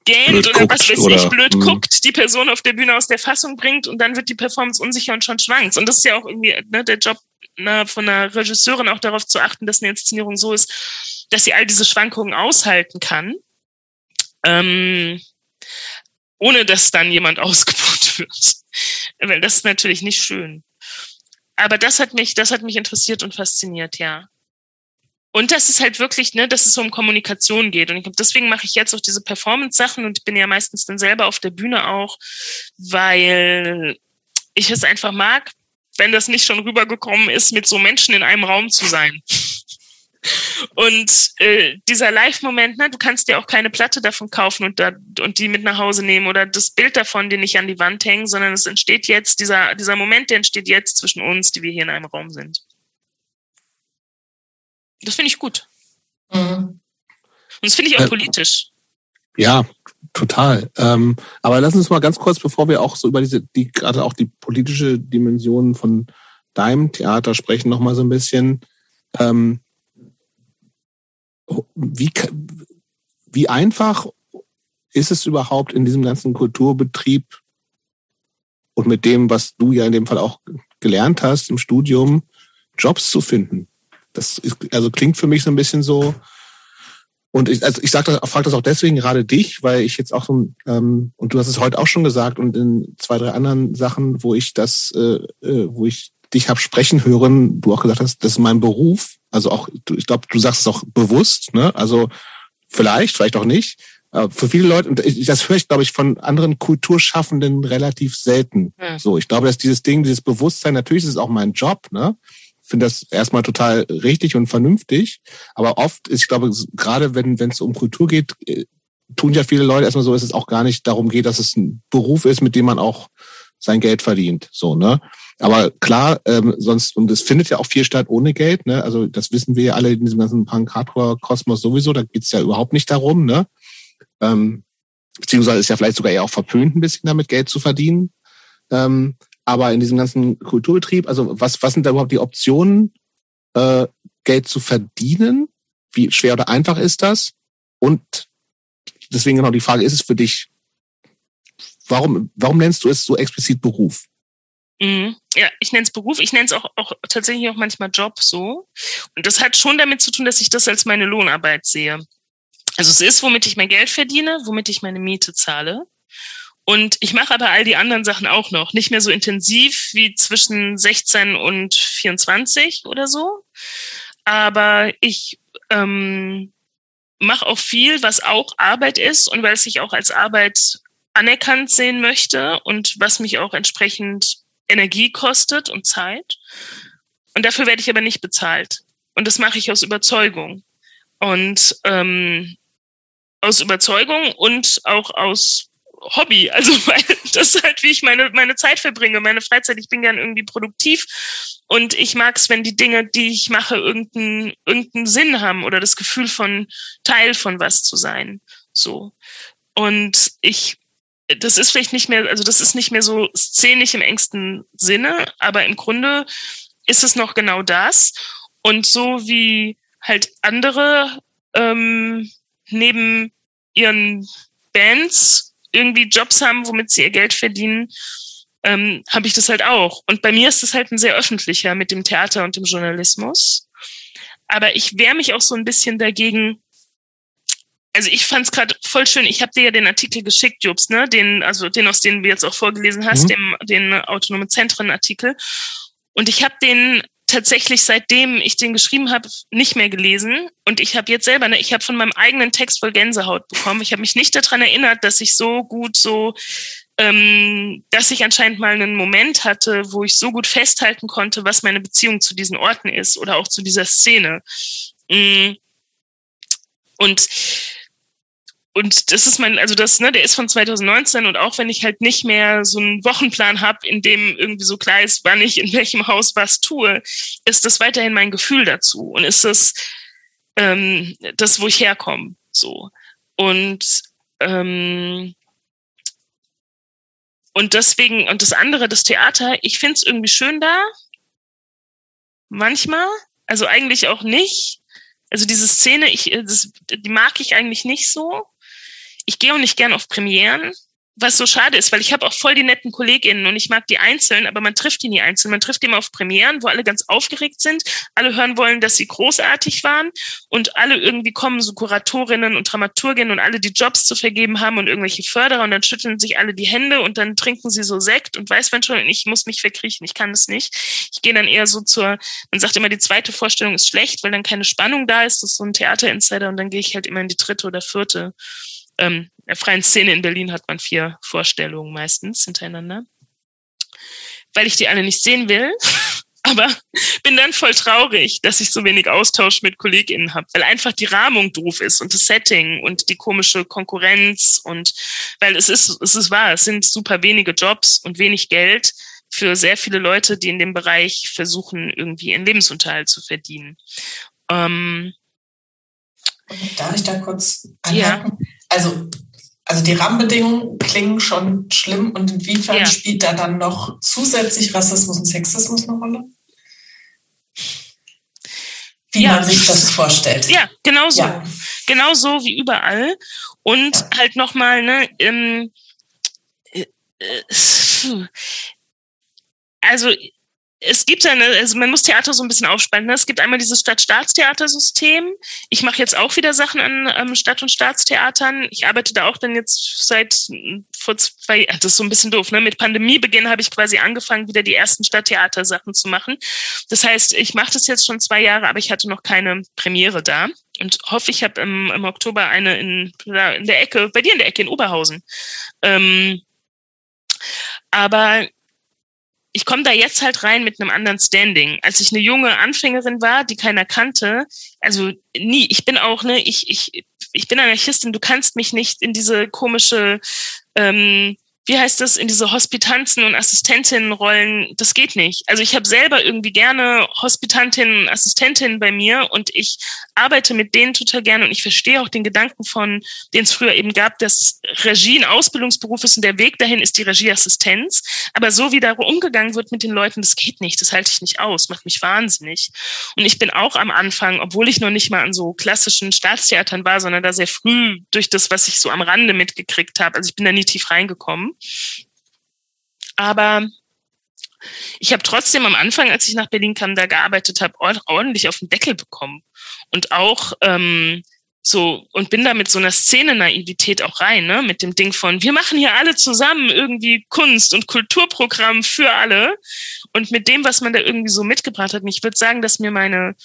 C: gähnt oder was weiß oder, ich, blöd mh. guckt, die Person auf der Bühne aus der Fassung bringt und dann wird die Performance unsicher und schon schwankt. Und das ist ja auch irgendwie ne, der Job na, von einer Regisseurin auch darauf zu achten, dass eine Inszenierung so ist, dass sie all diese Schwankungen aushalten kann, ähm, ohne dass dann jemand <laughs> ausgebucht wird. Weil das ist natürlich nicht schön. Aber das hat mich, das hat mich interessiert und fasziniert, ja. Und dass es halt wirklich, ne, dass es um Kommunikation geht. Und ich glaube, deswegen mache ich jetzt auch diese Performance-Sachen und ich bin ja meistens dann selber auf der Bühne auch, weil ich es einfach mag, wenn das nicht schon rübergekommen ist, mit so Menschen in einem Raum zu sein. Und äh, dieser Live-Moment, ne, du kannst dir auch keine Platte davon kaufen und, da, und die mit nach Hause nehmen oder das Bild davon dir nicht an die Wand hängen, sondern es entsteht jetzt, dieser, dieser Moment, der entsteht jetzt zwischen uns, die wir hier in einem Raum sind. Das finde ich gut. Mhm. Und das finde ich auch äh, politisch.
B: Ja, total. Ähm, aber lass uns mal ganz kurz, bevor wir auch so über diese, die gerade auch die politische Dimension von deinem Theater sprechen, noch mal so ein bisschen. Ähm, wie, wie einfach ist es überhaupt in diesem ganzen Kulturbetrieb und mit dem, was du ja in dem Fall auch gelernt hast im Studium, Jobs zu finden? Das ist, also klingt für mich so ein bisschen so, Und ich, also ich sag das, frage das auch deswegen gerade dich, weil ich jetzt auch so, ähm, und du hast es heute auch schon gesagt und in zwei, drei anderen Sachen, wo ich das, äh, äh, wo ich dich hab sprechen hören, du auch gesagt hast, das ist mein Beruf. Also auch, ich glaube, du sagst es auch bewusst, ne? Also vielleicht, vielleicht auch nicht. Aber für viele Leute, und das höre ich, glaube ich, von anderen Kulturschaffenden relativ selten. Ja. So, ich glaube, dass dieses Ding, dieses Bewusstsein, natürlich ist es auch mein Job, ne? Finde das erstmal total richtig und vernünftig. Aber oft ist, ich glaube, gerade wenn es um Kultur geht, äh, tun ja viele Leute erstmal so, dass es auch gar nicht darum geht, dass es ein Beruf ist, mit dem man auch sein Geld verdient. So, ne? Aber klar, ähm, sonst, und es findet ja auch viel statt ohne Geld, ne? Also das wissen wir ja alle in diesem ganzen Punk-Hardcore-Kosmos sowieso, da geht's ja überhaupt nicht darum, ne? Ähm, beziehungsweise ist ja vielleicht sogar eher auch verpönt, ein bisschen damit Geld zu verdienen. Ähm, aber in diesem ganzen Kulturbetrieb, also was, was sind da überhaupt die Optionen, äh, Geld zu verdienen? Wie schwer oder einfach ist das? Und deswegen genau die Frage, ist es für dich, warum, warum nennst du es so explizit Beruf?
C: Mhm. Ja, ich nenne es Beruf, ich nenne es auch, auch tatsächlich auch manchmal Job so. Und das hat schon damit zu tun, dass ich das als meine Lohnarbeit sehe. Also es ist, womit ich mein Geld verdiene, womit ich meine Miete zahle. Und ich mache aber all die anderen Sachen auch noch. Nicht mehr so intensiv wie zwischen 16 und 24 oder so. Aber ich ähm, mache auch viel, was auch Arbeit ist und weil es sich auch als Arbeit anerkannt sehen möchte und was mich auch entsprechend Energie kostet und Zeit. Und dafür werde ich aber nicht bezahlt. Und das mache ich aus Überzeugung. Und ähm, aus Überzeugung und auch aus Hobby. <laughs> Also weil das ist halt, wie ich meine, meine Zeit verbringe, meine Freizeit. Ich bin gern irgendwie produktiv und ich mag es, wenn die Dinge, die ich mache, irgendeinen irgendeinen Sinn haben oder das Gefühl von Teil von was zu sein. So. Und ich, das ist vielleicht nicht mehr, also das ist nicht mehr so szenisch im engsten Sinne, aber im Grunde ist es noch genau das. Und so wie halt andere ähm, neben ihren Bands irgendwie Jobs haben, womit sie ihr Geld verdienen, ähm, habe ich das halt auch. Und bei mir ist das halt ein sehr öffentlicher mit dem Theater und dem Journalismus. Aber ich wehre mich auch so ein bisschen dagegen. Also ich fand es gerade voll schön. Ich habe dir ja den Artikel geschickt, Jobs, ne? Den, also den, aus dem du jetzt auch vorgelesen hast, mhm. dem, den autonome Zentren-Artikel. Und ich habe den tatsächlich seitdem ich den geschrieben habe nicht mehr gelesen. Und ich habe jetzt selber ne, ich habe von meinem eigenen Text voll Gänsehaut bekommen. Ich habe mich nicht daran erinnert dass ich so gut so ähm, dass ich anscheinend mal einen Moment hatte wo ich so gut festhalten konnte was meine Beziehung zu diesen Orten ist oder auch zu dieser Szene. Mm. und und das ist mein, also das, ne, der ist von 2019 und auch wenn ich halt nicht mehr so einen Wochenplan habe, in dem irgendwie so klar ist, wann ich in <laughs> welchem Haus was tue, ist das weiterhin mein Gefühl dazu und ist das ähm, das, wo ich herkomme, so. Und ähm, und deswegen und das andere, das Theater, ich find's irgendwie schön da, manchmal, also eigentlich auch nicht. Also diese Szene, ich, das, die mag ich eigentlich nicht so ich gehe auch nicht gern auf Premieren, was so schade ist, weil ich habe auch voll die netten KollegInnen und ich mag die einzeln, aber man trifft die nie einzeln. Man trifft die immer auf Premieren, wo alle ganz aufgeregt sind, alle hören wollen, dass sie großartig waren und alle irgendwie kommen, so Kuratorinnen und Dramaturginnen und alle, die Jobs zu vergeben haben und irgendwelche Förderer und dann schütteln sich alle die Hände und dann trinken sie so Sekt und weiß man schon, ich muss mich verkriechen, ich kann das nicht. Ich gehe dann eher so zur, man sagt immer, die zweite Vorstellung ist schlecht, weil dann keine Spannung da ist, das ist so ein Theaterinsider und dann gehe ich halt immer in die dritte oder vierte ähm, der freien Szene in Berlin hat man vier Vorstellungen meistens hintereinander. Weil ich die alle nicht sehen will. <laughs> Aber bin dann voll traurig, dass ich so wenig Austausch mit KollegInnen habe, weil einfach die Rahmung doof ist und das Setting und die komische Konkurrenz und weil es ist, es ist wahr, es sind super wenige Jobs und wenig Geld für sehr viele Leute, die in dem Bereich versuchen, irgendwie ihren Lebensunterhalt zu verdienen. Ähm,
A: Darf ich da kurz anhaken? Ja. Also also die Rahmenbedingungen klingen schon schlimm und inwiefern ja. spielt da dann noch zusätzlich Rassismus und Sexismus eine Rolle? Wie ja. man sich das vorstellt.
C: Ja, genau so. Ja. Genau so wie überall. Und ja. halt nochmal, ne, ähm, äh, äh, also es gibt eine, also man muss Theater so ein bisschen aufspalten. Ne? Es gibt einmal dieses Stadt-Staatstheatersystem. Ich mache jetzt auch wieder Sachen an ähm, Stadt- und Staatstheatern. Ich arbeite da auch dann jetzt seit vor zwei, das ist so ein bisschen doof, ne? Mit Pandemiebeginn habe ich quasi angefangen, wieder die ersten Stadttheater-Sachen zu machen. Das heißt, ich mache das jetzt schon zwei Jahre, aber ich hatte noch keine Premiere da und hoffe, ich habe im, im Oktober eine in, in der Ecke, bei dir in der Ecke in Oberhausen. Ähm, aber ich komme da jetzt halt rein mit einem anderen Standing. Als ich eine junge Anfängerin war, die keiner kannte, also nie, ich bin auch, ne, ich, ich, ich bin Anarchistin, du kannst mich nicht in diese komische ähm, wie heißt das, in diese Hospitanzen- und Assistentinnenrollen, das geht nicht. Also ich habe selber irgendwie gerne Hospitantinnen und Assistentinnen bei mir und ich arbeite mit denen total gerne und ich verstehe auch den Gedanken von, den es früher eben gab, dass Regie ein Ausbildungsberuf ist und der Weg dahin ist die Regieassistenz. Aber so wie da umgegangen wird mit den Leuten, das geht nicht, das halte ich nicht aus, macht mich wahnsinnig. Und ich bin auch am Anfang, obwohl ich noch nicht mal an so klassischen Staatstheatern war, sondern da sehr früh durch das, was ich so am Rande mitgekriegt habe, also ich bin da nie tief reingekommen, aber ich habe trotzdem am Anfang, als ich nach Berlin kam, da gearbeitet habe, ordentlich auf den Deckel bekommen. Und auch ähm, so, und bin da mit so einer Szene-Naivität auch rein, ne? Mit dem Ding von, wir machen hier alle zusammen irgendwie Kunst- und Kulturprogramm für alle. Und mit dem, was man da irgendwie so mitgebracht hat. Ich würde sagen, dass mir meine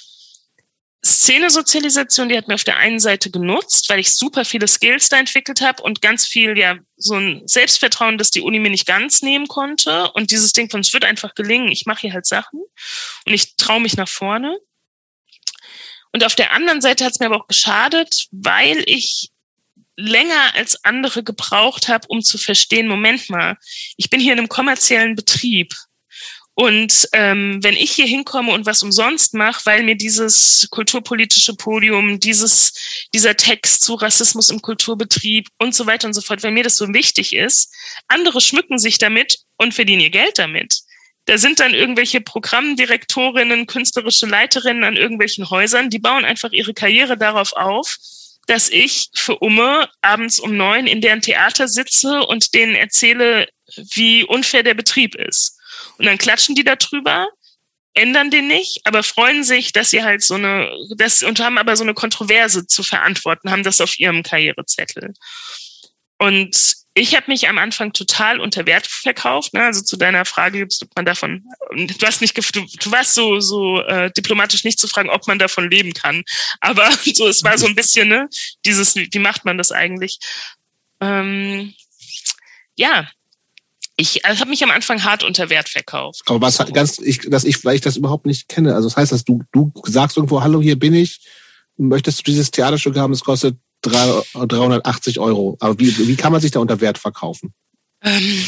C: Szene-Sozialisation, die hat mir auf der einen Seite genutzt, weil ich super viele Skills da entwickelt habe und ganz viel, ja, so ein Selbstvertrauen, dass die Uni mir nicht ganz nehmen konnte. Und dieses Ding von, es wird einfach gelingen, ich mache hier halt Sachen und ich traue mich nach vorne. Und auf der anderen Seite hat es mir aber auch geschadet, weil ich länger als andere gebraucht habe, um zu verstehen, Moment mal, ich bin hier in einem kommerziellen Betrieb und ähm, wenn ich hier hinkomme und was umsonst mache, weil mir dieses kulturpolitische Podium, dieses, dieser Text zu Rassismus im Kulturbetrieb und so weiter und so fort, wenn mir das so wichtig ist, andere schmücken sich damit und verdienen ihr Geld damit. Da sind dann irgendwelche Programmdirektorinnen, künstlerische Leiterinnen an irgendwelchen Häusern, die bauen einfach ihre Karriere darauf auf, dass ich für Umme abends um neun in deren Theater sitze und denen erzähle, wie unfair der Betrieb ist. Und dann klatschen die da drüber, ändern den nicht, aber freuen sich, dass sie halt so eine, das, und haben aber so eine Kontroverse zu verantworten, haben das auf ihrem Karrierezettel. Und ich habe mich am Anfang total unter Wert verkauft. Ne? Also zu deiner Frage, ob man davon, du hast nicht, du, du warst so so äh, diplomatisch nicht zu fragen, ob man davon leben kann. Aber <laughs> so, es war so ein bisschen ne, dieses, wie macht man das eigentlich? Ähm, ja, ich also habe mich am Anfang hart unter Wert verkauft.
B: Aber was ganz, ich, dass ich, weil ich das überhaupt nicht kenne. Also das heißt, dass du, du sagst irgendwo, hallo, hier bin ich, möchtest du dieses Theaterstück haben, es kostet 380 Euro. Aber wie, wie kann man sich da unter Wert verkaufen?
C: Ähm,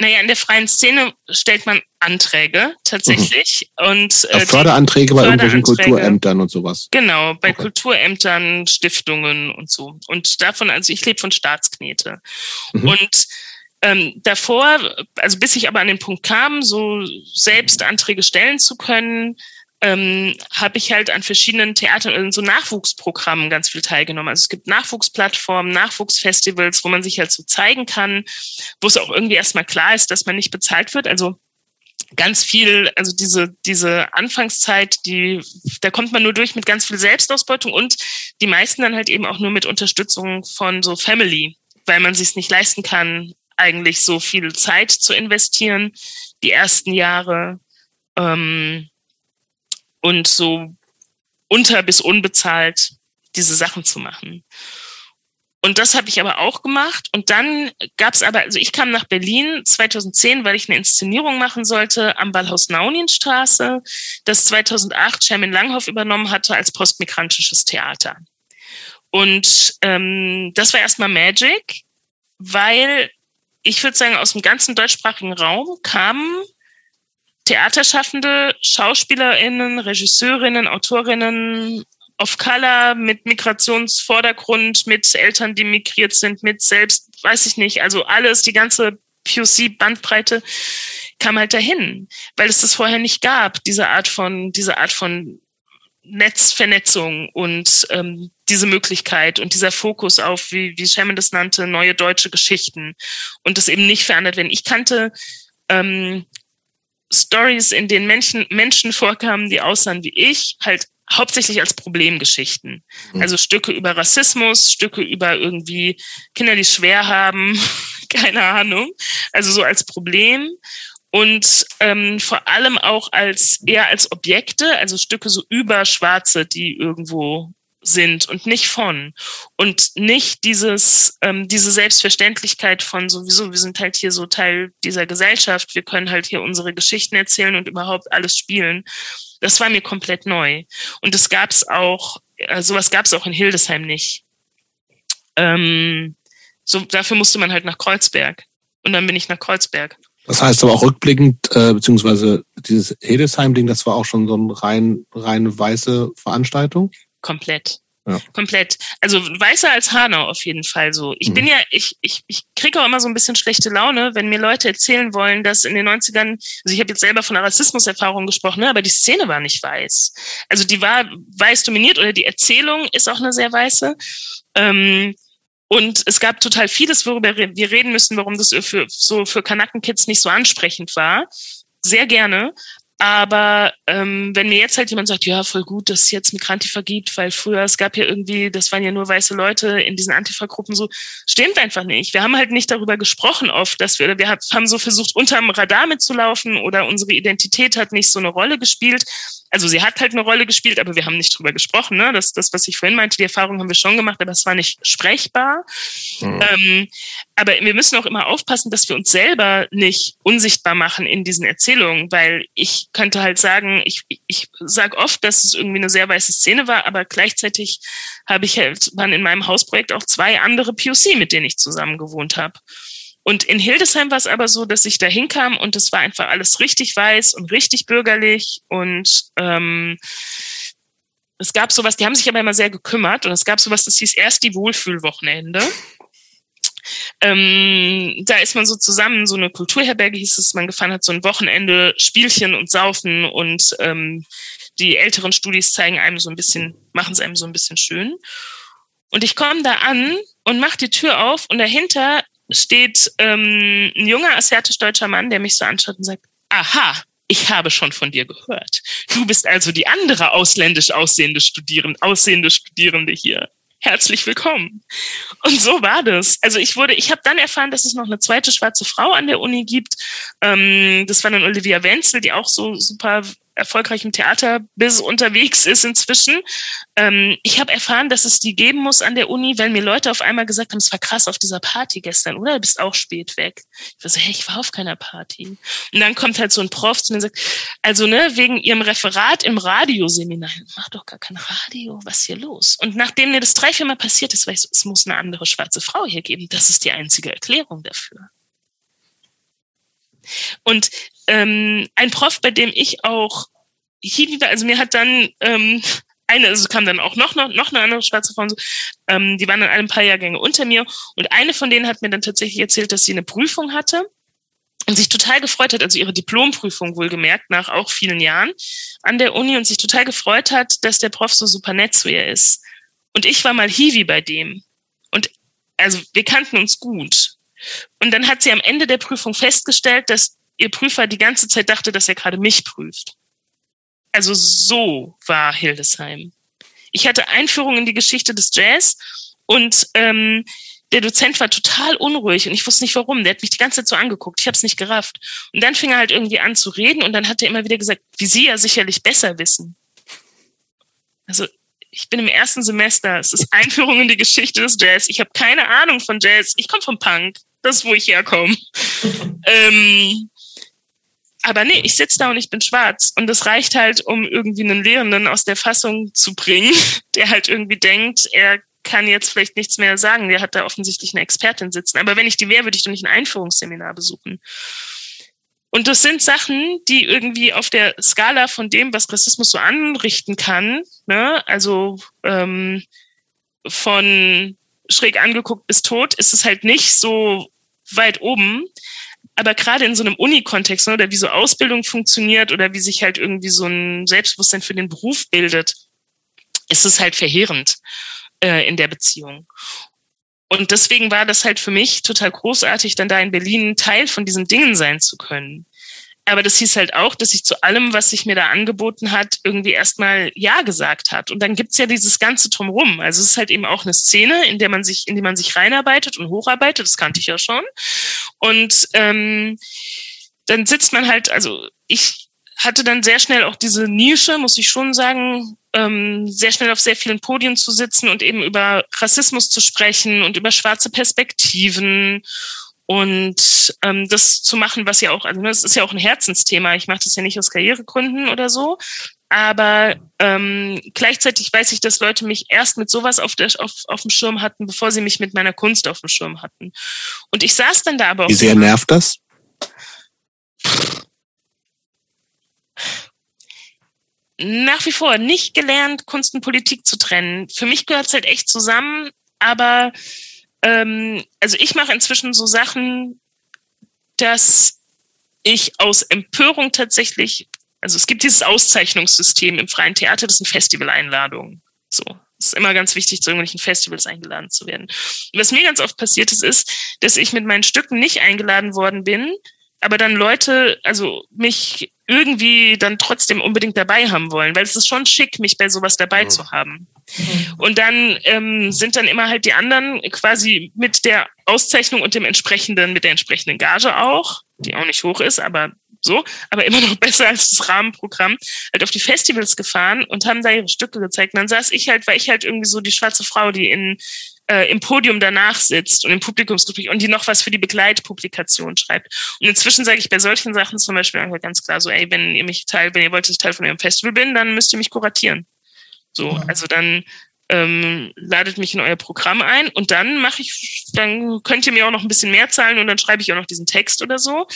C: naja, in der freien Szene stellt man Anträge tatsächlich. Mhm. Und,
B: äh, Förderanträge bei irgendwelchen Kulturämtern und sowas.
C: Genau, bei okay. Kulturämtern, Stiftungen und so. Und davon, also ich lebe von Staatsknete. Mhm. Und ähm, davor, also bis ich aber an den Punkt kam, so selbst Anträge stellen zu können, ähm, habe ich halt an verschiedenen Theatern, so Nachwuchsprogrammen ganz viel teilgenommen. Also es gibt Nachwuchsplattformen, Nachwuchsfestivals, wo man sich halt so zeigen kann, wo es auch irgendwie erstmal klar ist, dass man nicht bezahlt wird. Also ganz viel, also diese, diese Anfangszeit, die, da kommt man nur durch mit ganz viel Selbstausbeutung und die meisten dann halt eben auch nur mit Unterstützung von so Family, weil man sich nicht leisten kann, eigentlich so viel Zeit zu investieren, die ersten Jahre ähm, und so unter bis unbezahlt diese Sachen zu machen. Und das habe ich aber auch gemacht. Und dann gab es aber, also ich kam nach Berlin 2010, weil ich eine Inszenierung machen sollte am Ballhaus-Naunienstraße, das 2008 Sherman Langhoff übernommen hatte als postmigrantisches Theater. Und ähm, das war erstmal Magic, weil ich würde sagen, aus dem ganzen deutschsprachigen Raum kamen Theaterschaffende, SchauspielerInnen, Regisseurinnen, Autorinnen of Color mit Migrationsvordergrund, mit Eltern, die migriert sind, mit selbst, weiß ich nicht, also alles, die ganze POC-Bandbreite kam halt dahin, weil es das vorher nicht gab, diese Art von, diese Art von Netzvernetzung und ähm, diese Möglichkeit und dieser Fokus auf, wie, wie Sherman das nannte, neue deutsche Geschichten und das eben nicht verändert werden. Ich kannte ähm, Stories, in denen Menschen, Menschen vorkamen, die aussahen wie ich, halt hauptsächlich als Problemgeschichten. Mhm. Also Stücke über Rassismus, Stücke über irgendwie Kinder, die schwer haben, <laughs> keine Ahnung. Also so als Problem und ähm, vor allem auch als eher als Objekte, also Stücke so über Schwarze, die irgendwo sind und nicht von. Und nicht dieses ähm, diese Selbstverständlichkeit von sowieso wir sind halt hier so Teil dieser Gesellschaft wir können halt hier unsere Geschichten erzählen und überhaupt alles spielen. Das war mir komplett neu. Und das gab es auch äh, sowas gab es auch in Hildesheim nicht. Ähm, so dafür musste man halt nach Kreuzberg. Und dann bin ich nach Kreuzberg
B: das heißt aber auch rückblickend, äh, beziehungsweise dieses Hildesheim-Ding, das war auch schon so eine rein, rein weiße Veranstaltung?
C: Komplett. Ja. Komplett. Also weißer als Hanau auf jeden Fall so. Ich mhm. bin ja, ich, ich, ich kriege auch immer so ein bisschen schlechte Laune, wenn mir Leute erzählen wollen, dass in den 90ern, also ich habe jetzt selber von einer Rassismuserfahrung gesprochen, ne, aber die Szene war nicht weiß. Also die war weiß dominiert oder die Erzählung ist auch eine sehr weiße. Ähm, und es gab total vieles, worüber wir reden müssen, warum das für, so für Kanakenkids nicht so ansprechend war. Sehr gerne. Aber ähm, wenn mir jetzt halt jemand sagt, ja, voll gut, dass es jetzt Migrantifa gibt, weil früher es gab ja irgendwie, das waren ja nur weiße Leute in diesen Antifa-Gruppen, so stimmt einfach nicht. Wir haben halt nicht darüber gesprochen oft, dass wir, wir haben so versucht, unterm Radar mitzulaufen oder unsere Identität hat nicht so eine Rolle gespielt. Also sie hat halt eine Rolle gespielt, aber wir haben nicht drüber gesprochen. Ne? Das, das, was ich vorhin meinte, die Erfahrung haben wir schon gemacht, aber es war nicht sprechbar. Mhm. Ähm, aber wir müssen auch immer aufpassen, dass wir uns selber nicht unsichtbar machen in diesen Erzählungen, weil ich könnte halt sagen, ich, ich sage oft, dass es irgendwie eine sehr weiße Szene war, aber gleichzeitig habe ich halt, waren in meinem Hausprojekt auch zwei andere POC, mit denen ich zusammen gewohnt habe. Und in Hildesheim war es aber so, dass ich da hinkam und es war einfach alles richtig weiß und richtig bürgerlich und ähm, es gab sowas, die haben sich aber immer sehr gekümmert und es gab sowas, das hieß erst die Wohlfühlwochenende. Ähm, da ist man so zusammen, so eine Kulturherberge hieß es, man gefahren hat so ein Wochenende Spielchen und Saufen und ähm, die älteren Studis zeigen einem so ein bisschen, machen es einem so ein bisschen schön. Und ich komme da an und mache die Tür auf und dahinter steht ähm, ein junger asiatisch-deutscher Mann, der mich so anschaut und sagt, aha, ich habe schon von dir gehört. Du bist also die andere ausländisch aussehende Studierende, aussehende Studierende hier herzlich willkommen. Und so war das. Also ich wurde, ich habe dann erfahren, dass es noch eine zweite schwarze Frau an der Uni gibt. Ähm, das war dann Olivia Wenzel, die auch so super erfolgreich im Theaterbiz unterwegs ist inzwischen. Ähm, ich habe erfahren, dass es die geben muss an der Uni, weil mir Leute auf einmal gesagt haben, es war krass auf dieser Party gestern, oder? Du bist auch spät weg. Ich war so, hey, ich war auf keiner Party. Und dann kommt halt so ein Prof zu mir und sagt, also ne, wegen ihrem Referat im Radioseminar, mach doch gar kein Radio, was ist hier los? Und nachdem mir das drei, vier Mal passiert ist, war ich es muss eine andere schwarze Frau hier geben. Das ist die einzige Erklärung dafür. Und ähm, ein Prof, bei dem ich auch hielt, also mir hat dann ähm, eine, also kam dann auch noch, noch, noch eine andere schwarze Frau, ähm, die waren dann alle ein paar Jahrgänge unter mir und eine von denen hat mir dann tatsächlich erzählt, dass sie eine Prüfung hatte und sich total gefreut hat, also ihre Diplomprüfung wohlgemerkt, nach auch vielen Jahren an der Uni und sich total gefreut hat, dass der Prof so super nett zu ihr ist. Und ich war mal Hiwi bei dem. Und also wir kannten uns gut. Und dann hat sie am Ende der Prüfung festgestellt, dass ihr Prüfer die ganze Zeit dachte, dass er gerade mich prüft. Also so war Hildesheim. Ich hatte Einführung in die Geschichte des Jazz und ähm, der Dozent war total unruhig und ich wusste nicht warum. Der hat mich die ganze Zeit so angeguckt. Ich habe es nicht gerafft. Und dann fing er halt irgendwie an zu reden und dann hat er immer wieder gesagt, wie Sie ja sicherlich besser wissen. Also ich bin im ersten Semester. Es ist Einführung in die Geschichte des Jazz. Ich habe keine Ahnung von Jazz. Ich komme vom Punk. Das wo ich herkomme. ähm, aber nee, ich sitze da und ich bin schwarz. Und das reicht halt, um irgendwie einen Lehrenden aus der Fassung zu bringen, <laughs> der halt irgendwie denkt, er kann jetzt vielleicht nichts mehr sagen. Der hat da offensichtlich eine Expertin sitzen. Aber wenn ich die wäre, würde ich doch nicht ein Einführungsseminar besuchen. Und das sind Sachen, die irgendwie auf der Skala von dem, was Rassismus so anrichten kann, ne, also ähm, von schräg angeguckt bis tot, ist es halt nicht so weit oben. Aber gerade in so einem Uni-Kontext, ne, oder wie so Ausbildung funktioniert oder wie sich halt irgendwie so ein Selbstbewusstsein für den Beruf bildet, ist es halt verheerend äh, in der Beziehung. Und deswegen war das halt für mich total großartig, dann da in Berlin Teil von diesen Dingen sein zu können. Aber das hieß halt auch, dass ich zu allem, was sich mir da angeboten hat, irgendwie erstmal Ja gesagt hat. Und dann gibt's ja dieses ganze Drumrum. Also es ist halt eben auch eine Szene, in der man sich, in die man sich reinarbeitet und hocharbeitet. Das kannte ich ja schon. Und ähm, dann sitzt man halt, also ich hatte dann sehr schnell auch diese Nische, muss ich schon sagen, ähm, sehr schnell auf sehr vielen Podien zu sitzen und eben über Rassismus zu sprechen und über schwarze Perspektiven und ähm, das zu machen, was ja auch, also das ist ja auch ein Herzensthema. Ich mache das ja nicht aus Karrieregründen oder so, aber ähm, gleichzeitig weiß ich, dass Leute mich erst mit sowas auf, der, auf, auf dem Schirm hatten, bevor sie mich mit meiner Kunst auf dem Schirm hatten. Und ich saß dann da aber auch.
B: Wie sehr nervt das?
C: Nach wie vor nicht gelernt, Kunst und Politik zu trennen. Für mich gehört es halt echt zusammen, aber ähm, also ich mache inzwischen so Sachen, dass ich aus Empörung tatsächlich, also es gibt dieses Auszeichnungssystem im freien Theater, das sind Festivaleinladungen. So. Es ist immer ganz wichtig, zu irgendwelchen Festivals eingeladen zu werden. Und was mir ganz oft passiert ist, ist, dass ich mit meinen Stücken nicht eingeladen worden bin, aber dann Leute, also mich irgendwie dann trotzdem unbedingt dabei haben wollen, weil es ist schon schick, mich bei sowas dabei mhm. zu haben. Mhm. Und dann ähm, sind dann immer halt die anderen quasi mit der Auszeichnung und dem entsprechenden, mit der entsprechenden Gage auch, die auch nicht hoch ist, aber so, aber immer noch <laughs> besser als das Rahmenprogramm, halt auf die Festivals gefahren und haben da ihre Stücke gezeigt. Und dann saß ich halt, weil ich halt irgendwie so die schwarze Frau, die in äh, im Podium danach sitzt und im Publikumsgespräch und die noch was für die Begleitpublikation schreibt. Und inzwischen sage ich bei solchen Sachen zum Beispiel einfach ganz klar so, ey, wenn ihr mich Teil, wenn ihr wollt, dass ich Teil von eurem Festival bin, dann müsst ihr mich kuratieren. So, ja. also dann ähm, ladet mich in euer Programm ein und dann mache ich, dann könnt ihr mir auch noch ein bisschen mehr zahlen und dann schreibe ich auch noch diesen Text oder so.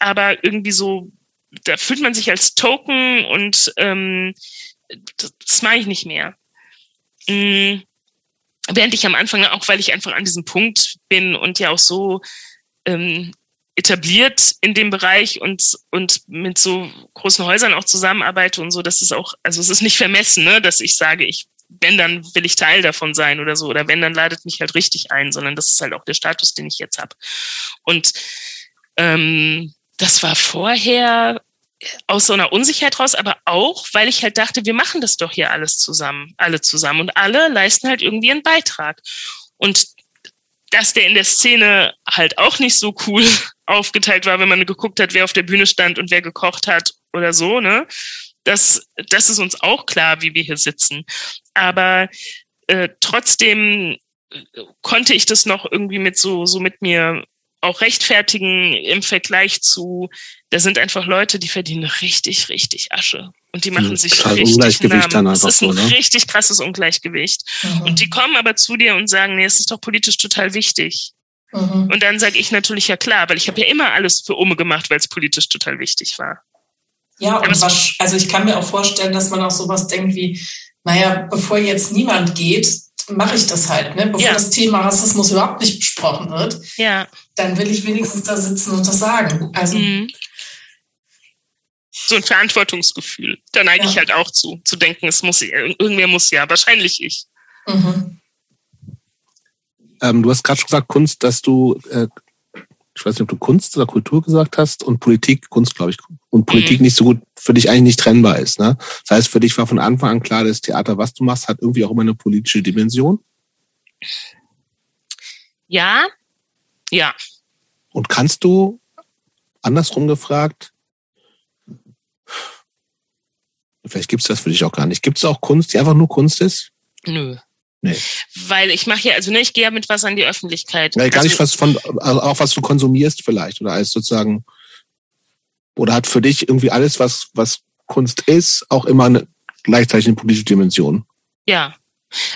C: Aber irgendwie so, da fühlt man sich als Token und ähm, das, das mache ich nicht mehr. Mhm während ich am Anfang, auch weil ich einfach an diesem Punkt bin und ja auch so ähm, etabliert in dem Bereich und, und mit so großen Häusern auch zusammenarbeite und so, dass es auch, also es ist nicht vermessen, ne, dass ich sage, ich, wenn, dann will ich Teil davon sein oder so, oder wenn, dann ladet mich halt richtig ein, sondern das ist halt auch der Status, den ich jetzt habe. Und ähm, das war vorher aus so einer Unsicherheit raus, aber auch, weil ich halt dachte, wir machen das doch hier alles zusammen, alle zusammen und alle leisten halt irgendwie einen Beitrag. Und dass der in der Szene halt auch nicht so cool <laughs> aufgeteilt war, wenn man geguckt hat, wer auf der Bühne stand und wer gekocht hat oder so, ne? Das, das ist uns auch klar, wie wir hier sitzen. Aber äh, trotzdem äh, konnte ich das noch irgendwie mit so, so mit mir auch rechtfertigen im Vergleich zu, da sind einfach Leute, die verdienen richtig, richtig Asche. Und die machen sich richtig
B: Ungleichgewicht Namen.
C: Das ist
B: ein
C: so, ne? richtig krasses Ungleichgewicht. Mhm. Und die kommen aber zu dir und sagen, nee, es ist doch politisch total wichtig. Mhm. Und dann sage ich natürlich ja klar, weil ich habe ja immer alles für Umme gemacht, weil es politisch total wichtig war.
A: Ja, und was, also ich kann mir auch vorstellen, dass man auch sowas denkt wie, naja, bevor jetzt niemand geht, mache ich das halt, ne? Bevor ja. das Thema Rassismus überhaupt nicht besprochen wird,
C: ja.
A: dann will ich wenigstens da sitzen und das sagen. Also mhm.
C: so ein Verantwortungsgefühl. Da neige ja. ich halt auch zu, zu denken, es muss irgendwer muss ja, wahrscheinlich ich. Mhm.
B: Ähm, du hast gerade schon gesagt, Kunst, dass du äh, ich weiß nicht, ob du Kunst oder Kultur gesagt hast und Politik, Kunst, glaube ich, und Politik mhm. nicht so gut für dich eigentlich nicht trennbar ist. Ne? Das heißt, für dich war von Anfang an klar, das Theater, was du machst, hat irgendwie auch immer eine politische Dimension.
C: Ja, ja.
B: Und kannst du andersrum gefragt, vielleicht gibt es das für dich auch gar nicht. Gibt es auch Kunst, die einfach nur Kunst ist?
C: Nö. Nee. Weil ich mache ja, also ne, ich gehe ja mit was an die Öffentlichkeit.
B: Nee, gar
C: also,
B: nicht was von, also auch was du konsumierst vielleicht oder als sozusagen, oder hat für dich irgendwie alles, was, was Kunst ist, auch immer eine gleichzeitig eine politische Dimension?
C: Ja.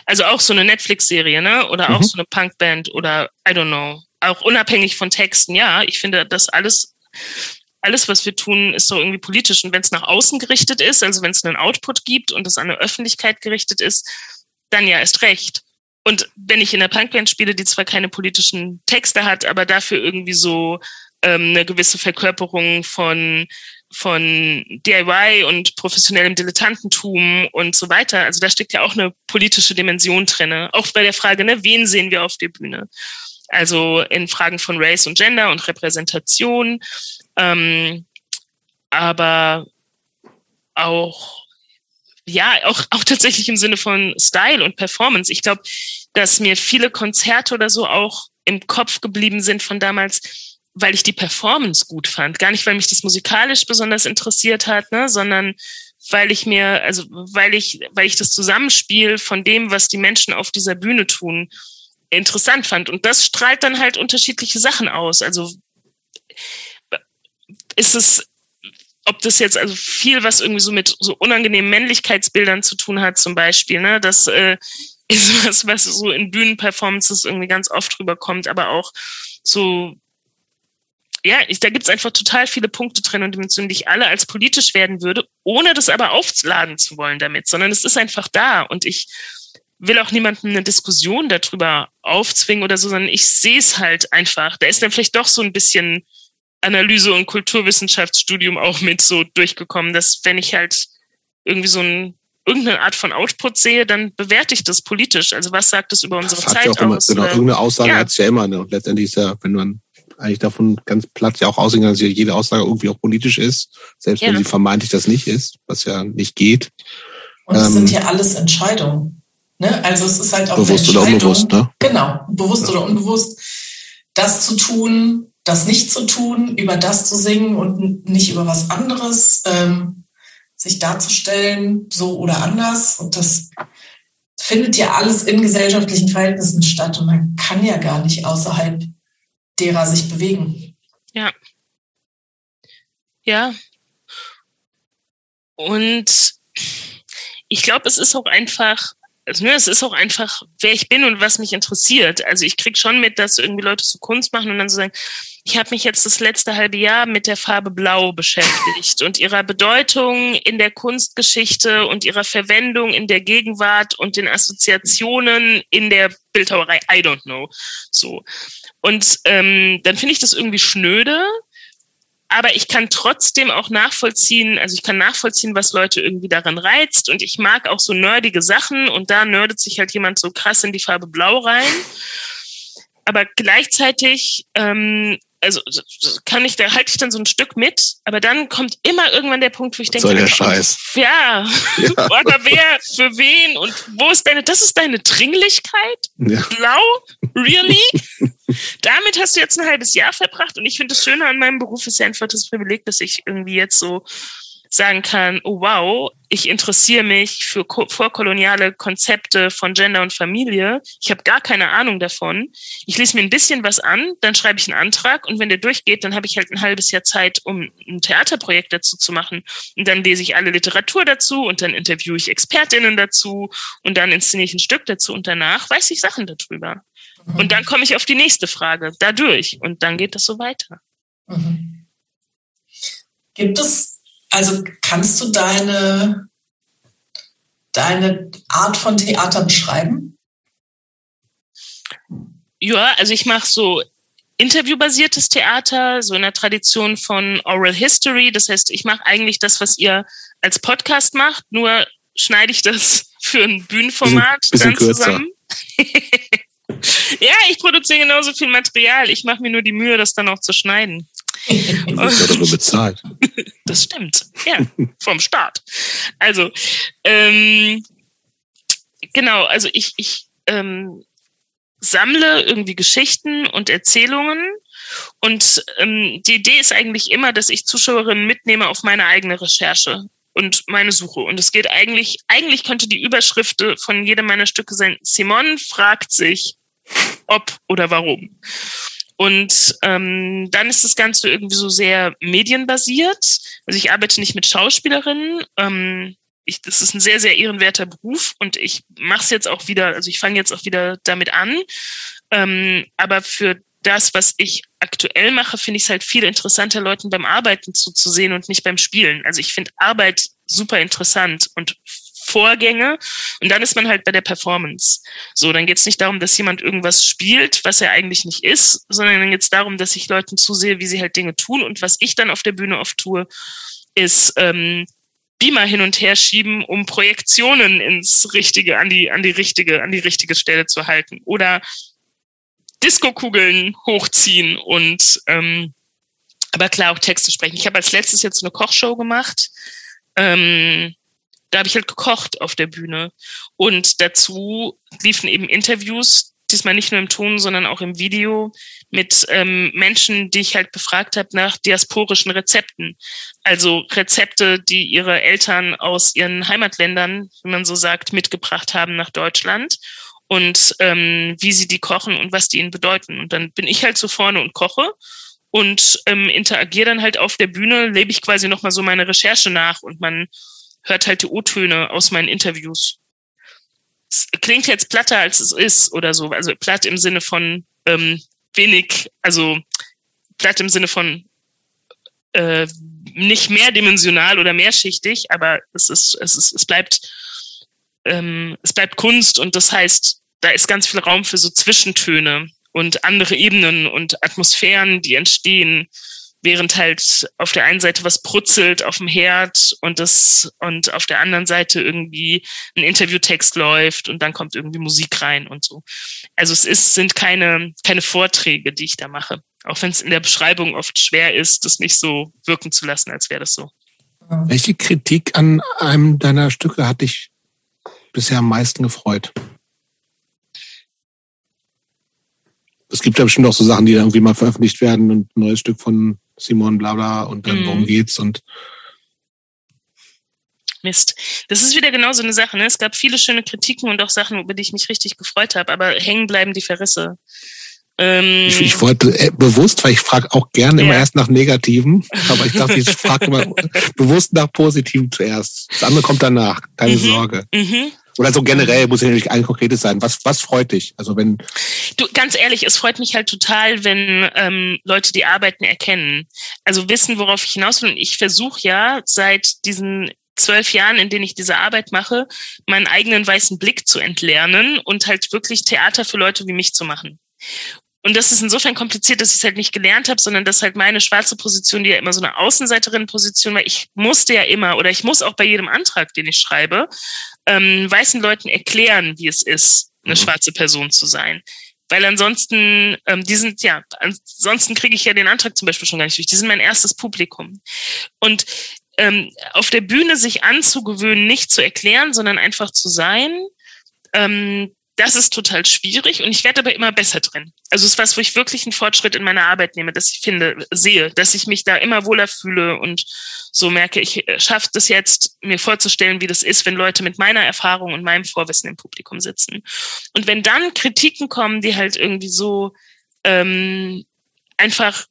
C: Also auch so eine Netflix-Serie, ne? Oder mhm. auch so eine Punkband oder I don't know. Auch unabhängig von Texten, ja. Ich finde, das alles alles, was wir tun, ist doch irgendwie politisch. Und wenn es nach außen gerichtet ist, also wenn es einen Output gibt und es an eine Öffentlichkeit gerichtet ist, dann ja erst recht. Und wenn ich in der Punkband spiele, die zwar keine politischen Texte hat, aber dafür irgendwie so ähm, eine gewisse Verkörperung von von DIY und professionellem Dilettantentum und so weiter. Also da steckt ja auch eine politische Dimension drinne. Auch bei der Frage, ne, wen sehen wir auf der Bühne? Also in Fragen von Race und Gender und Repräsentation. Ähm, aber auch ja, auch, auch tatsächlich im Sinne von Style und Performance. Ich glaube, dass mir viele Konzerte oder so auch im Kopf geblieben sind von damals, weil ich die Performance gut fand. Gar nicht, weil mich das musikalisch besonders interessiert hat, ne, sondern weil ich mir, also weil ich, weil ich das Zusammenspiel von dem, was die Menschen auf dieser Bühne tun, interessant fand. Und das strahlt dann halt unterschiedliche Sachen aus. Also ist es, ob das jetzt also viel, was irgendwie so mit so unangenehmen Männlichkeitsbildern zu tun hat, zum Beispiel, ne, das äh, ist <laughs> was, was so in Bühnenperformances irgendwie ganz oft rüberkommt, aber auch so ja, ich, da gibt's einfach total viele Punkte drin und Dimensionen, die ich alle als politisch werden würde, ohne das aber aufladen zu wollen damit, sondern es ist einfach da und ich will auch niemandem eine Diskussion darüber aufzwingen oder so, sondern ich sehe es halt einfach. Da ist dann vielleicht doch so ein bisschen Analyse- und Kulturwissenschaftsstudium auch mit so durchgekommen, dass wenn ich halt irgendwie so ein irgendeine Art von Output sehe, dann bewerte ich das politisch. Also was sagt es über unsere das Zeit ja
B: aus? Immer, genau, irgendeine Aussage ja. hat es ja immer. Ne? Und letztendlich ist ja, wenn man eigentlich davon ganz platt ja auch ausgehen kann, dass jede Aussage irgendwie auch politisch ist, selbst ja. wenn sie vermeintlich das nicht ist, was ja nicht geht.
A: Und es ähm, sind ja alles Entscheidungen. Ne? Also es ist halt auch
B: bewusst oder unbewusst, ne?
A: Genau, bewusst ja. oder unbewusst, das zu tun, das nicht zu tun, über das zu singen und nicht über was anderes, ähm, sich darzustellen, so oder anders. Und das findet ja alles in gesellschaftlichen Verhältnissen statt und man kann ja gar nicht außerhalb derer sich bewegen.
C: Ja. Ja. Und ich glaube, es ist auch einfach, also, ne, es ist auch einfach, wer ich bin und was mich interessiert. Also ich krieg schon mit, dass irgendwie Leute so Kunst machen und dann so sagen, ich habe mich jetzt das letzte halbe Jahr mit der Farbe Blau beschäftigt und ihrer Bedeutung in der Kunstgeschichte und ihrer Verwendung in der Gegenwart und den Assoziationen in der Bildhauerei. I don't know. So. Und ähm, dann finde ich das irgendwie schnöde, aber ich kann trotzdem auch nachvollziehen, also ich kann nachvollziehen, was Leute irgendwie daran reizt und ich mag auch so nerdige Sachen und da nerdet sich halt jemand so krass in die Farbe Blau rein. Aber gleichzeitig ähm, also kann ich, da halte ich dann so ein Stück mit, aber dann kommt immer irgendwann der Punkt, wo ich denke,
B: Soll der Scheiß. <laughs>
C: Ja, ja. <laughs> oder wer, für wen und wo ist deine, das ist deine Dringlichkeit? Ja. Blau? Really? <laughs> Damit hast du jetzt ein halbes Jahr verbracht und ich finde das Schöne an meinem Beruf ist ja einfach das Privileg, dass ich irgendwie jetzt so sagen kann, oh wow, ich interessiere mich für vorkoloniale Konzepte von Gender und Familie. Ich habe gar keine Ahnung davon. Ich lese mir ein bisschen was an, dann schreibe ich einen Antrag und wenn der durchgeht, dann habe ich halt ein halbes Jahr Zeit, um ein Theaterprojekt dazu zu machen. Und dann lese ich alle Literatur dazu und dann interviewe ich Expertinnen dazu und dann inszeniere ich ein Stück dazu und danach weiß ich Sachen darüber. Mhm. Und dann komme ich auf die nächste Frage dadurch und dann geht das so weiter. Mhm.
A: Gibt es also kannst du deine, deine Art von Theater beschreiben?
C: Ja, also ich mache so interviewbasiertes Theater, so in der Tradition von Oral History. Das heißt, ich mache eigentlich das, was ihr als Podcast macht, nur schneide ich das <laughs> für ein Bühnenformat
B: bisschen, bisschen dann zusammen. <laughs>
C: ja, ich produziere genauso viel Material. Ich mache mir nur die Mühe, das dann auch zu schneiden.
B: Du wirst ja doch nur bezahlt. <laughs>
C: Das stimmt. Ja, vom Staat. Also, ähm, genau, also ich, ich ähm, sammle irgendwie Geschichten und Erzählungen. Und ähm, die Idee ist eigentlich immer, dass ich Zuschauerinnen mitnehme auf meine eigene Recherche und meine Suche. Und es geht eigentlich, eigentlich könnte die Überschrift von jedem meiner Stücke sein, Simon fragt sich, ob oder warum. Und ähm, dann ist das Ganze irgendwie so sehr medienbasiert. Also ich arbeite nicht mit Schauspielerinnen. Ähm, ich, das ist ein sehr, sehr ehrenwerter Beruf und ich mache es jetzt auch wieder, also ich fange jetzt auch wieder damit an. Ähm, aber für das, was ich aktuell mache, finde ich es halt viel interessanter, Leuten beim Arbeiten zuzusehen und nicht beim Spielen. Also ich finde Arbeit super interessant und Vorgänge und dann ist man halt bei der Performance. So, dann geht es nicht darum, dass jemand irgendwas spielt, was er eigentlich nicht ist, sondern dann geht es darum, dass ich Leuten zusehe, wie sie halt Dinge tun und was ich dann auf der Bühne oft tue, ist ähm, Beamer hin und her schieben, um Projektionen ins richtige, an die, an die richtige, an die richtige Stelle zu halten oder Diskokugeln hochziehen und ähm, aber klar auch Texte sprechen. Ich habe als letztes jetzt eine Kochshow gemacht. Ähm, da habe ich halt gekocht auf der Bühne. Und dazu liefen eben Interviews, diesmal nicht nur im Ton, sondern auch im Video mit ähm, Menschen, die ich halt befragt habe nach diasporischen Rezepten. Also Rezepte, die ihre Eltern aus ihren Heimatländern, wie man so sagt, mitgebracht haben nach Deutschland und ähm, wie sie die kochen und was die ihnen bedeuten. Und dann bin ich halt so vorne und koche und ähm, interagiere dann halt auf der Bühne, lebe ich quasi nochmal so meine Recherche nach und man hört halt die O-Töne aus meinen Interviews. Es klingt jetzt platter, als es ist oder so. Also platt im Sinne von ähm, wenig, also platt im Sinne von äh, nicht mehrdimensional oder mehrschichtig, aber es ist, es ist, es bleibt, ähm, es bleibt Kunst und das heißt, da ist ganz viel Raum für so Zwischentöne und andere Ebenen und Atmosphären, die entstehen, während halt auf der einen Seite was brutzelt auf dem Herd und das und auf der anderen Seite irgendwie ein Interviewtext läuft und dann kommt irgendwie Musik rein und so. Also es ist, sind keine, keine Vorträge, die ich da mache. Auch wenn es in der Beschreibung oft schwer ist, das nicht so wirken zu lassen, als wäre das so.
B: Welche Kritik an einem deiner Stücke hat dich bisher am meisten gefreut? Es gibt ja bestimmt auch so Sachen, die irgendwie mal veröffentlicht werden und ein neues Stück von Simon, bla bla, und dann mhm. worum geht's und
C: Mist. Das ist wieder genau so eine Sache. Ne? Es gab viele schöne Kritiken und auch Sachen, über die ich mich richtig gefreut habe, aber hängen bleiben die Verrisse.
B: Ähm, ich, ich, wollte äh, bewusst, weil ich frage auch gerne ja. immer erst nach Negativen, aber ich dachte, ich frage immer <laughs> bewusst nach Positiven zuerst. Das andere kommt danach, keine mhm. Sorge. Mhm. Oder so generell muss ja natürlich ein konkretes sein. Was, was freut dich? Also wenn
C: du ganz ehrlich, es freut mich halt total, wenn ähm, Leute die Arbeiten erkennen. Also wissen, worauf ich hinaus will. Und ich versuche ja seit diesen zwölf Jahren, in denen ich diese Arbeit mache, meinen eigenen weißen Blick zu entlernen und halt wirklich Theater für Leute wie mich zu machen. Und das ist insofern kompliziert, dass ich es halt nicht gelernt habe, sondern dass halt meine schwarze Position, die ja immer so eine Außenseiterin-Position war, ich musste ja immer oder ich muss auch bei jedem Antrag, den ich schreibe, ähm, weißen Leuten erklären, wie es ist, eine mhm. schwarze Person zu sein. Weil ansonsten, ähm, die sind, ja, ansonsten kriege ich ja den Antrag zum Beispiel schon gar nicht durch. Die sind mein erstes Publikum. Und ähm, auf der Bühne sich anzugewöhnen, nicht zu erklären, sondern einfach zu sein, ähm, das ist total schwierig und ich werde aber immer besser drin. Also es ist was, wo ich wirklich einen Fortschritt in meiner Arbeit nehme, dass ich finde, sehe, dass ich mich da immer wohler fühle und so merke, ich äh, schaffe das jetzt, mir vorzustellen, wie das ist, wenn Leute mit meiner Erfahrung und meinem Vorwissen im Publikum sitzen. Und wenn dann Kritiken kommen, die halt irgendwie so ähm, einfach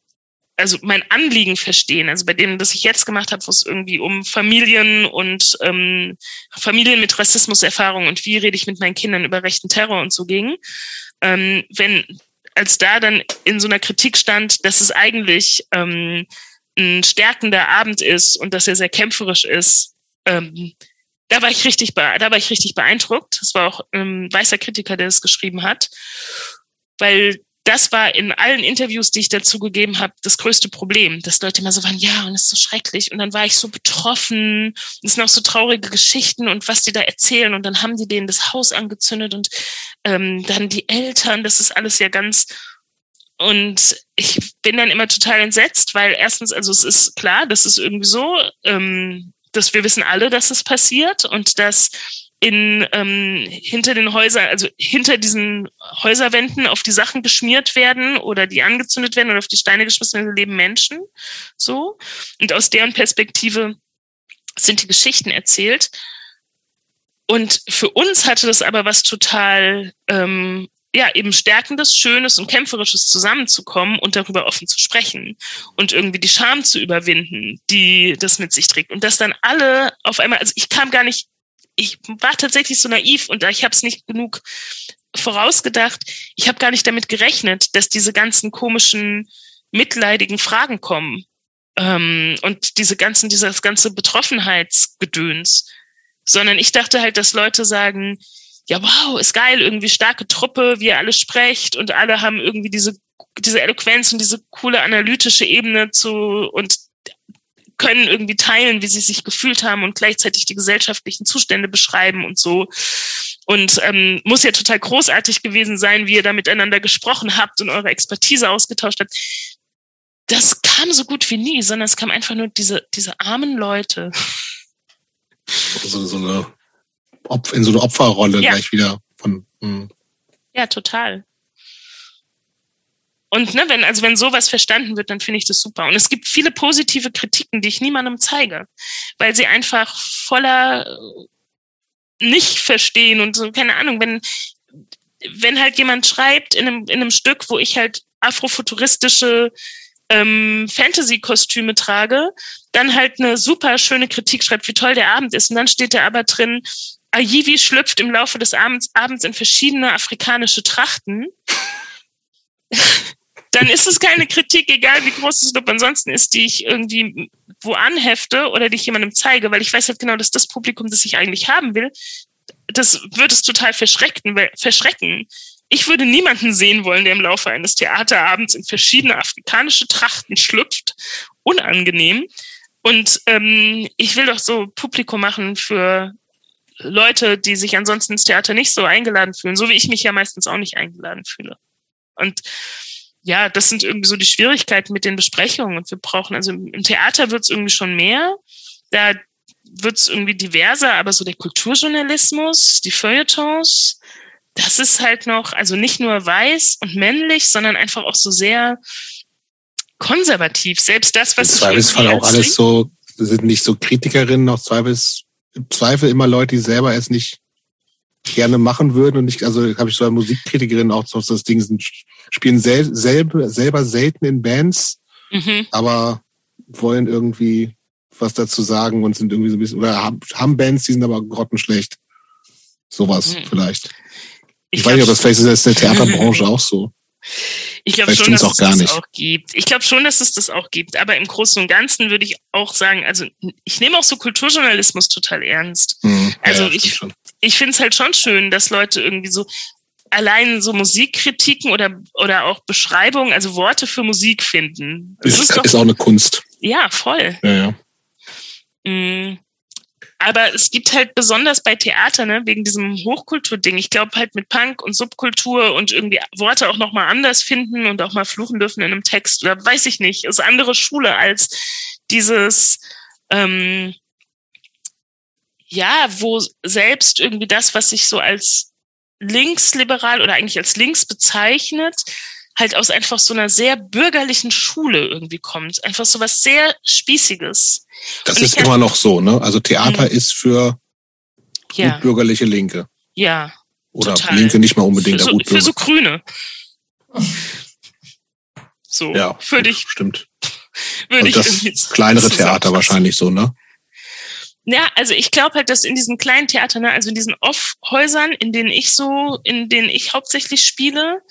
C: also mein Anliegen verstehen. Also bei dem, das ich jetzt gemacht habe, wo es irgendwie um Familien und ähm, Familien mit Rassismuserfahrung und wie rede ich mit meinen Kindern über rechten Terror und so ging. Ähm, wenn als da dann in so einer Kritik stand, dass es eigentlich ähm, ein stärkender Abend ist und dass er sehr kämpferisch ist, ähm, da war ich richtig, da war ich richtig beeindruckt. Das war auch ein weißer Kritiker, der es geschrieben hat, weil das war in allen Interviews, die ich dazu gegeben habe, das größte Problem, dass Leute immer so waren, ja, und es ist so schrecklich. Und dann war ich so betroffen. Es sind auch so traurige Geschichten und was die da erzählen. Und dann haben die denen das Haus angezündet und ähm, dann die Eltern. Das ist alles ja ganz. Und ich bin dann immer total entsetzt, weil erstens, also es ist klar, das ist irgendwie so, ähm, dass wir wissen alle, dass es passiert und dass in ähm, hinter den Häusern, also hinter diesen Häuserwänden auf die Sachen geschmiert werden oder die angezündet werden oder auf die Steine geschmissen werden, leben Menschen. So. Und aus deren Perspektive sind die Geschichten erzählt. Und für uns hatte das aber was total ähm, ja, eben Stärkendes, Schönes und Kämpferisches zusammenzukommen und darüber offen zu sprechen und irgendwie die Scham zu überwinden, die das mit sich trägt. Und dass dann alle auf einmal, also ich kam gar nicht ich war tatsächlich so naiv und ich habe es nicht genug vorausgedacht. Ich habe gar nicht damit gerechnet, dass diese ganzen komischen, mitleidigen Fragen kommen ähm, und diese ganzen, dieses ganze Betroffenheitsgedöns, sondern ich dachte halt, dass Leute sagen, ja, wow, ist geil, irgendwie starke Truppe, wie ihr alle sprecht und alle haben irgendwie diese diese Eloquenz und diese coole analytische Ebene zu und können irgendwie teilen, wie sie sich gefühlt haben und gleichzeitig die gesellschaftlichen Zustände beschreiben und so. Und ähm, muss ja total großartig gewesen sein, wie ihr da miteinander gesprochen habt und eure Expertise ausgetauscht habt. das kam so gut wie nie, sondern es kam einfach nur diese, diese armen Leute.
B: So, so eine in so eine Opferrolle ja. gleich wieder von. Mh. Hm.
C: Ja, total. Und ne, wenn, also wenn sowas verstanden wird, dann finde ich das super. Und es gibt viele positive Kritiken, die ich niemandem zeige, weil sie einfach voller nicht verstehen und so, keine Ahnung, wenn, wenn halt jemand schreibt in einem, in einem Stück, wo ich halt afrofuturistische ähm, Fantasy-Kostüme trage, dann halt eine super schöne Kritik schreibt, wie toll der Abend ist. Und dann steht da aber drin, Ayivi schlüpft im Laufe des Abends, Abends in verschiedene afrikanische Trachten. <laughs> dann ist es keine Kritik, egal wie groß das Lob ansonsten ist, die ich irgendwie wo anhefte oder die ich jemandem zeige, weil ich weiß halt genau, dass das Publikum, das ich eigentlich haben will, das wird es total verschrecken, verschrecken. Ich würde niemanden sehen wollen, der im Laufe eines Theaterabends in verschiedene afrikanische Trachten schlüpft. Unangenehm. Und ähm, ich will doch so Publikum machen für Leute, die sich ansonsten ins Theater nicht so eingeladen fühlen, so wie ich mich ja meistens auch nicht eingeladen fühle. Und ja, das sind irgendwie so die Schwierigkeiten mit den Besprechungen. Und wir brauchen, also im Theater wird es irgendwie schon mehr. Da wird es irgendwie diverser, aber so der Kulturjournalismus, die Feuilletons, das ist halt noch, also nicht nur weiß und männlich, sondern einfach auch so sehr konservativ. Selbst das, was
B: Im Zweifelsfall auch alles so, sind nicht so Kritikerinnen, noch Zweifels, im Zweifel immer Leute, die selber es nicht gerne machen würden und nicht, also habe ich so eine Musikkritikerin auch so das Ding sind, spielen sel selber, selber selten in Bands, mhm. aber wollen irgendwie was dazu sagen und sind irgendwie so ein bisschen, oder haben, haben Bands, die sind aber grottenschlecht. Sowas mhm. vielleicht. Ich, ich weiß nicht, ob das vielleicht ist in der <laughs> Theaterbranche auch so.
C: Ich glaube schon, dass es das nicht. auch gibt. Ich glaube schon, dass es das auch gibt. Aber im Großen und Ganzen würde ich auch sagen, also ich nehme auch so Kulturjournalismus total ernst. Mhm, also ja, ich, ich finde es halt schon schön, dass Leute irgendwie so allein so Musikkritiken oder, oder auch Beschreibungen, also Worte für Musik finden.
B: Das ist, ist, doch, ist auch eine Kunst.
C: Ja, voll. Ja, ja. Mhm. Aber es gibt halt besonders bei Theater, ne, wegen diesem Hochkulturding. Ich glaube halt mit Punk und Subkultur und irgendwie Worte auch nochmal anders finden und auch mal fluchen dürfen in einem Text oder weiß ich nicht, ist andere Schule als dieses, ähm, ja, wo selbst irgendwie das, was sich so als linksliberal oder eigentlich als links bezeichnet, halt aus einfach so einer sehr bürgerlichen Schule irgendwie kommt. Einfach so was sehr Spießiges.
B: Das Und ist immer noch so, ne? Also Theater mhm. ist für ja. bürgerliche Linke.
C: Ja.
B: Oder total. Linke nicht mal unbedingt.
C: Für so, für so Grüne. So,
B: ja,
C: würde ich.
B: Stimmt.
C: Würde
B: also ich das kleinere Theater wahrscheinlich so, ne?
C: Ja, also ich glaube halt, dass in diesen kleinen Theatern, ne, also in diesen Off-Häusern, in denen ich so, in denen ich hauptsächlich spiele,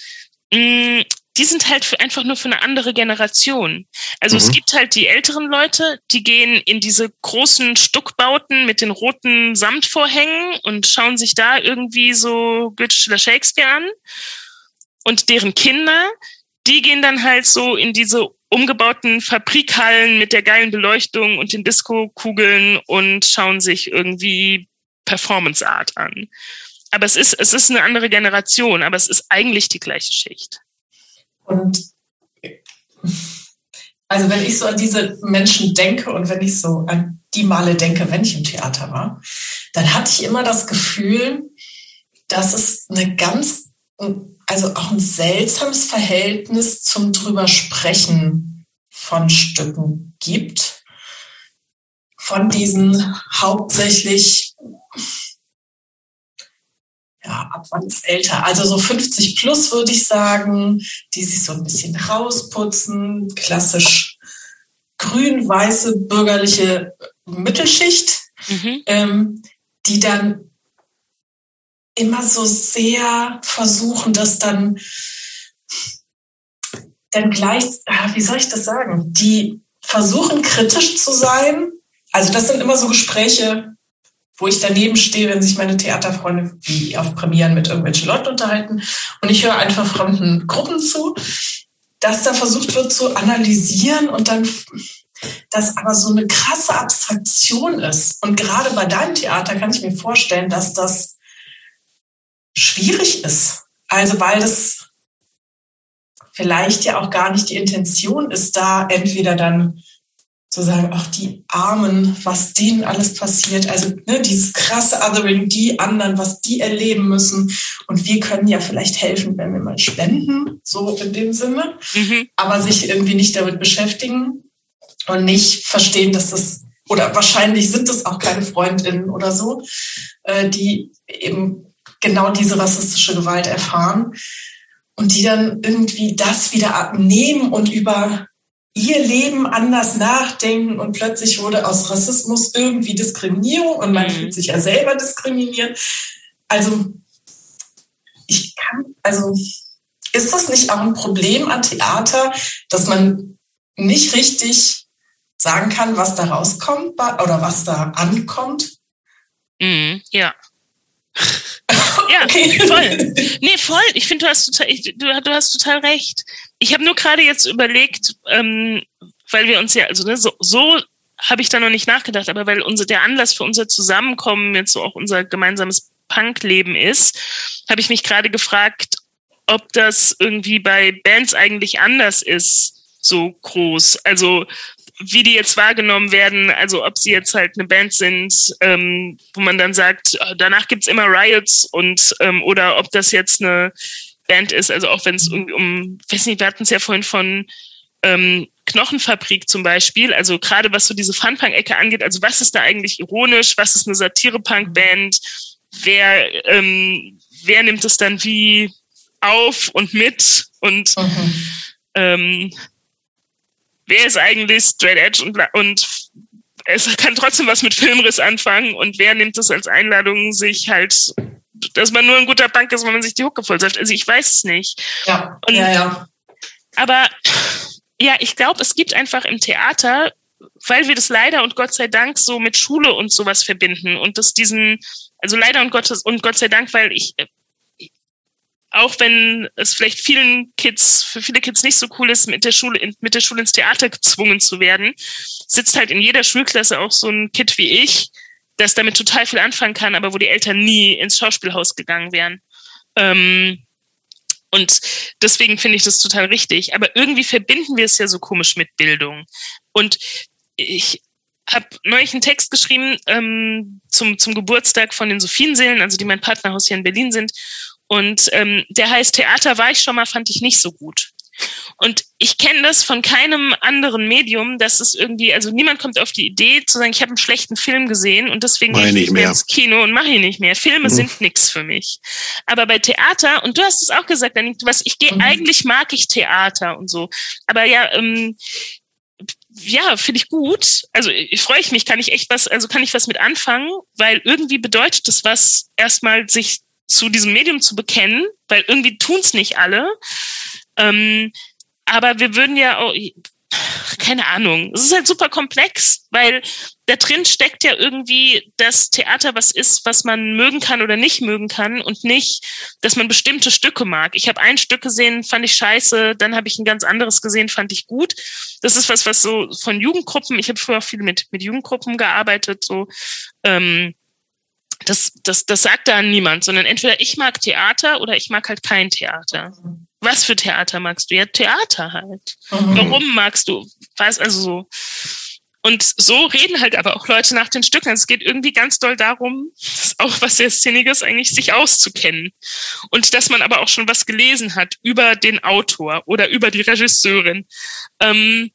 C: mh, mm, die sind halt für, einfach nur für eine andere Generation. Also mhm. es gibt halt die älteren Leute, die gehen in diese großen Stuckbauten mit den roten Samtvorhängen und schauen sich da irgendwie so Goethe oder Shakespeare an. Und deren Kinder, die gehen dann halt so in diese umgebauten Fabrikhallen mit der geilen Beleuchtung und den Disco-Kugeln und schauen sich irgendwie Performance Art an. Aber es ist, es ist eine andere Generation, aber es ist eigentlich die gleiche Schicht.
A: Und also wenn ich so an diese Menschen denke und wenn ich so an die Male denke, wenn ich im Theater war, dann hatte ich immer das Gefühl, dass es eine ganz, also auch ein seltsames Verhältnis zum drüber sprechen von Stücken gibt. Von diesen hauptsächlich ja, ab wann ist älter? Also so 50 plus würde ich sagen, die sich so ein bisschen rausputzen, klassisch grün-weiße bürgerliche Mittelschicht, mhm. ähm, die dann immer so sehr versuchen, das dann, dann gleich, ah, wie soll ich das sagen? Die versuchen kritisch zu sein. Also das sind immer so Gespräche, wo ich daneben stehe, wenn sich meine Theaterfreunde wie auf Premieren mit irgendwelchen Leuten unterhalten und ich höre einfach fremden Gruppen zu, dass da versucht wird zu analysieren und dann das aber so eine krasse Abstraktion ist. Und gerade bei deinem Theater kann ich mir vorstellen, dass das schwierig ist. Also weil das vielleicht ja auch gar nicht die Intention ist, da entweder dann zu sagen, ach, die Armen, was denen alles passiert. Also ne, dieses krasse Othering, die anderen, was die erleben müssen. Und wir können ja vielleicht helfen, wenn wir mal spenden, so in dem Sinne. Mhm. Aber sich irgendwie nicht damit beschäftigen und nicht verstehen, dass das, oder wahrscheinlich sind es auch keine Freundinnen oder so, äh, die eben genau diese rassistische Gewalt erfahren und die dann irgendwie das wieder abnehmen und über ihr Leben anders nachdenken und plötzlich wurde aus Rassismus irgendwie Diskriminierung und man mhm. fühlt sich ja selber diskriminiert. Also ich kann, also ist das nicht auch ein Problem an Theater, dass man nicht richtig sagen kann, was da rauskommt oder was da ankommt?
C: Mhm, ja. Ja, okay. voll. Nee, voll. Ich finde, du hast total, ich, du, du hast total recht. Ich habe nur gerade jetzt überlegt, ähm, weil wir uns ja, also ne, so, so habe ich da noch nicht nachgedacht, aber weil unser der Anlass für unser Zusammenkommen jetzt so auch unser gemeinsames Punkleben ist, habe ich mich gerade gefragt, ob das irgendwie bei Bands eigentlich anders ist, so groß. Also wie die jetzt wahrgenommen werden, also ob sie jetzt halt eine Band sind, ähm, wo man dann sagt, äh, danach gibt's immer Riots und ähm, oder ob das jetzt eine Band ist, also auch wenn es um, um, weiß nicht, wir hatten es ja vorhin von ähm, Knochenfabrik zum Beispiel, also gerade was so diese Funpunk-Ecke angeht, also was ist da eigentlich ironisch, was ist eine Satire-Punk-Band, wer, ähm, wer nimmt es dann wie auf und mit und mhm. ähm, wer ist eigentlich Straight Edge und, und es kann trotzdem was mit Filmriss anfangen und wer nimmt es als Einladung, sich halt dass man nur ein guter Bank ist, wenn man sich die Hucke voll sagt. Also ich weiß es nicht.
A: Ja, Und, ja, ja.
C: Aber ja, ich glaube, es gibt einfach im Theater, weil wir das leider und Gott sei Dank so mit Schule und sowas verbinden und das diesen, also leider und Gott, und Gott sei Dank, weil ich, auch wenn es vielleicht vielen Kids, für viele Kids nicht so cool ist, mit der Schule, mit der Schule ins Theater gezwungen zu werden, sitzt halt in jeder Schulklasse auch so ein Kid wie ich, das damit total viel anfangen kann, aber wo die Eltern nie ins Schauspielhaus gegangen wären. Ähm, und deswegen finde ich das total richtig. Aber irgendwie verbinden wir es ja so komisch mit Bildung. Und ich habe neulich einen Text geschrieben ähm, zum, zum Geburtstag von den Sophienseelen, also die mein Partnerhaus hier in Berlin sind. Und ähm, der heißt Theater war ich schon mal, fand ich nicht so gut. Und ich kenne das von keinem anderen Medium, dass es irgendwie, also niemand kommt auf die Idee zu sagen, ich habe einen schlechten Film gesehen und deswegen gehe ich nicht mehr ins Kino und mache ihn nicht mehr. Filme mhm. sind nichts für mich. Aber bei Theater, und du hast es auch gesagt, was ich gehe, mhm. eigentlich mag ich Theater und so. Aber ja, ähm, ja, finde ich gut. Also ich freue ich mich, kann ich echt was, also kann ich was mit anfangen, weil irgendwie bedeutet es was, erstmal sich zu diesem Medium zu bekennen, weil irgendwie tun's nicht alle. Ähm, aber wir würden ja auch, keine Ahnung, es ist halt super komplex, weil da drin steckt ja irgendwie das Theater was ist, was man mögen kann oder nicht mögen kann und nicht, dass man bestimmte Stücke mag. Ich habe ein Stück gesehen, fand ich scheiße, dann habe ich ein ganz anderes gesehen, fand ich gut. Das ist was, was so von Jugendgruppen, ich habe früher auch viel mit, mit Jugendgruppen gearbeitet, so ähm, das, das, das sagt da niemand, sondern entweder ich mag Theater oder ich mag halt kein Theater. Was für Theater magst du? Ja, Theater halt. Mhm. Warum magst du? Was, also so. Und so reden halt aber auch Leute nach den Stücken. Es geht irgendwie ganz doll darum, auch was sehr Szeniges eigentlich sich auszukennen. Und dass man aber auch schon was gelesen hat über den Autor oder über die Regisseurin. Ähm,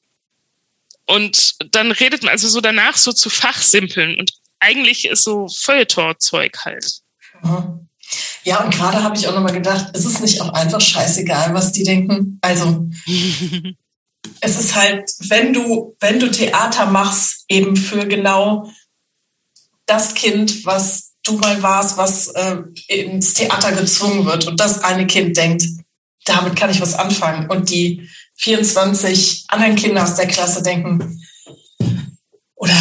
C: und dann redet man also so danach so zu Fachsimpeln. Und eigentlich ist so Feuilleton-Zeug halt.
A: Mhm. Ja, und gerade habe ich auch nochmal gedacht, ist es nicht auch einfach scheißegal, was die denken? Also, <laughs> es ist halt, wenn du, wenn du Theater machst, eben für genau das Kind, was du mal warst, was äh, ins Theater gezwungen wird und das eine Kind denkt, damit kann ich was anfangen. Und die 24 anderen Kinder aus der Klasse denken, oder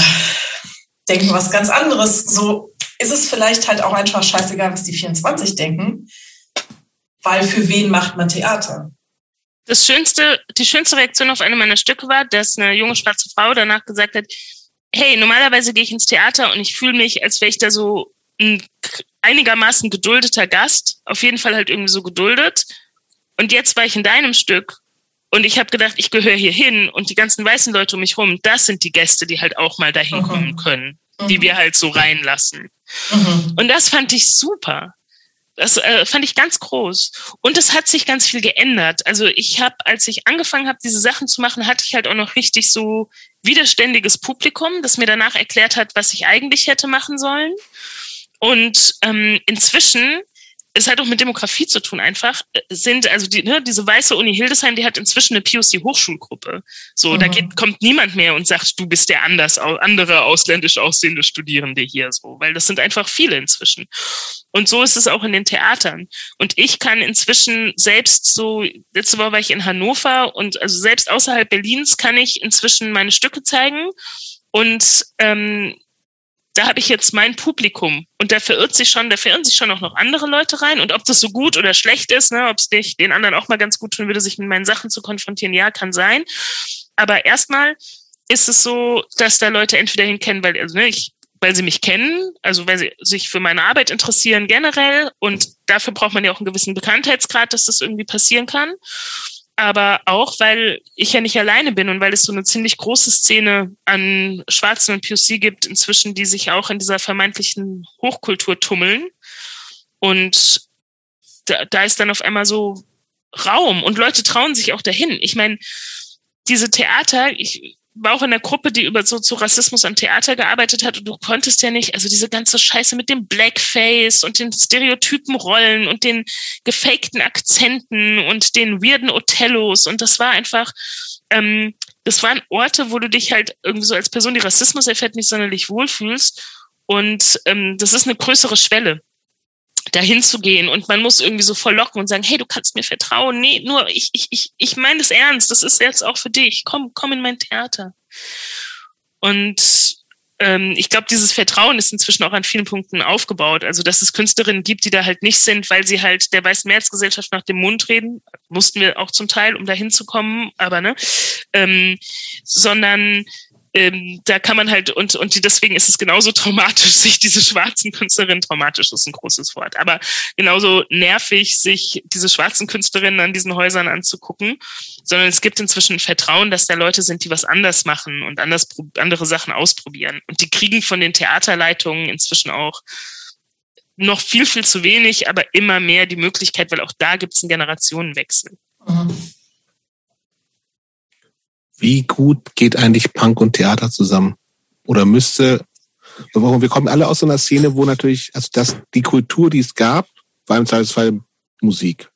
A: denken was ganz anderes. So ist es vielleicht halt auch einfach scheißegal, was die 24 denken, weil für wen macht man Theater?
C: Das schönste, die schönste Reaktion auf eine meiner Stücke war, dass eine junge schwarze Frau danach gesagt hat, hey, normalerweise gehe ich ins Theater und ich fühle mich, als wäre ich da so ein einigermaßen geduldeter Gast, auf jeden Fall halt irgendwie so geduldet. Und jetzt war ich in deinem Stück Und ich habe gedacht, ich gehöre hier hin und die ganzen weißen Leute um mich rum, das sind die Gäste, die halt auch mal dahin mhm. kommen können, mhm. die wir halt so reinlassen. Mhm. Und das fand ich super. Das äh, fand ich ganz groß. Und es hat sich ganz viel geändert. Also ich habe, als ich angefangen habe, diese Sachen zu machen, hatte ich halt auch noch richtig so widerständiges Publikum, das mir danach erklärt hat, was ich eigentlich hätte machen sollen. Und ähm, inzwischen es hat auch mit Demografie zu tun einfach, sind, also die, ne, diese weiße Uni Hildesheim, die hat inzwischen eine POC-Hochschulgruppe. So, mhm. da geht, kommt niemand mehr und sagt, du bist der anders, andere ausländisch aussehende Studierende hier, so, weil das sind einfach viele inzwischen. Und so ist es auch in den Theatern. Und ich kann inzwischen selbst so, letzte Woche war ich in Hannover und also selbst außerhalb Berlins kann ich inzwischen meine Stücke zeigen. Und ähm, da habe ich jetzt mein Publikum. Und da verirrt sich schon, da verirren sich schon auch noch andere Leute rein. Und ob das so gut oder schlecht ist, ne, ob es den anderen auch mal ganz gut tun würde, sich mit meinen Sachen zu konfrontieren, ja, kann sein. Aber erstmal ist es so, dass da Leute entweder hinkennen, weil, also, ne, ich, weil sie mich kennen, also weil sie sich für meine Arbeit interessieren generell. Und dafür braucht man ja auch einen gewissen Bekanntheitsgrad, dass das irgendwie passieren kann aber auch, weil ich ja nicht alleine bin und weil es so eine ziemlich große Szene an Schwarzen und POC gibt inzwischen, die sich auch in dieser vermeintlichen Hochkultur tummeln. Und da, da ist dann auf einmal so Raum und Leute trauen sich auch dahin. Ich meine, diese Theater, ich war auch in der Gruppe, die über so zu Rassismus am Theater gearbeitet hat und du konntest ja nicht, also diese ganze Scheiße mit dem Blackface und den stereotypen Rollen und den gefakten Akzenten und den weirden Othellos und das war einfach, ähm, das waren Orte, wo du dich halt irgendwie so als Person, die Rassismus erfährt, nicht sonderlich wohlfühlst und ähm, das ist eine größere Schwelle dahin zu gehen und man muss irgendwie so verlocken und sagen, hey, du kannst mir vertrauen. Nee, nur ich, ich, ich, ich meine das ernst. Das ist jetzt auch für dich. Komm, komm in mein Theater. Und ähm, ich glaube, dieses Vertrauen ist inzwischen auch an vielen Punkten aufgebaut. Also, dass es Künstlerinnen gibt, die da halt nicht sind, weil sie halt der weißen Mehrheitsgesellschaft nach dem Mund reden, mussten wir auch zum Teil, um da hinzukommen, aber ne, ähm, sondern ähm, da kann man halt, und, und deswegen ist es genauso traumatisch, <laughs> sich diese schwarzen Künstlerinnen, traumatisch ist ein großes Wort, aber genauso nervig, sich diese schwarzen Künstlerinnen an diesen Häusern anzugucken, sondern es gibt inzwischen Vertrauen, dass da Leute sind, die was anders machen und anders, andere Sachen ausprobieren. Und die kriegen von den Theaterleitungen inzwischen auch noch viel, viel zu wenig, aber immer mehr die Möglichkeit, weil auch da gibt es einen Generationenwechsel. Mhm.
B: Wie gut geht eigentlich Punk und Theater zusammen? Oder müsste, wir kommen alle aus so einer Szene, wo natürlich, also das, die Kultur, die es gab, war im Zweifelsfall Musik.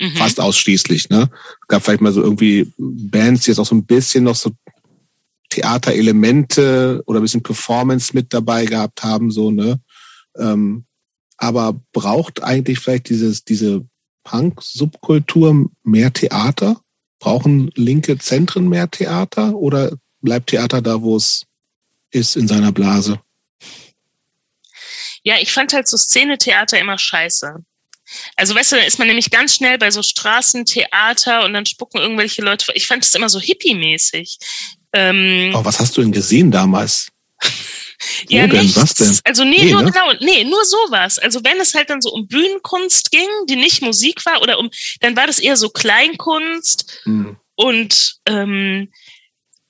B: Mhm. Fast ausschließlich, ne? Es gab vielleicht mal so irgendwie Bands, die jetzt auch so ein bisschen noch so Theaterelemente oder ein bisschen Performance mit dabei gehabt haben, so, ne? Ähm, aber braucht eigentlich vielleicht dieses, diese Punk-Subkultur mehr Theater? Brauchen linke Zentren mehr Theater oder bleibt Theater da, wo es ist, in seiner Blase?
C: Ja, ich fand halt so Szenetheater immer scheiße. Also weißt du, da ist man nämlich ganz schnell bei so Straßentheater und dann spucken irgendwelche Leute. Ich fand es immer so hippie-mäßig.
B: Ähm, oh, was hast du denn gesehen damals? <laughs>
C: ja, denn? Nichts. Was denn? Also nee, nee nur ne? genau, nee, nur sowas. Also wenn es halt dann so um Bühnenkunst ging, die nicht Musik war, oder um, dann war das eher so Kleinkunst hm. und ähm,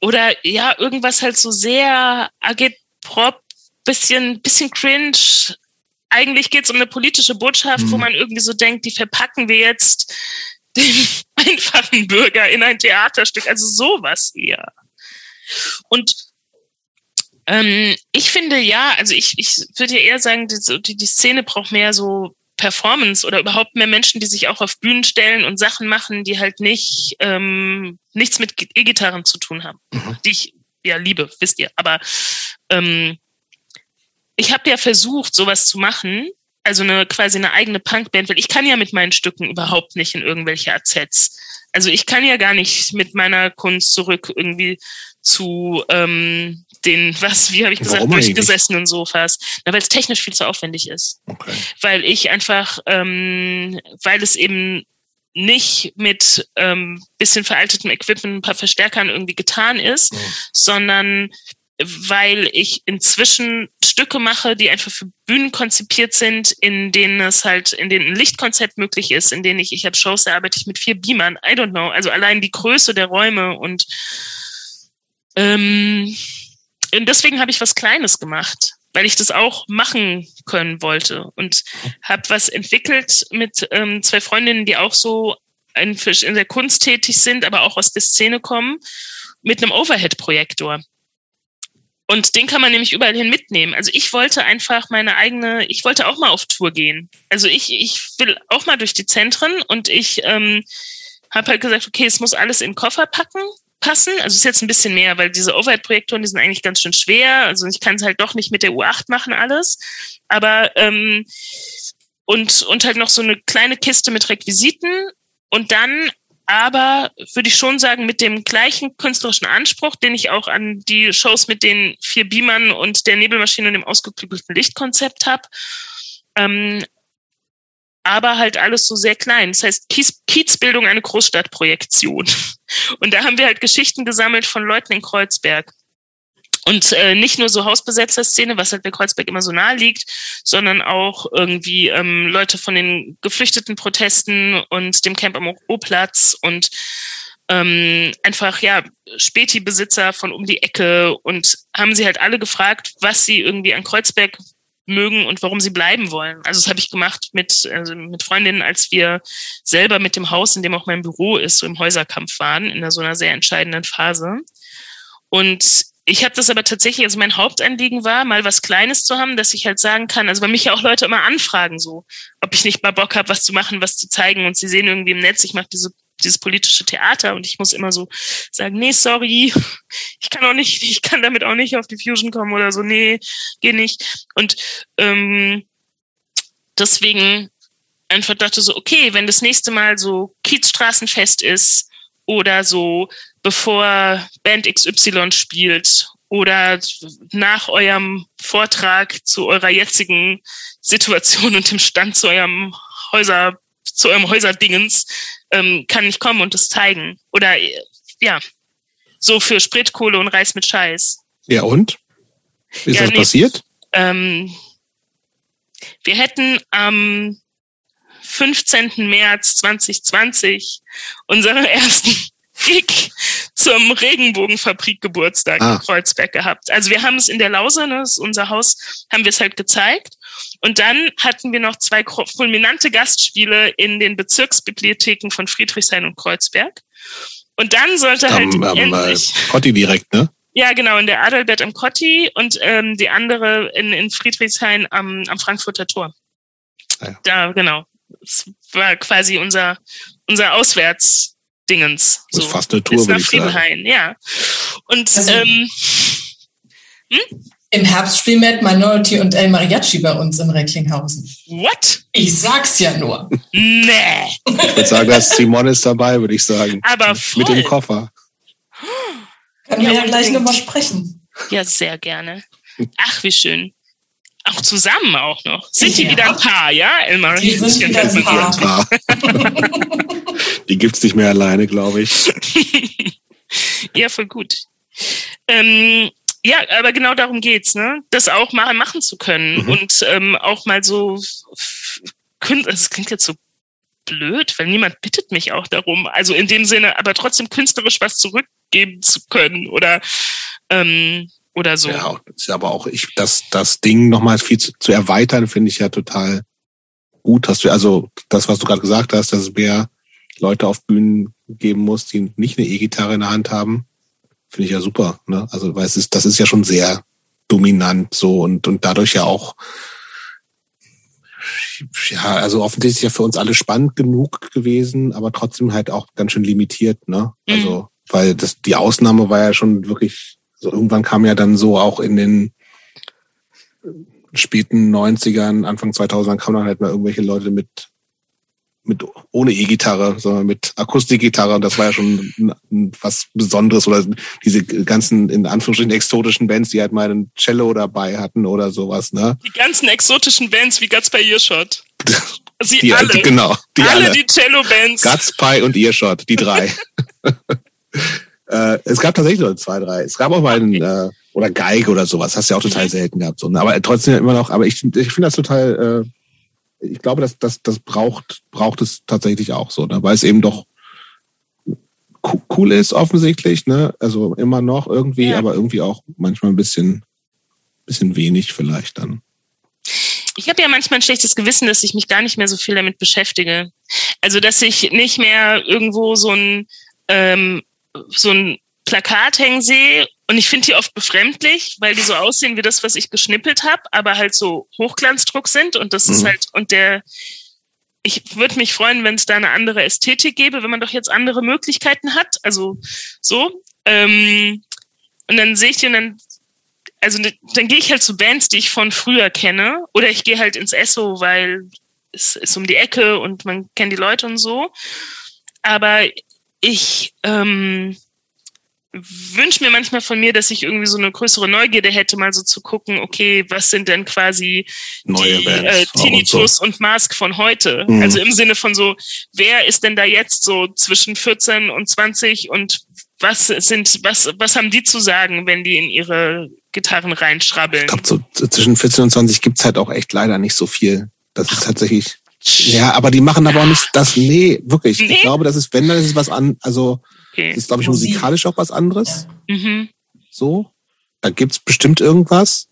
C: oder ja, irgendwas halt so sehr agitprop, bisschen, bisschen cringe. Eigentlich geht's um eine politische Botschaft, hm. wo man irgendwie so denkt, die verpacken wir jetzt <laughs> den einfachen Bürger in ein Theaterstück. Also sowas eher. Und ähm, ich finde ja, also ich, ich würde ja eher sagen, die, die, die Szene braucht mehr so Performance oder überhaupt mehr Menschen, die sich auch auf Bühnen stellen und Sachen machen, die halt nicht ähm, nichts mit E-Gitarren zu tun haben, mhm. die ich ja liebe, wisst ihr. Aber ähm, ich habe ja versucht, sowas zu machen, also eine quasi eine eigene Punkband, weil ich kann ja mit meinen Stücken überhaupt nicht in irgendwelche AZs. Also ich kann ja gar nicht mit meiner Kunst zurück irgendwie zu ähm, den, <laughs> was, wie habe ich gesagt, Warum durchgesessenen Sofas. Na, weil es technisch viel zu aufwendig ist. Okay. Weil ich einfach, ähm, weil es eben nicht mit ähm, bisschen veraltetem Equipment, ein paar Verstärkern irgendwie getan ist, mhm. sondern weil ich inzwischen Stücke mache, die einfach für Bühnen konzipiert sind, in denen es halt, in denen ein Lichtkonzept möglich ist, in denen ich, ich habe Shows, da arbeite ich mit vier Beamern, I don't know, also allein die Größe der Räume und ähm, und deswegen habe ich was Kleines gemacht, weil ich das auch machen können wollte und habe was entwickelt mit ähm, zwei Freundinnen, die auch so in, in der Kunst tätig sind, aber auch aus der Szene kommen, mit einem Overhead-Projektor. Und den kann man nämlich überall hin mitnehmen. Also ich wollte einfach meine eigene, ich wollte auch mal auf Tour gehen. Also ich, ich will auch mal durch die Zentren und ich ähm, habe halt gesagt, okay, es muss alles in Koffer packen, passen. Also es ist jetzt ein bisschen mehr, weil diese Overhead-Projektoren, die sind eigentlich ganz schön schwer. Also ich kann es halt doch nicht mit der U8 machen alles. Aber ähm, und, und halt noch so eine kleine Kiste mit Requisiten und dann aber würde ich schon sagen, mit dem gleichen künstlerischen Anspruch, den ich auch an die Shows mit den vier Beamern und der Nebelmaschine und dem ausgeklügelten Lichtkonzept habe. Ähm, aber halt alles so sehr klein. Das heißt, Kiez, Kiezbildung, eine Großstadtprojektion. <laughs> Und da haben wir halt Geschichten gesammelt von Leuten in Kreuzberg. Und äh, nicht nur so Hausbesetzer-Szene, was halt bei Kreuzberg immer so nahe liegt, sondern auch irgendwie ähm, Leute von den geflüchteten Protesten und dem Camp am O-Platz und ähm, einfach ja Späti-Besitzer von um die Ecke und haben sie halt alle gefragt, was sie irgendwie an Kreuzberg mögen und warum sie bleiben wollen. Also das habe ich gemacht mit, also mit Freundinnen, als wir selber mit dem Haus, in dem auch mein Büro ist, so im Häuserkampf waren, in so einer sehr entscheidenden Phase. Und ich habe das aber tatsächlich, also mein Hauptanliegen war, mal was Kleines zu haben, dass ich halt sagen kann, also bei mich ja auch Leute immer anfragen, so, ob ich nicht mal Bock habe, was zu machen, was zu zeigen. Und sie sehen irgendwie im Netz, ich mache diese dieses politische Theater und ich muss immer so sagen, nee, sorry, <laughs> ich kann auch nicht, ich kann damit auch nicht auf die Fusion kommen oder so, nee, geh nicht. Und ähm, deswegen einfach dachte so, okay, wenn das nächste Mal so Kiezstraßenfest ist oder so bevor Band XY spielt oder nach eurem Vortrag zu eurer jetzigen Situation und dem Stand zu eurem Häuser, zu eurem Häuserdingens, ähm, kann ich kommen und das zeigen. Oder ja, so für Spritkohle und Reis mit Scheiß.
B: Ja, und? Ist ja, das nee, passiert?
C: Ähm, wir hätten am 15. März 2020 unseren <laughs> ersten Gig zum Regenbogenfabrik-Geburtstag ah. in Kreuzberg gehabt. Also wir haben es in der Lause, ne, das ist unser Haus, haben wir es halt gezeigt. Und dann hatten wir noch zwei fulminante Gastspiele in den Bezirksbibliotheken von Friedrichshain und Kreuzberg. Und dann sollte halt am, am, endlich...
B: Kotti direkt, ne?
C: Ja, genau, in der Adalbert am Kotti und ähm, die andere in, in Friedrichshain am, am Frankfurter Tor. Ah ja. Da, genau. Das war quasi unser, unser Auswärts, Dingens.
B: So. Das ist fast eine Tour,
C: würde ich sagen. Ja. Und also, ähm,
A: hm? im Herbst spielen Mad Minority und El Mariachi bei uns im Recklinghausen.
C: What?
A: Ich sag's ja nur.
C: Nee.
B: Ich würde sagen, dass Simon ist dabei, würde ich sagen.
C: Aber voll.
B: Mit dem Koffer.
A: Können ja, wir ja gleich nochmal sprechen.
C: Ja, sehr gerne. Ach, wie schön. Auch zusammen auch noch. Sind ja. die wieder ein Paar, ja?
A: Elmar die sind wieder ein Paar. <laughs> <laughs>
B: die gibt's nicht mehr alleine, glaube ich. <laughs>
C: ja, voll gut. Ähm, ja, aber genau darum geht's, ne? Das auch mal machen zu können mhm. und ähm, auch mal so. Das klingt jetzt so blöd, weil niemand bittet mich auch darum. Also in dem Sinne, aber trotzdem künstlerisch was zurückgeben zu können oder ähm, oder so.
B: Ja, ist aber auch ich das das Ding nochmal viel zu, zu erweitern finde ich ja total gut. Hast du also das, was du gerade gesagt hast, dass es mehr Leute auf Bühnen geben muss, die nicht eine E-Gitarre in der Hand haben, finde ich ja super. Ne? Also weil es ist das ist ja schon sehr dominant so und und dadurch ja auch ja, also offensichtlich ja für uns alle spannend genug gewesen, aber trotzdem halt auch ganz schön limitiert, ne? Also, mhm. weil das die Ausnahme war ja schon wirklich so irgendwann kam ja dann so auch in den späten 90ern, Anfang 2000ern kamen dann halt mal irgendwelche Leute mit mit ohne E-Gitarre, sondern mit Akustikgitarre. Und das war ja schon was Besonderes. Oder diese ganzen, in Anführungsstrichen, exotischen Bands, die halt mal einen Cello dabei hatten oder sowas. Ne?
C: Die ganzen exotischen Bands wie Guts by Earshot. <laughs>
B: Sie die, alle. Die, genau.
C: Die alle, alle. die Cello-Bands.
B: Guts, Pie und Earshot, die drei. <laughs> <laughs> äh, es gab tatsächlich nur zwei, drei. Es gab auch mal einen, äh, oder Geige oder sowas. Hast du ja auch total mhm. selten gehabt. So, ne? Aber trotzdem immer noch, aber ich, ich finde das total, äh, ich glaube, dass das, das braucht, braucht es tatsächlich auch so, ne? weil es eben doch cool ist, offensichtlich, ne? Also immer noch irgendwie, ja. aber irgendwie auch manchmal ein bisschen, bisschen wenig vielleicht dann.
C: Ich habe ja manchmal ein schlechtes Gewissen, dass ich mich gar nicht mehr so viel damit beschäftige. Also dass ich nicht mehr irgendwo so ein ähm, so ein Plakat hängen sehe und ich finde die oft befremdlich, weil die so aussehen wie das, was ich geschnippelt habe, aber halt so Hochglanzdruck sind und das mhm. ist halt und der ich würde mich freuen, wenn es da eine andere Ästhetik gäbe, wenn man doch jetzt andere Möglichkeiten hat. Also so. Ähm, und dann sehe ich die und dann also dann gehe ich halt zu Bands, die ich von früher kenne, oder ich gehe halt ins Esso, weil es ist um die Ecke und man kennt die Leute und so. Aber ich ähm, wünsche mir manchmal von mir, dass ich irgendwie so eine größere Neugierde hätte, mal so zu gucken, okay, was sind denn quasi
B: Neue
C: die äh, Tinnitus und, so. und Mask von heute? Mhm. Also im Sinne von so, wer ist denn da jetzt so zwischen 14 und 20 und was sind, was, was haben die zu sagen, wenn die in ihre Gitarren reinschrabbeln?
B: Ich glaube, so zwischen 14 und 20 gibt's halt auch echt leider nicht so viel. Das ist tatsächlich. Ja, aber die machen aber auch nicht das. Nee, wirklich. Nee? Ich glaube, das ist, wenn, dann ist es was an, also okay. das ist, glaube ich, musikalisch auch was anderes. Ja. Mhm. So. Da gibt's bestimmt irgendwas.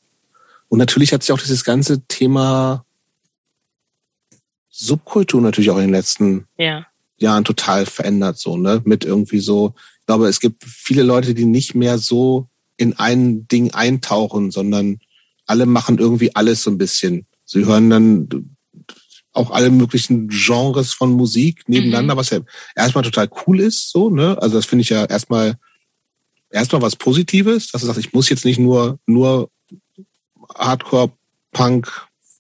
B: Und natürlich hat sich auch dieses ganze Thema Subkultur natürlich auch in den letzten ja. Jahren total verändert, so, ne? Mit irgendwie so, ich glaube, es gibt viele Leute, die nicht mehr so in ein Ding eintauchen, sondern alle machen irgendwie alles so ein bisschen. Sie hören dann auch alle möglichen Genres von Musik nebeneinander, mhm. was ja erstmal total cool ist, so, ne? Also das finde ich ja erstmal erstmal was Positives, dass du sagst, ich muss jetzt nicht nur nur Hardcore Punk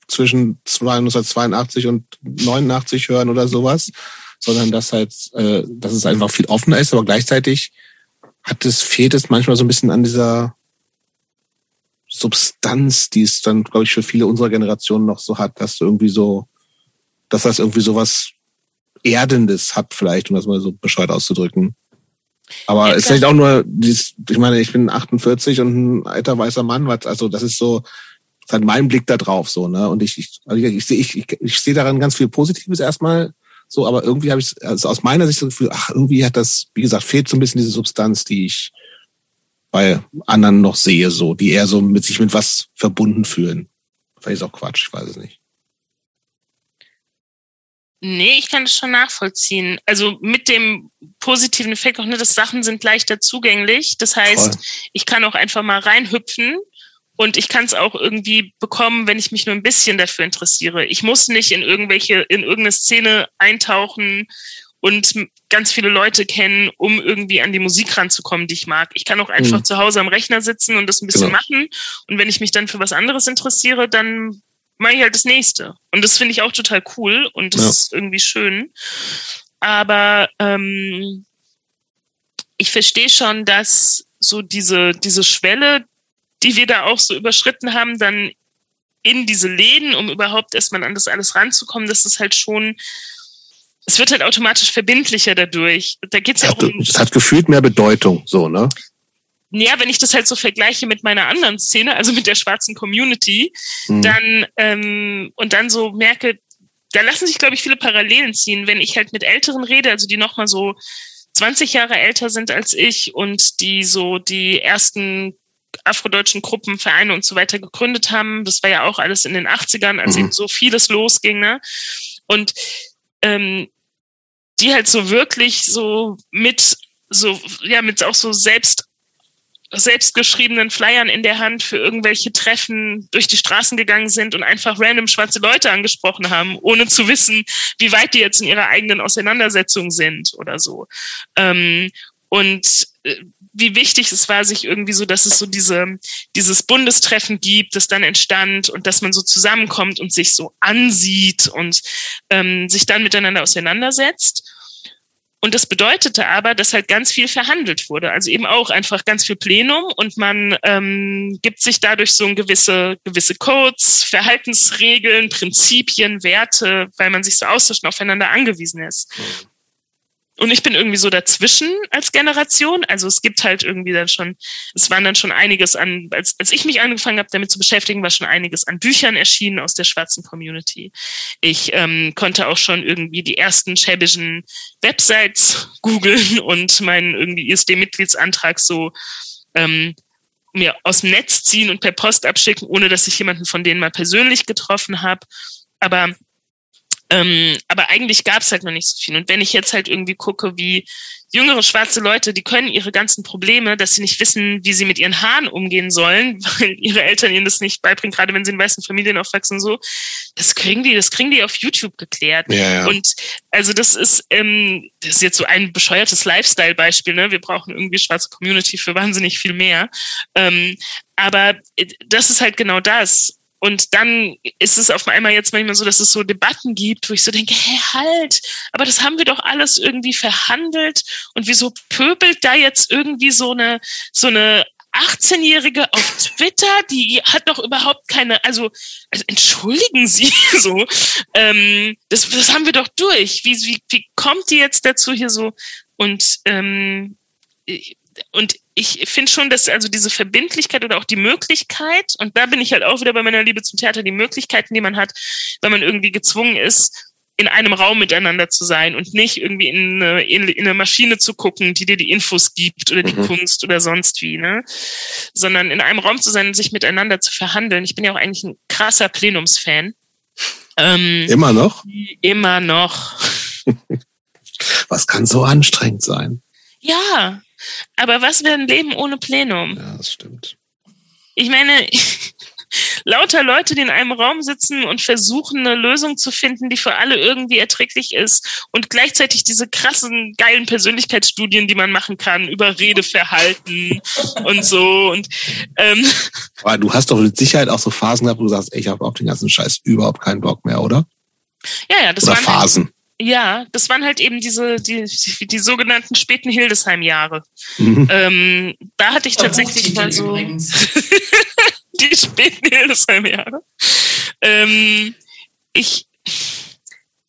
B: zwischen 1982 und 89 hören oder sowas, sondern dass halt, äh, dass es einfach viel offener ist, aber gleichzeitig hat es, fehlt es manchmal so ein bisschen an dieser Substanz, die es dann, glaube ich, für viele unserer Generation noch so hat, dass du irgendwie so, dass das irgendwie so was Erdendes hat, vielleicht, um das mal so bescheuert auszudrücken. Aber es ist halt auch nur, dieses, ich meine, ich bin 48 und ein alter weißer Mann, was, also das ist so, das ist halt mein Blick da drauf, so, ne? Und ich, ich, also ich, ich, ich, ich, ich sehe daran ganz viel Positives erstmal, so, aber irgendwie habe ich also aus meiner Sicht das Gefühl, ach, irgendwie hat das, wie gesagt, fehlt so ein bisschen diese Substanz, die ich bei anderen noch sehe, so, die eher so mit sich mit was verbunden fühlen. Vielleicht ist auch Quatsch, ich weiß es nicht.
C: Nee, ich kann das schon nachvollziehen. Also mit dem positiven Effekt auch, ne, dass Sachen sind leichter zugänglich. Das heißt, Voll. ich kann auch einfach mal reinhüpfen und ich kann es auch irgendwie bekommen, wenn ich mich nur ein bisschen dafür interessiere. Ich muss nicht in irgendwelche, in irgendeine Szene eintauchen und ganz viele Leute kennen, um irgendwie an die Musik ranzukommen, die ich mag. Ich kann auch einfach mhm. zu Hause am Rechner sitzen und das ein bisschen genau. machen. Und wenn ich mich dann für was anderes interessiere, dann mache ich halt das nächste. Und das finde ich auch total cool und das ja. ist irgendwie schön. Aber ähm, ich verstehe schon, dass so diese, diese Schwelle, die wir da auch so überschritten haben, dann in diese Läden, um überhaupt erstmal an das alles ranzukommen, das ist halt schon, es wird halt automatisch verbindlicher dadurch. Da geht's ja auch um.
B: Es hat gefühlt mehr Bedeutung, so, ne?
C: Ja, wenn ich das halt so vergleiche mit meiner anderen Szene, also mit der schwarzen Community, mhm. dann ähm, und dann so merke, da lassen sich, glaube ich, viele Parallelen ziehen, wenn ich halt mit Älteren rede, also die nochmal so 20 Jahre älter sind als ich und die so die ersten afrodeutschen Gruppen, Vereine und so weiter gegründet haben. Das war ja auch alles in den 80ern, als mhm. eben so vieles losging. Ne? Und ähm, die halt so wirklich so mit so, ja, mit auch so selbst selbstgeschriebenen Flyern in der Hand für irgendwelche Treffen durch die Straßen gegangen sind und einfach random schwarze Leute angesprochen haben, ohne zu wissen, wie weit die jetzt in ihrer eigenen Auseinandersetzung sind oder so. Ähm, und äh, wie wichtig es war, sich irgendwie so, dass es so diese, dieses Bundestreffen gibt, das dann entstand und dass man so zusammenkommt und sich so ansieht und ähm, sich dann miteinander auseinandersetzt. Und das bedeutete aber, dass halt ganz viel verhandelt wurde. Also eben auch einfach ganz viel Plenum und man ähm, gibt sich dadurch so ein gewisse, gewisse Codes, Verhaltensregeln, Prinzipien, Werte, weil man sich so austauscht und aufeinander angewiesen ist. Und ich bin irgendwie so dazwischen als Generation. Also es gibt halt irgendwie dann schon, es waren dann schon einiges an, als, als ich mich angefangen habe, damit zu beschäftigen, war schon einiges an Büchern erschienen aus der schwarzen Community. Ich ähm, konnte auch schon irgendwie die ersten schäbischen Websites <laughs> googeln und meinen irgendwie ISD-Mitgliedsantrag so ähm, mir aus dem Netz ziehen und per Post abschicken, ohne dass ich jemanden von denen mal persönlich getroffen habe. Aber ähm, aber eigentlich gab es halt noch nicht so viel. Und wenn ich jetzt halt irgendwie gucke, wie jüngere schwarze Leute, die können ihre ganzen Probleme, dass sie nicht wissen, wie sie mit ihren Haaren umgehen sollen, <laughs> weil ihre Eltern ihnen das nicht beibringen, gerade wenn sie in weißen Familien aufwachsen, so, das kriegen die, das kriegen die auf YouTube geklärt.
B: Ja, ja.
C: Und also das ist, ähm, das ist jetzt so ein bescheuertes Lifestyle-Beispiel, ne? Wir brauchen irgendwie schwarze Community für wahnsinnig viel mehr. Ähm, aber äh, das ist halt genau das. Und dann ist es auf einmal jetzt manchmal so, dass es so Debatten gibt, wo ich so denke, hä, halt, aber das haben wir doch alles irgendwie verhandelt. Und wieso pöbelt da jetzt irgendwie so eine, so eine 18-Jährige auf Twitter, die hat doch überhaupt keine, also, also entschuldigen Sie <laughs> so, ähm, das, das haben wir doch durch. Wie, wie, wie kommt die jetzt dazu hier so? Und ähm, und ich finde schon, dass also diese Verbindlichkeit oder auch die Möglichkeit, und da bin ich halt auch wieder bei meiner Liebe zum Theater, die Möglichkeiten, die man hat, wenn man irgendwie gezwungen ist, in einem Raum miteinander zu sein und nicht irgendwie in eine, in eine Maschine zu gucken, die dir die Infos gibt oder die mhm. Kunst oder sonst wie, ne? Sondern in einem Raum zu sein und sich miteinander zu verhandeln. Ich bin ja auch eigentlich ein krasser Plenumsfan.
B: Ähm, immer noch?
C: Immer noch. <laughs>
B: Was kann so anstrengend sein?
C: Ja, aber was wäre ein Leben ohne Plenum?
B: Ja, das stimmt.
C: Ich meine, <laughs> lauter Leute, die in einem Raum sitzen und versuchen, eine Lösung zu finden, die für alle irgendwie erträglich ist und gleichzeitig diese krassen, geilen Persönlichkeitsstudien, die man machen kann über Redeverhalten <laughs> und so und ähm, <laughs>
B: Aber du hast doch mit Sicherheit auch so Phasen gehabt, wo du sagst, ey, ich habe auf den ganzen Scheiß überhaupt keinen Bock mehr, oder?
C: Ja, ja, das
B: oder
C: waren
B: Phasen.
C: Ja, das waren halt eben diese, die, die, die sogenannten späten Hildesheim-Jahre.
B: Mhm.
C: Ähm, da hatte ich tatsächlich mal so <laughs> die späten Hildesheim-Jahre. Ähm, ich,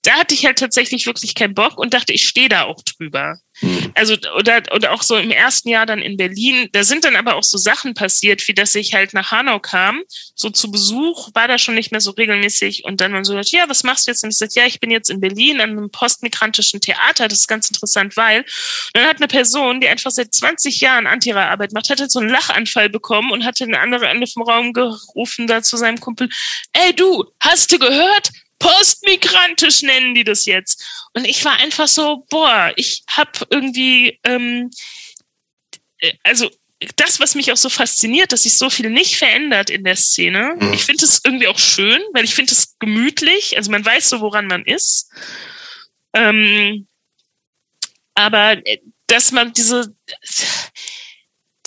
C: da hatte ich halt tatsächlich wirklich keinen Bock und dachte, ich stehe da auch drüber. Mhm. Also, oder, oder auch so im ersten Jahr dann in Berlin, da sind dann aber auch so Sachen passiert, wie dass ich halt nach Hanau kam, so zu Besuch, war da schon nicht mehr so regelmäßig und dann man so gesagt, ja, was machst du jetzt? Und ich sagte, ja, ich bin jetzt in Berlin an einem postmigrantischen Theater, das ist ganz interessant, weil, und dann hat eine Person, die einfach seit 20 Jahren Antira-Arbeit macht, hat halt so einen Lachanfall bekommen und hatte eine andere Ende vom Raum gerufen da zu seinem Kumpel, ey du, hast du gehört? Postmigrantisch nennen die das jetzt. Und ich war einfach so, boah, ich habe irgendwie, ähm, äh, also das, was mich auch so fasziniert, dass sich so viel nicht verändert in der Szene. Mhm. Ich finde es irgendwie auch schön, weil ich finde es gemütlich. Also man weiß so, woran man ist. Ähm, aber äh, dass man diese,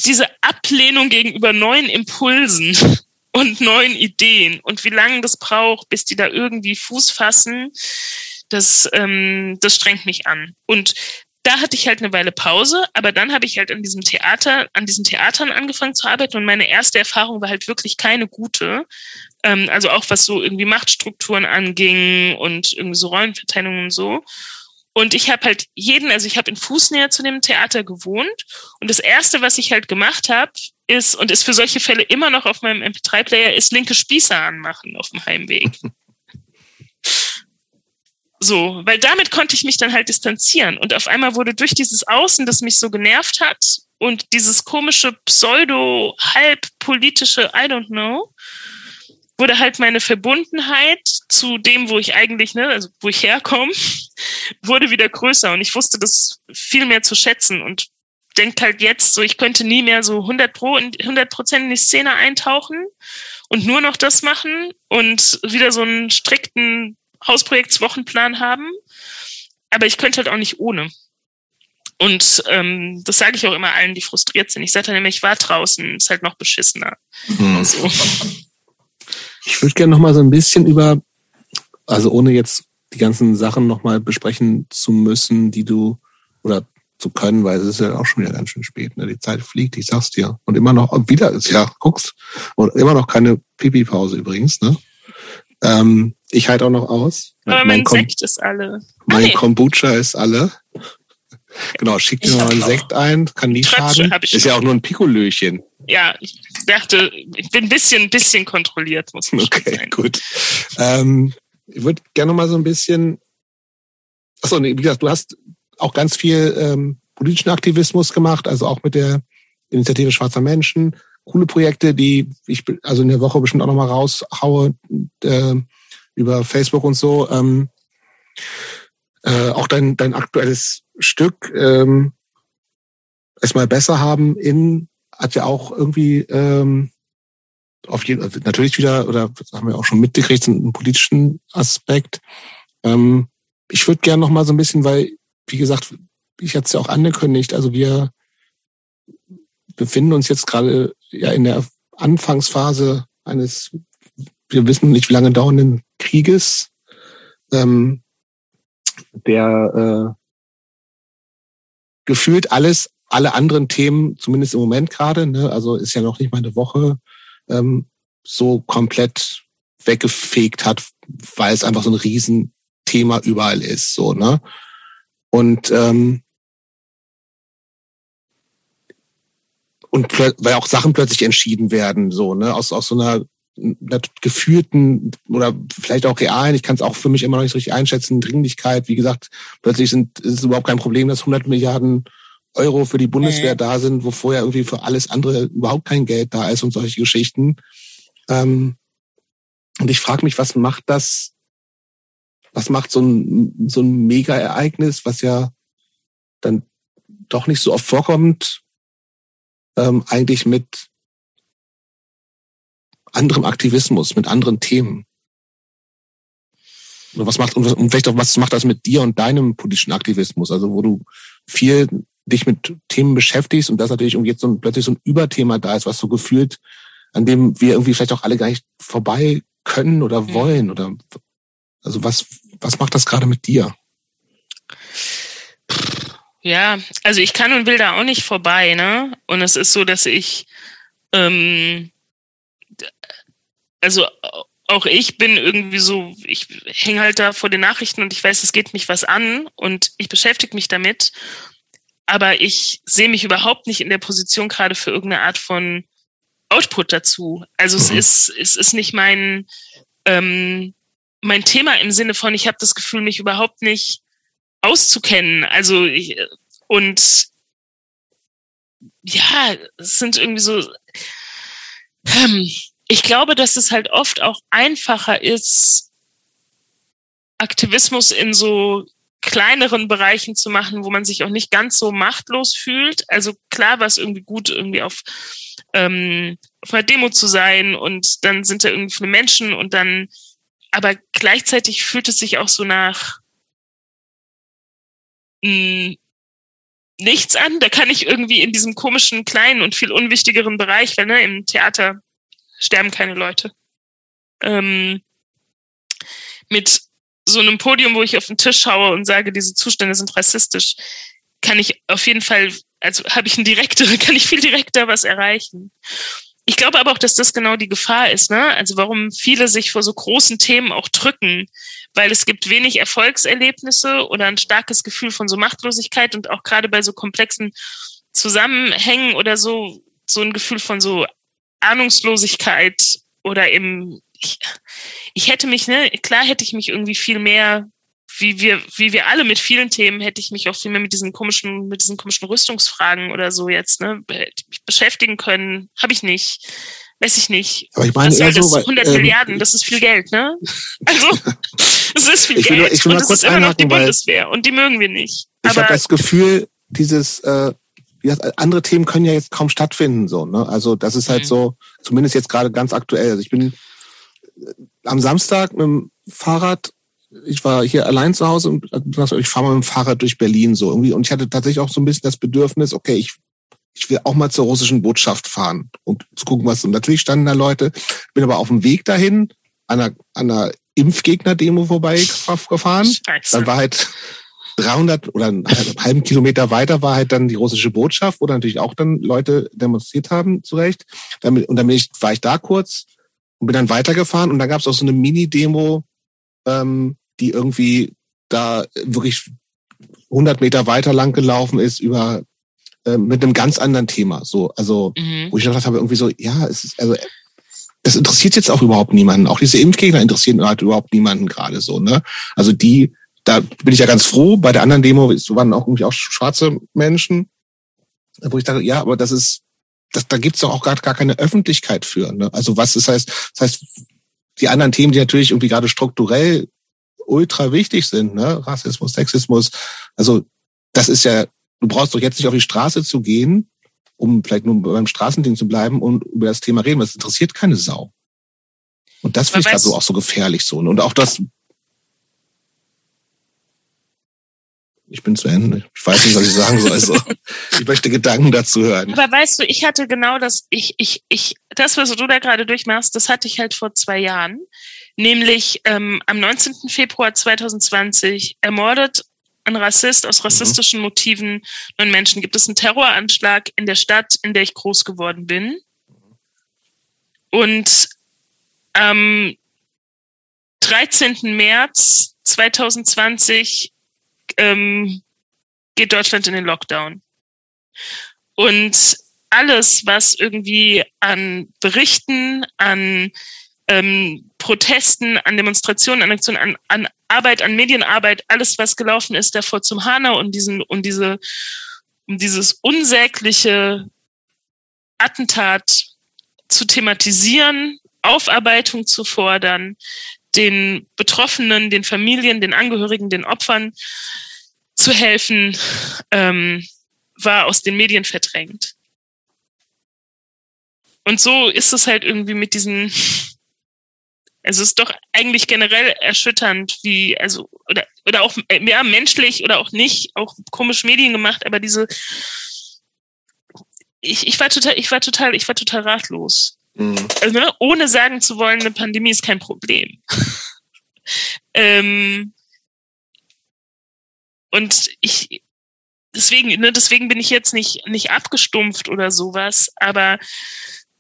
C: diese Ablehnung gegenüber neuen Impulsen und neuen Ideen und wie lange das braucht, bis die da irgendwie Fuß fassen, das, ähm, das strengt mich an. Und da hatte ich halt eine Weile Pause, aber dann habe ich halt an diesem Theater, an diesen Theatern angefangen zu arbeiten und meine erste Erfahrung war halt wirklich keine gute. Ähm, also auch was so irgendwie Machtstrukturen anging und irgendwie so Rollenverteilungen und so. Und ich habe halt jeden, also ich habe in Fußnähe zu dem Theater gewohnt. Und das Erste, was ich halt gemacht habe, ist, und ist für solche Fälle immer noch auf meinem MP3-Player, ist linke Spießer anmachen auf dem Heimweg. <laughs> so, weil damit konnte ich mich dann halt distanzieren. Und auf einmal wurde durch dieses Außen, das mich so genervt hat, und dieses komische pseudo-halb-politische I don't know, wurde halt meine Verbundenheit zu dem, wo ich eigentlich, ne, also wo ich herkomme, <laughs> wurde wieder größer und ich wusste das viel mehr zu schätzen und denke halt jetzt so, ich könnte nie mehr so 100 pro, 100 Prozent in die Szene eintauchen und nur noch das machen und wieder so einen strikten Hausprojektswochenplan haben. Aber ich könnte halt auch nicht ohne. Und ähm, das sage ich auch immer allen, die frustriert sind. Ich sage dann immer, ich war draußen, ist halt noch beschissener. Mhm. So.
B: Ich würde gerne noch mal so ein bisschen über, also ohne jetzt die ganzen Sachen noch mal besprechen zu müssen, die du oder zu können, weil es ist ja auch schon wieder ganz schön spät. Ne? Die Zeit fliegt, ich sag's dir. Und immer noch, und wieder ist ja, guckst, und immer noch keine Pipi-Pause übrigens. Ne? Ähm, ich halte auch noch aus.
C: Aber mein, mein Sekt ist alle.
B: Mein ah, nee. Kombucha ist alle. Genau, schick dir mal einen Sekt ein, kann nie schaden. Ist ja auch nur ein Pikolöchen.
C: Ja, ich dachte, ich bin ein bisschen, bisschen kontrolliert, muss man
B: Okay, sein. gut. Ähm, ich würde gerne mal so ein bisschen, achso, nee, wie gesagt, du hast auch ganz viel ähm, politischen Aktivismus gemacht, also auch mit der Initiative Schwarzer Menschen. Coole Projekte, die ich also in der Woche bestimmt auch noch mal raushaue äh, über Facebook und so. Ähm, äh, auch dein, dein aktuelles Stück ähm, es mal besser haben in hat ja auch irgendwie ähm, auf jeden also natürlich wieder oder haben wir auch schon mitgekriegt einen politischen Aspekt. Ähm, ich würde gerne noch mal so ein bisschen, weil wie gesagt, ich hatte es ja auch angekündigt, also wir befinden uns jetzt gerade ja in der Anfangsphase eines, wir wissen nicht wie lange dauernden Krieges. Ähm, der äh, gefühlt alles, alle anderen Themen, zumindest im Moment gerade, ne, also ist ja noch nicht mal eine Woche, ähm, so komplett weggefegt hat, weil es einfach so ein Riesenthema überall ist, so, ne? Und ähm, und weil auch Sachen plötzlich entschieden werden, so, ne, aus, aus so einer gefühlten oder vielleicht auch realen, ich kann es auch für mich immer noch nicht so richtig einschätzen, Dringlichkeit, wie gesagt, plötzlich sind, ist es überhaupt kein Problem, dass 100 Milliarden Euro für die Bundeswehr da sind, wo vorher irgendwie für alles andere überhaupt kein Geld da ist und solche Geschichten. Ähm, und ich frage mich, was macht das, was macht so ein, so ein Mega-Ereignis, was ja dann doch nicht so oft vorkommt, ähm, eigentlich mit anderem Aktivismus, mit anderen Themen. Und was macht, und vielleicht auch, was macht das mit dir und deinem politischen Aktivismus? Also, wo du viel dich mit Themen beschäftigst und das natürlich irgendwie jetzt so ein, plötzlich so ein Überthema da ist, was so gefühlt, an dem wir irgendwie vielleicht auch alle gar nicht vorbei können oder mhm. wollen oder, also was, was macht das gerade mit dir?
C: Ja, also ich kann und will da auch nicht vorbei, ne? Und es ist so, dass ich, ähm, also auch ich bin irgendwie so, ich hänge halt da vor den Nachrichten und ich weiß, es geht mich was an und ich beschäftige mich damit. Aber ich sehe mich überhaupt nicht in der Position gerade für irgendeine Art von Output dazu. Also mhm. es ist, es ist nicht mein, ähm, mein Thema im Sinne von, ich habe das Gefühl, mich überhaupt nicht auszukennen. Also ich, und ja, es sind irgendwie so, ähm, ich glaube, dass es halt oft auch einfacher ist, Aktivismus in so kleineren Bereichen zu machen, wo man sich auch nicht ganz so machtlos fühlt. Also klar war es irgendwie gut, irgendwie auf, ähm, auf einer Demo zu sein und dann sind da irgendwie viele Menschen und dann, aber gleichzeitig fühlt es sich auch so nach mh, hm, nichts an. Da kann ich irgendwie in diesem komischen, kleinen und viel unwichtigeren Bereich, weil ne, im Theater sterben keine Leute. Ähm, mit so einem Podium, wo ich auf den Tisch schaue und sage, diese Zustände sind rassistisch, kann ich auf jeden Fall, also habe ich ein direktere, <laughs> kann ich viel direkter was erreichen. Ich glaube aber auch, dass das genau die Gefahr ist, ne? Also warum viele sich vor so großen Themen auch drücken, weil es gibt wenig Erfolgserlebnisse oder ein starkes Gefühl von so Machtlosigkeit und auch gerade bei so komplexen Zusammenhängen oder so so ein Gefühl von so Ahnungslosigkeit oder eben, ich, ich hätte mich, ne, klar hätte ich mich irgendwie viel mehr, wie wir, wie wir alle mit vielen Themen, hätte ich mich auch viel mehr mit diesen komischen, mit diesen komischen Rüstungsfragen oder so jetzt, ne, beschäftigen können. Habe ich nicht. Weiß ich nicht.
B: Aber ich meine, eher so,
C: 100 ähm, Milliarden, das ist viel Geld, ne? <laughs> Also, es ist viel
B: ich will,
C: Geld.
B: Ich will
C: und
B: mal kurz
C: ist immer noch die
B: weil
C: Bundeswehr und die mögen wir nicht.
B: Ich habe das Gefühl, dieses äh, andere Themen können ja jetzt kaum stattfinden, so, ne? Also das ist halt mhm. so, zumindest jetzt gerade ganz aktuell. Also ich bin äh, am Samstag mit dem Fahrrad, ich war hier allein zu Hause und ich fahre mal mit dem Fahrrad durch Berlin so irgendwie und ich hatte tatsächlich auch so ein bisschen das Bedürfnis, okay, ich ich will auch mal zur russischen Botschaft fahren und zu gucken, was. Und natürlich standen da Leute, bin aber auf dem Weg dahin an einer, an einer Impfgegner-Demo vorbeigefahren. <laughs> Scheiße. Dann war halt 300 oder einen halben Kilometer weiter war halt dann die russische Botschaft, wo dann natürlich auch dann Leute demonstriert haben, zu Recht. Damit, und dann bin ich, war ich da kurz und bin dann weitergefahren und da gab es auch so eine Mini-Demo, ähm, die irgendwie da wirklich 100 Meter weiter lang gelaufen ist über äh, mit einem ganz anderen Thema. So, also mhm. wo ich gedacht habe, irgendwie so, ja, es ist also das interessiert jetzt auch überhaupt niemanden. Auch diese Impfgegner interessieren halt überhaupt niemanden gerade so. Ne? Also die, da bin ich ja ganz froh. Bei der anderen Demo waren auch irgendwie auch schwarze Menschen, wo ich dachte, ja, aber das ist, das, da gibt's doch auch gar, gar keine Öffentlichkeit für. Ne? Also was das heißt, das heißt, die anderen Themen, die natürlich irgendwie gerade strukturell ultra wichtig sind, ne? Rassismus, Sexismus, also das ist ja, du brauchst doch jetzt nicht auf die Straße zu gehen um vielleicht nur beim Straßending zu bleiben und über das Thema reden, weil es interessiert keine Sau. Und das finde ich gerade so auch so gefährlich so. Und auch das, ich bin zu Ende. Ich weiß nicht, was ich sagen soll. Also, <laughs> ich möchte Gedanken dazu hören.
C: Aber weißt du, ich hatte genau das, ich, ich, ich, das, was du da gerade durchmachst, das hatte ich halt vor zwei Jahren. Nämlich ähm, am 19. Februar 2020 ermordet ein Rassist aus rassistischen Motiven neun Menschen. Gibt es einen Terroranschlag in der Stadt, in der ich groß geworden bin? Und am 13. März 2020 ähm, geht Deutschland in den Lockdown. Und alles, was irgendwie an Berichten, an ähm, Protesten, an Demonstrationen, an Aktionen, an, an Arbeit, an Medienarbeit, alles, was gelaufen ist, davor zum Hanau und diesen, und diese, um dieses unsägliche Attentat zu thematisieren, Aufarbeitung zu fordern, den Betroffenen, den Familien, den Angehörigen, den Opfern zu helfen, ähm, war aus den Medien verdrängt. Und so ist es halt irgendwie mit diesen es ist doch eigentlich generell erschütternd, wie, also, oder, oder auch, ja, menschlich oder auch nicht, auch komisch Medien gemacht, aber diese, ich, ich war total, ich war total, ich war total ratlos. Mhm. Also, ne, ohne sagen zu wollen, eine Pandemie ist kein Problem. <laughs> ähm, und ich, deswegen, ne, deswegen bin ich jetzt nicht, nicht abgestumpft oder sowas, aber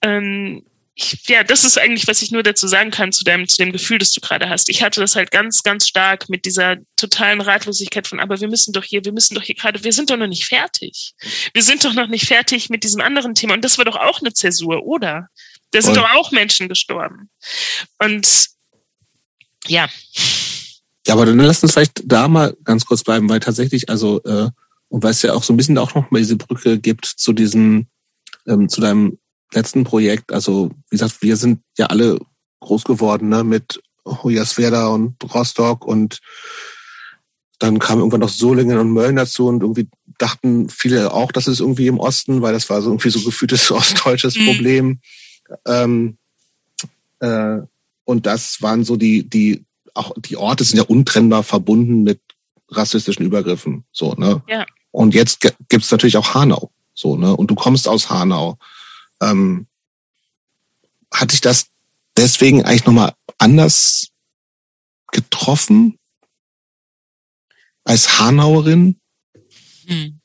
C: ähm, ich, ja, das ist eigentlich, was ich nur dazu sagen kann zu deinem, zu dem Gefühl, das du gerade hast. Ich hatte das halt ganz, ganz stark mit dieser totalen Ratlosigkeit von, aber wir müssen doch hier, wir müssen doch hier gerade, wir sind doch noch nicht fertig. Wir sind doch noch nicht fertig mit diesem anderen Thema. Und das war doch auch eine Zäsur, oder? Da sind Und, doch auch Menschen gestorben. Und ja.
B: Ja, aber dann lass uns vielleicht da mal ganz kurz bleiben, weil tatsächlich, also, äh, und weil es ja auch so ein bisschen auch noch mal diese Brücke gibt zu diesem, ähm, zu deinem letzten Projekt, also wie gesagt, wir sind ja alle groß geworden ne, mit Hoyerswerda und Rostock und dann kam irgendwann noch Solingen und Mölln dazu und irgendwie dachten viele auch, das ist irgendwie im Osten, weil das war so irgendwie so gefühltes <laughs> ostdeutsches mhm. Problem. Ähm, äh, und das waren so die, die, auch die Orte sind ja untrennbar verbunden mit rassistischen Übergriffen. So, ne? Ja. Und jetzt gibt's natürlich auch Hanau. So, ne? Und du kommst aus Hanau. Ähm, hat dich das deswegen eigentlich nochmal anders getroffen als Hanauerin? Hm.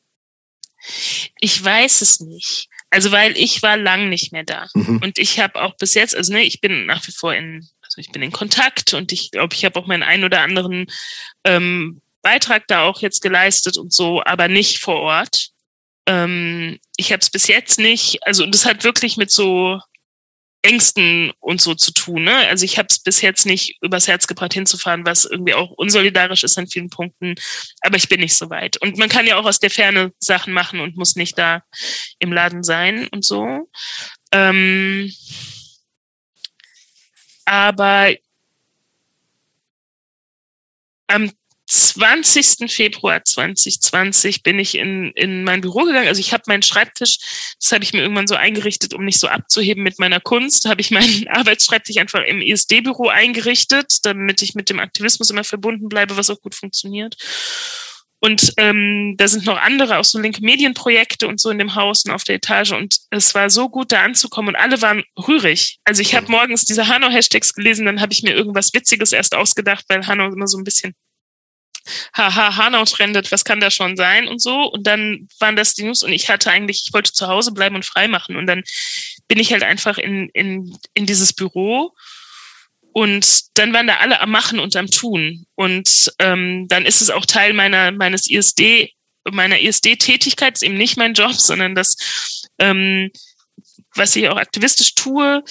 C: Ich weiß es nicht. Also weil ich war lang nicht mehr da mhm. und ich habe auch bis jetzt, also ne, ich bin nach wie vor in, also ich bin in Kontakt und ich glaube, ich habe auch meinen einen oder anderen ähm, Beitrag da auch jetzt geleistet und so, aber nicht vor Ort ähm, ich habe es bis jetzt nicht, also das hat wirklich mit so Ängsten und so zu tun. Ne? Also ich habe es bis jetzt nicht übers Herz gebracht hinzufahren, was irgendwie auch unsolidarisch ist an vielen Punkten. Aber ich bin nicht so weit. Und man kann ja auch aus der Ferne Sachen machen und muss nicht da im Laden sein und so. Ähm, aber am 20. Februar 2020 bin ich in, in mein Büro gegangen. Also ich habe meinen Schreibtisch, das habe ich mir irgendwann so eingerichtet, um nicht so abzuheben mit meiner Kunst, habe ich meinen <laughs> Arbeitsschreibtisch einfach im ISD-Büro eingerichtet, damit ich mit dem Aktivismus immer verbunden bleibe, was auch gut funktioniert. Und ähm, da sind noch andere, auch so linke Medienprojekte und so in dem Haus und auf der Etage. Und es war so gut, da anzukommen. Und alle waren rührig. Also ich habe morgens diese Hanau-Hashtags gelesen, dann habe ich mir irgendwas Witziges erst ausgedacht, weil Hanau immer so ein bisschen haha, Hanau trendet, was kann da schon sein und so. Und dann waren das die News und ich hatte eigentlich, ich wollte zu Hause bleiben und frei machen. Und dann bin ich halt einfach in, in, in dieses Büro und dann waren da alle am Machen und am Tun. Und ähm, dann ist es auch Teil meiner meines ISD meiner ISD-Tätigkeit, ist eben nicht mein Job, sondern das, ähm, was ich auch aktivistisch tue,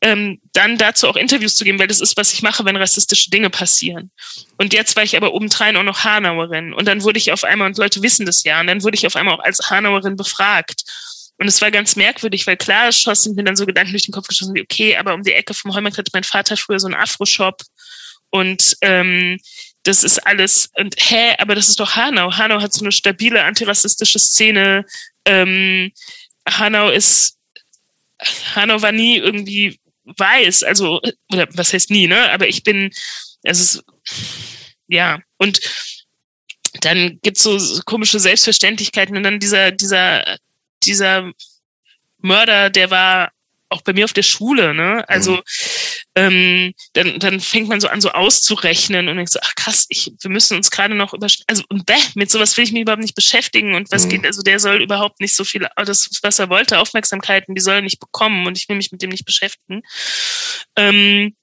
C: ähm, dann dazu auch Interviews zu geben, weil das ist, was ich mache, wenn rassistische Dinge passieren. Und jetzt war ich aber obendrein auch noch Hanauerin. Und dann wurde ich auf einmal, und Leute wissen das ja, und dann wurde ich auf einmal auch als Hanauerin befragt. Und es war ganz merkwürdig, weil klar schossen mir dann so Gedanken durch den Kopf geschossen, wie, okay, aber um die Ecke vom Heumarkt hatte mein Vater früher so einen Afro-Shop. Und ähm, das ist alles, und hä, aber das ist doch Hanau. Hanau hat so eine stabile antirassistische Szene. Ähm, Hanau ist, Hanau war nie irgendwie weiß, also, oder was heißt nie, ne? Aber ich bin, also ja, und dann gibt's so komische Selbstverständlichkeiten und dann dieser, dieser, dieser Mörder, der war auch bei mir auf der Schule, ne? Also mhm. ähm, dann, dann fängt man so an, so auszurechnen und denkt so, ach krass, ich, wir müssen uns gerade noch über, also und bäh, mit sowas will ich mich überhaupt nicht beschäftigen und was mhm. geht, also der soll überhaupt nicht so viel, das, was er wollte, Aufmerksamkeiten, die soll er nicht bekommen und ich will mich mit dem nicht beschäftigen. Ähm,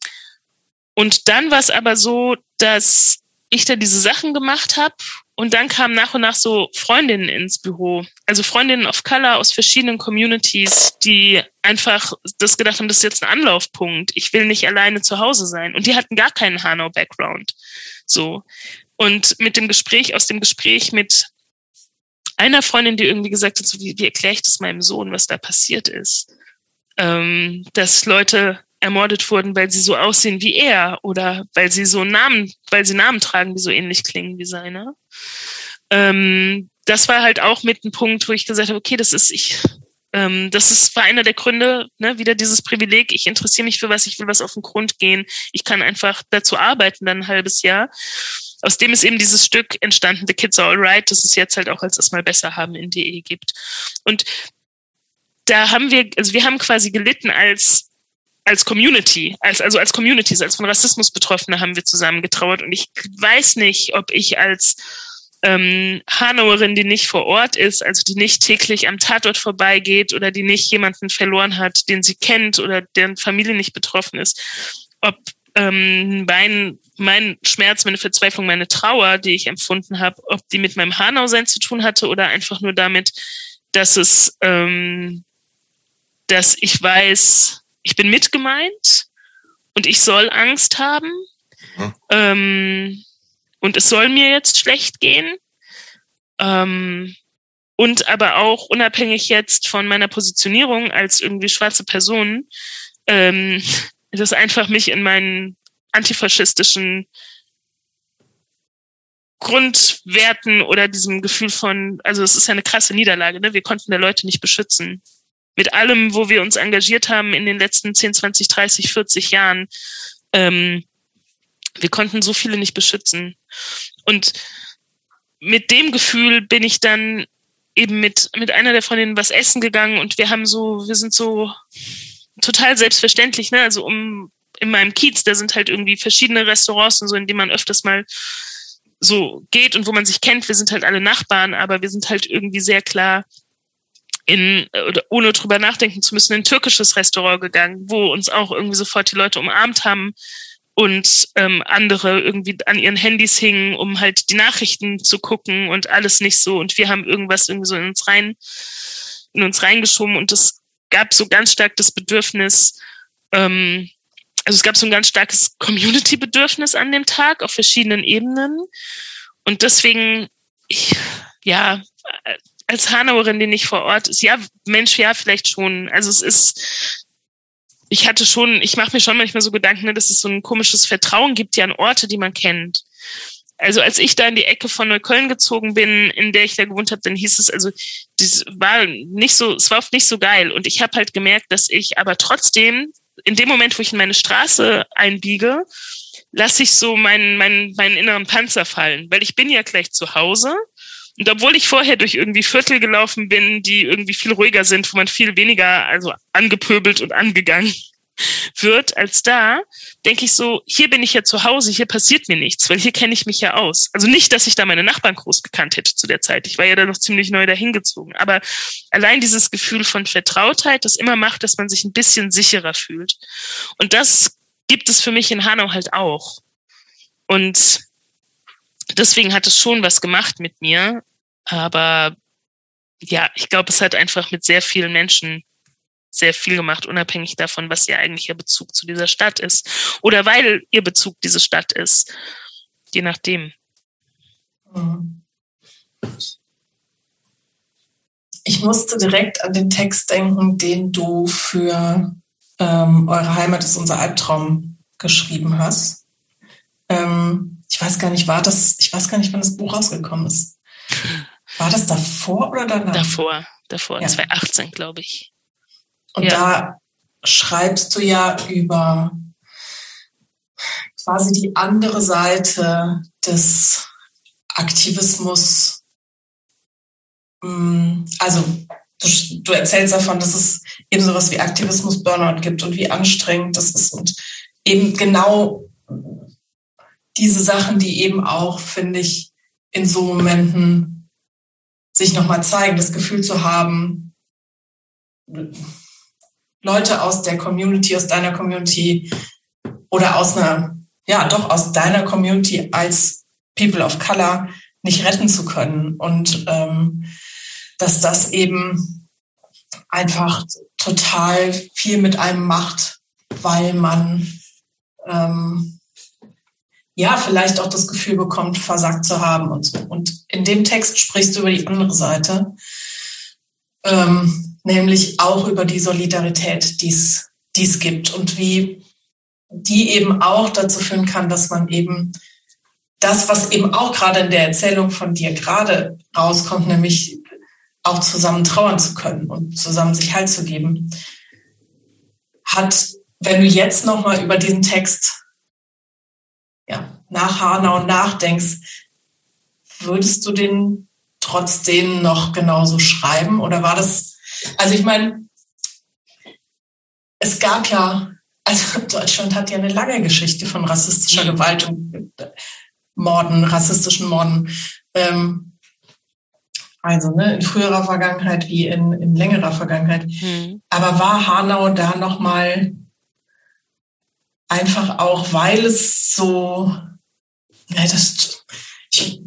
C: und dann war es aber so, dass ich da diese Sachen gemacht habe und dann kamen nach und nach so Freundinnen ins Büro. Also Freundinnen of Color aus verschiedenen Communities, die einfach das gedacht haben, das ist jetzt ein Anlaufpunkt. Ich will nicht alleine zu Hause sein. Und die hatten gar keinen Hanau-Background. So. Und mit dem Gespräch, aus dem Gespräch mit einer Freundin, die irgendwie gesagt hat, so wie, wie erkläre ich das meinem Sohn, was da passiert ist? Ähm, dass Leute ermordet wurden, weil sie so aussehen wie er oder weil sie so Namen, weil sie Namen tragen, die so ähnlich klingen wie seine. Ähm, das war halt auch mit ein Punkt, wo ich gesagt habe, okay, das ist ich, ähm, das ist war einer der Gründe, ne, wieder dieses Privileg. Ich interessiere mich für was, ich will was auf den Grund gehen. Ich kann einfach dazu arbeiten, dann ein halbes Jahr. Aus dem ist eben dieses Stück entstanden, The Kids Are Alright, das es jetzt halt auch als das mal besser haben in DE gibt. Und da haben wir, also wir haben quasi gelitten als als Community, als, also als Communities, als von Rassismus Betroffene haben wir zusammen getrauert. Und ich weiß nicht, ob ich als ähm, Hanauerin, die nicht vor Ort ist, also die nicht täglich am Tatort vorbeigeht oder die nicht jemanden verloren hat, den sie kennt oder deren Familie nicht betroffen ist, ob ähm, mein, mein Schmerz, meine Verzweiflung, meine Trauer, die ich empfunden habe, ob die mit meinem Hanau-Sein zu tun hatte oder einfach nur damit, dass es, ähm, dass ich weiß, ich bin mitgemeint und ich soll Angst haben. Mhm. Ähm, und es soll mir jetzt schlecht gehen. Ähm, und aber auch unabhängig jetzt von meiner Positionierung als irgendwie schwarze Person, ähm, <laughs> das einfach mich in meinen antifaschistischen Grundwerten oder diesem Gefühl von, also es ist ja eine krasse Niederlage, ne? Wir konnten der Leute nicht beschützen mit allem, wo wir uns engagiert haben in den letzten 10, 20, 30, 40 Jahren, ähm, wir konnten so viele nicht beschützen. Und mit dem Gefühl bin ich dann eben mit, mit einer der Freundinnen was essen gegangen und wir haben so, wir sind so total selbstverständlich, ne? Also um in meinem Kiez, da sind halt irgendwie verschiedene Restaurants und so, in denen man öfters mal so geht und wo man sich kennt. Wir sind halt alle Nachbarn, aber wir sind halt irgendwie sehr klar in, ohne drüber nachdenken zu müssen, in ein türkisches Restaurant gegangen, wo uns auch irgendwie sofort die Leute umarmt haben und ähm, andere irgendwie an ihren Handys hingen, um halt die Nachrichten zu gucken und alles nicht so. Und wir haben irgendwas irgendwie so in uns rein, in uns reingeschoben und es gab so ganz stark das Bedürfnis, ähm, also es gab so ein ganz starkes Community-Bedürfnis an dem Tag auf verschiedenen Ebenen. Und deswegen, ich, ja, als Hanauerin, die nicht vor Ort ist, ja, Mensch, ja, vielleicht schon. Also es ist, ich hatte schon, ich mache mir schon manchmal so Gedanken, ne, dass es so ein komisches Vertrauen gibt ja an Orte, die man kennt. Also als ich da in die Ecke von Neukölln gezogen bin, in der ich da gewohnt habe, dann hieß es, also das war nicht so, es war oft nicht so geil. Und ich habe halt gemerkt, dass ich aber trotzdem, in dem Moment, wo ich in meine Straße einbiege, lasse ich so meinen, meinen, meinen inneren Panzer fallen, weil ich bin ja gleich zu Hause und obwohl ich vorher durch irgendwie Viertel gelaufen bin, die irgendwie viel ruhiger sind, wo man viel weniger also angepöbelt und angegangen <laughs> wird als da, denke ich so, hier bin ich ja zu Hause, hier passiert mir nichts, weil hier kenne ich mich ja aus. Also nicht, dass ich da meine Nachbarn groß gekannt hätte zu der Zeit. Ich war ja da noch ziemlich neu dahingezogen. Aber allein dieses Gefühl von Vertrautheit, das immer macht, dass man sich ein bisschen sicherer fühlt. Und das gibt es für mich in Hanau halt auch. Und deswegen hat es schon was gemacht mit mir. Aber ja, ich glaube, es hat einfach mit sehr vielen Menschen sehr viel gemacht, unabhängig davon, was ihr eigentlicher Bezug zu dieser Stadt ist. Oder weil ihr Bezug diese Stadt ist. Je nachdem.
A: Ich musste direkt an den Text denken, den du für ähm, Eure Heimat ist unser Albtraum geschrieben hast. Ähm, ich weiß gar nicht, war das, ich weiß gar nicht, wann das Buch rausgekommen ist. War das davor oder danach?
C: Davor, davor, ja. 2018, glaube ich.
A: Und ja. da schreibst du ja über quasi die andere Seite des Aktivismus. Mm, also du, du erzählst davon, dass es eben sowas wie Aktivismus Burnout gibt und wie anstrengend das ist und eben genau diese Sachen, die eben auch, finde ich, in so Momenten sich nochmal zeigen, das Gefühl zu haben, Leute aus der Community, aus deiner Community oder aus einer, ja, doch aus deiner Community als People of Color nicht retten zu können. Und ähm, dass das eben einfach total viel mit einem macht, weil man ähm, ja vielleicht auch das Gefühl bekommt, versagt zu haben und so. Und in dem Text sprichst du über die andere Seite, ähm, nämlich auch über die Solidarität, die es gibt und wie die eben auch dazu führen kann, dass man eben das, was eben auch gerade in der Erzählung von dir gerade rauskommt, nämlich auch zusammen trauern zu können und zusammen sich Halt zu geben, hat, wenn du jetzt nochmal über diesen Text nach Hanau nachdenkst, würdest du den trotzdem noch genauso schreiben? Oder war das, also ich meine, es gab ja, also <laughs> Deutschland hat ja eine lange Geschichte von rassistischer mhm. Gewalt und Morden, rassistischen Morden. Ähm, also ne, in früherer Vergangenheit wie in, in längerer Vergangenheit. Mhm. Aber war Hanau da nochmal einfach auch, weil es so, ja, das, ich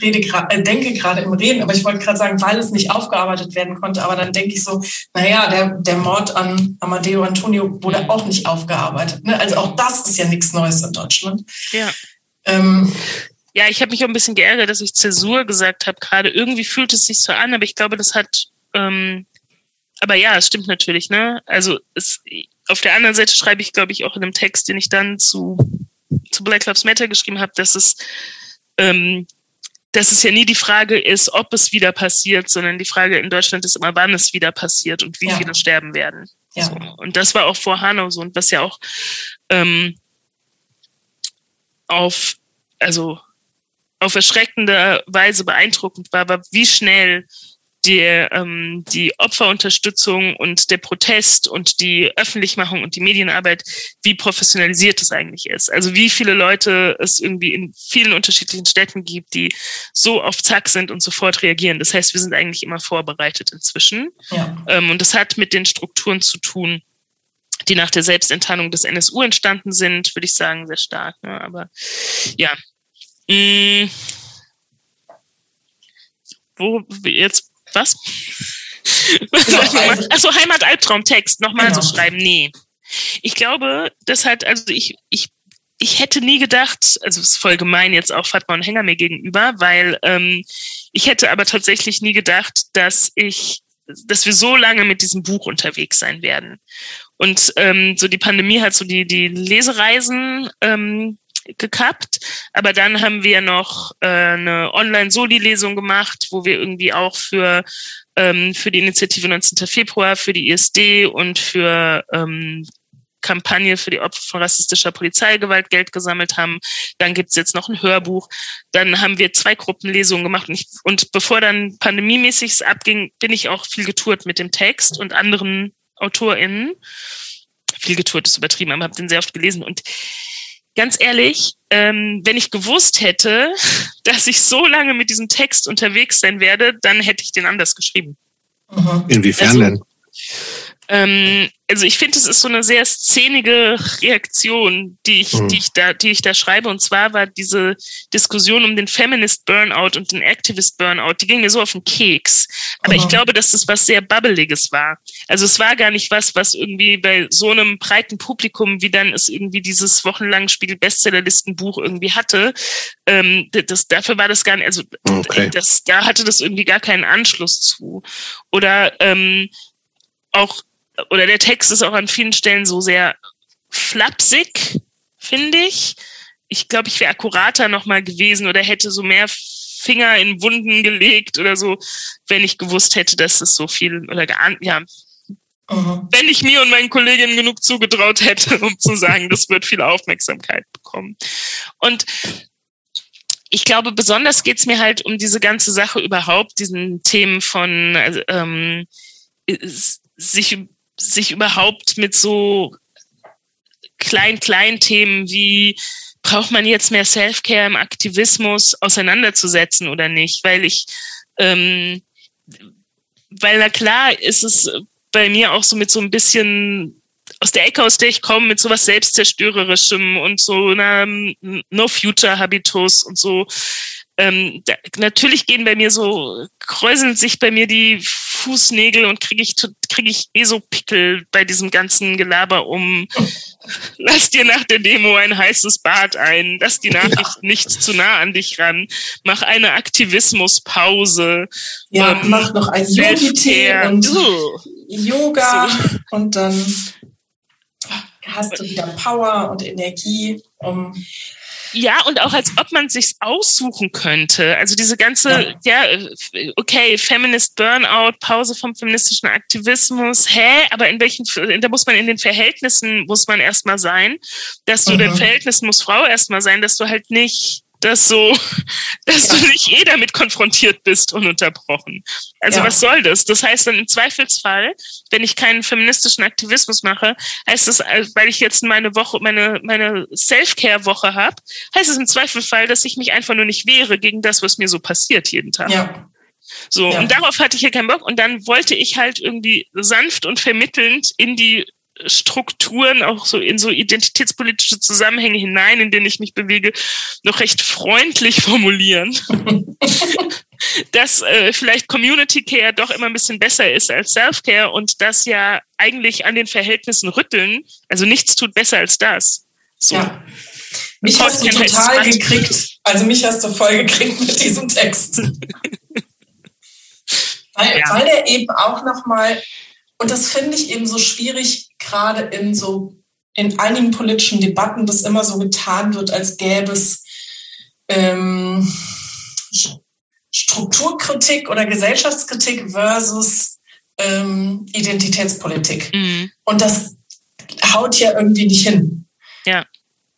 A: rede gerade, äh, denke gerade im Reden, aber ich wollte gerade sagen, weil es nicht aufgearbeitet werden konnte, aber dann denke ich so, naja, der, der Mord an Amadeo Antonio wurde auch nicht aufgearbeitet. Ne? Also auch das ist ja nichts Neues in Deutschland.
C: Ja. Ähm, ja, ich habe mich auch ein bisschen geärgert, dass ich Zäsur gesagt habe. Gerade irgendwie fühlt es sich so an, aber ich glaube, das hat. Ähm, aber ja, es stimmt natürlich, ne? Also es, auf der anderen Seite schreibe ich, glaube ich, auch in einem Text, den ich dann zu, zu Black Lives Matter geschrieben habe, dass es ähm, dass es ja nie die Frage ist, ob es wieder passiert, sondern die Frage in Deutschland ist immer, wann es wieder passiert und wie ja. viele sterben werden. Ja. So. Und das war auch vor Hanau so und was ja auch ähm, auf, also auf erschreckende Weise beeindruckend war, war wie schnell die, ähm, die Opferunterstützung und der Protest und die Öffentlichmachung und die Medienarbeit, wie professionalisiert es eigentlich ist. Also wie viele Leute es irgendwie in vielen unterschiedlichen Städten gibt, die so auf Zack sind und sofort reagieren. Das heißt, wir sind eigentlich immer vorbereitet inzwischen. Ja. Ähm, und das hat mit den Strukturen zu tun, die nach der Selbstenttarnung des NSU entstanden sind, würde ich sagen, sehr stark. Ne? Aber ja. Hm. Wo jetzt was? Genau, <laughs> also, Achso, Heimat-Albtraum-Text, nochmal genau. so schreiben. Nee. Ich glaube, das hat, also ich, ich, ich hätte nie gedacht, also es ist voll gemein jetzt auch Fatma und Hänger mir gegenüber, weil ähm, ich hätte aber tatsächlich nie gedacht, dass ich dass wir so lange mit diesem Buch unterwegs sein werden. Und ähm, so die Pandemie hat so die, die Lesereisen ähm, gekappt. Aber dann haben wir noch äh, eine Online-Soli-Lesung gemacht, wo wir irgendwie auch für, ähm, für die Initiative 19. Februar, für die ISD und für ähm, Kampagne für die Opfer von rassistischer Polizeigewalt Geld gesammelt haben. Dann gibt's jetzt noch ein Hörbuch. Dann haben wir zwei Gruppenlesungen gemacht. Und, ich, und bevor dann pandemiemäßig es abging, bin ich auch viel getourt mit dem Text und anderen AutorInnen. Viel getourt ist übertrieben, aber habe den sehr oft gelesen. Und ganz ehrlich, ähm, wenn ich gewusst hätte, <laughs> dass ich so lange mit diesem Text unterwegs sein werde, dann hätte ich den anders geschrieben.
B: Mhm. Inwiefern also, denn?
C: Ähm, also ich finde, es ist so eine sehr szenige Reaktion, die ich, mhm. die ich da, die ich da schreibe. Und zwar war diese Diskussion um den Feminist Burnout und den Activist Burnout, die ging mir so auf den Keks. Aber mhm. ich glaube, dass das was sehr Bubbeliges war. Also es war gar nicht was, was irgendwie bei so einem breiten Publikum, wie dann es irgendwie dieses wochenlang Spiegel Bestsellerlistenbuch irgendwie hatte, ähm, das, dafür war das gar nicht, also okay. das, da hatte das irgendwie gar keinen Anschluss zu. Oder ähm, auch oder der Text ist auch an vielen Stellen so sehr flapsig, finde ich. Ich glaube, ich wäre akkurater nochmal gewesen oder hätte so mehr Finger in Wunden gelegt oder so, wenn ich gewusst hätte, dass es so viel oder geahnt, ja, mhm. wenn ich mir und meinen Kolleginnen genug zugetraut hätte, <laughs> um zu sagen, das wird viel Aufmerksamkeit bekommen. Und ich glaube, besonders geht es mir halt um diese ganze Sache überhaupt, diesen Themen von also, ähm, sich sich überhaupt mit so klein, kleinen Themen wie braucht man jetzt mehr Self-Care im Aktivismus auseinanderzusetzen oder nicht? Weil ich, ähm, weil na klar ist es bei mir auch so mit so ein bisschen aus der Ecke, aus der ich komme, mit sowas Selbstzerstörerischem und so einer No-Future-Habitus und so ähm, da, natürlich gehen bei mir so, kräuseln sich bei mir die Fußnägel und kriege ich, krieg ich eh so Pickel bei diesem ganzen Gelaber um, <laughs> lass dir nach der Demo ein heißes Bad ein, lass die Nachricht ja. nicht zu nah an dich ran, mach eine Aktivismuspause.
A: Ja, ähm, mach noch ein Yogi-Tee und uh. Yoga so. und dann hast du wieder Power und Energie, um
C: ja, und auch als ob man sich's aussuchen könnte. Also diese ganze, ja, ja okay, Feminist Burnout, Pause vom feministischen Aktivismus, hä? Aber in welchen, da muss man in den Verhältnissen, muss man erstmal sein, dass du, mhm. den Verhältnissen muss Frau erstmal sein, dass du halt nicht dass so, dass ja. du nicht eh damit konfrontiert bist, ununterbrochen. Also ja. was soll das? Das heißt dann im Zweifelsfall, wenn ich keinen feministischen Aktivismus mache, heißt es, äh, weil ich jetzt meine Woche, meine, meine Self-Care-Woche habe, heißt es im Zweifelsfall, dass ich mich einfach nur nicht wehre gegen das, was mir so passiert jeden Tag. Ja. So, ja. und darauf hatte ich hier keinen Bock. Und dann wollte ich halt irgendwie sanft und vermittelnd in die Strukturen, auch so in so identitätspolitische Zusammenhänge hinein, in denen ich mich bewege, noch recht freundlich formulieren. <laughs> dass äh, vielleicht Community Care doch immer ein bisschen besser ist als Self-Care und das ja eigentlich an den Verhältnissen rütteln. Also nichts tut besser als das. So. Ja.
A: Mich hast du total gekriegt. Also mich hast du voll gekriegt mit diesem Text. <laughs> weil, ja. weil er eben auch nochmal und das finde ich eben so schwierig, gerade in so, in einigen politischen Debatten, dass immer so getan wird, als gäbe es ähm, Strukturkritik oder Gesellschaftskritik versus ähm, Identitätspolitik. Mhm. Und das haut ja irgendwie nicht hin.
C: Ja.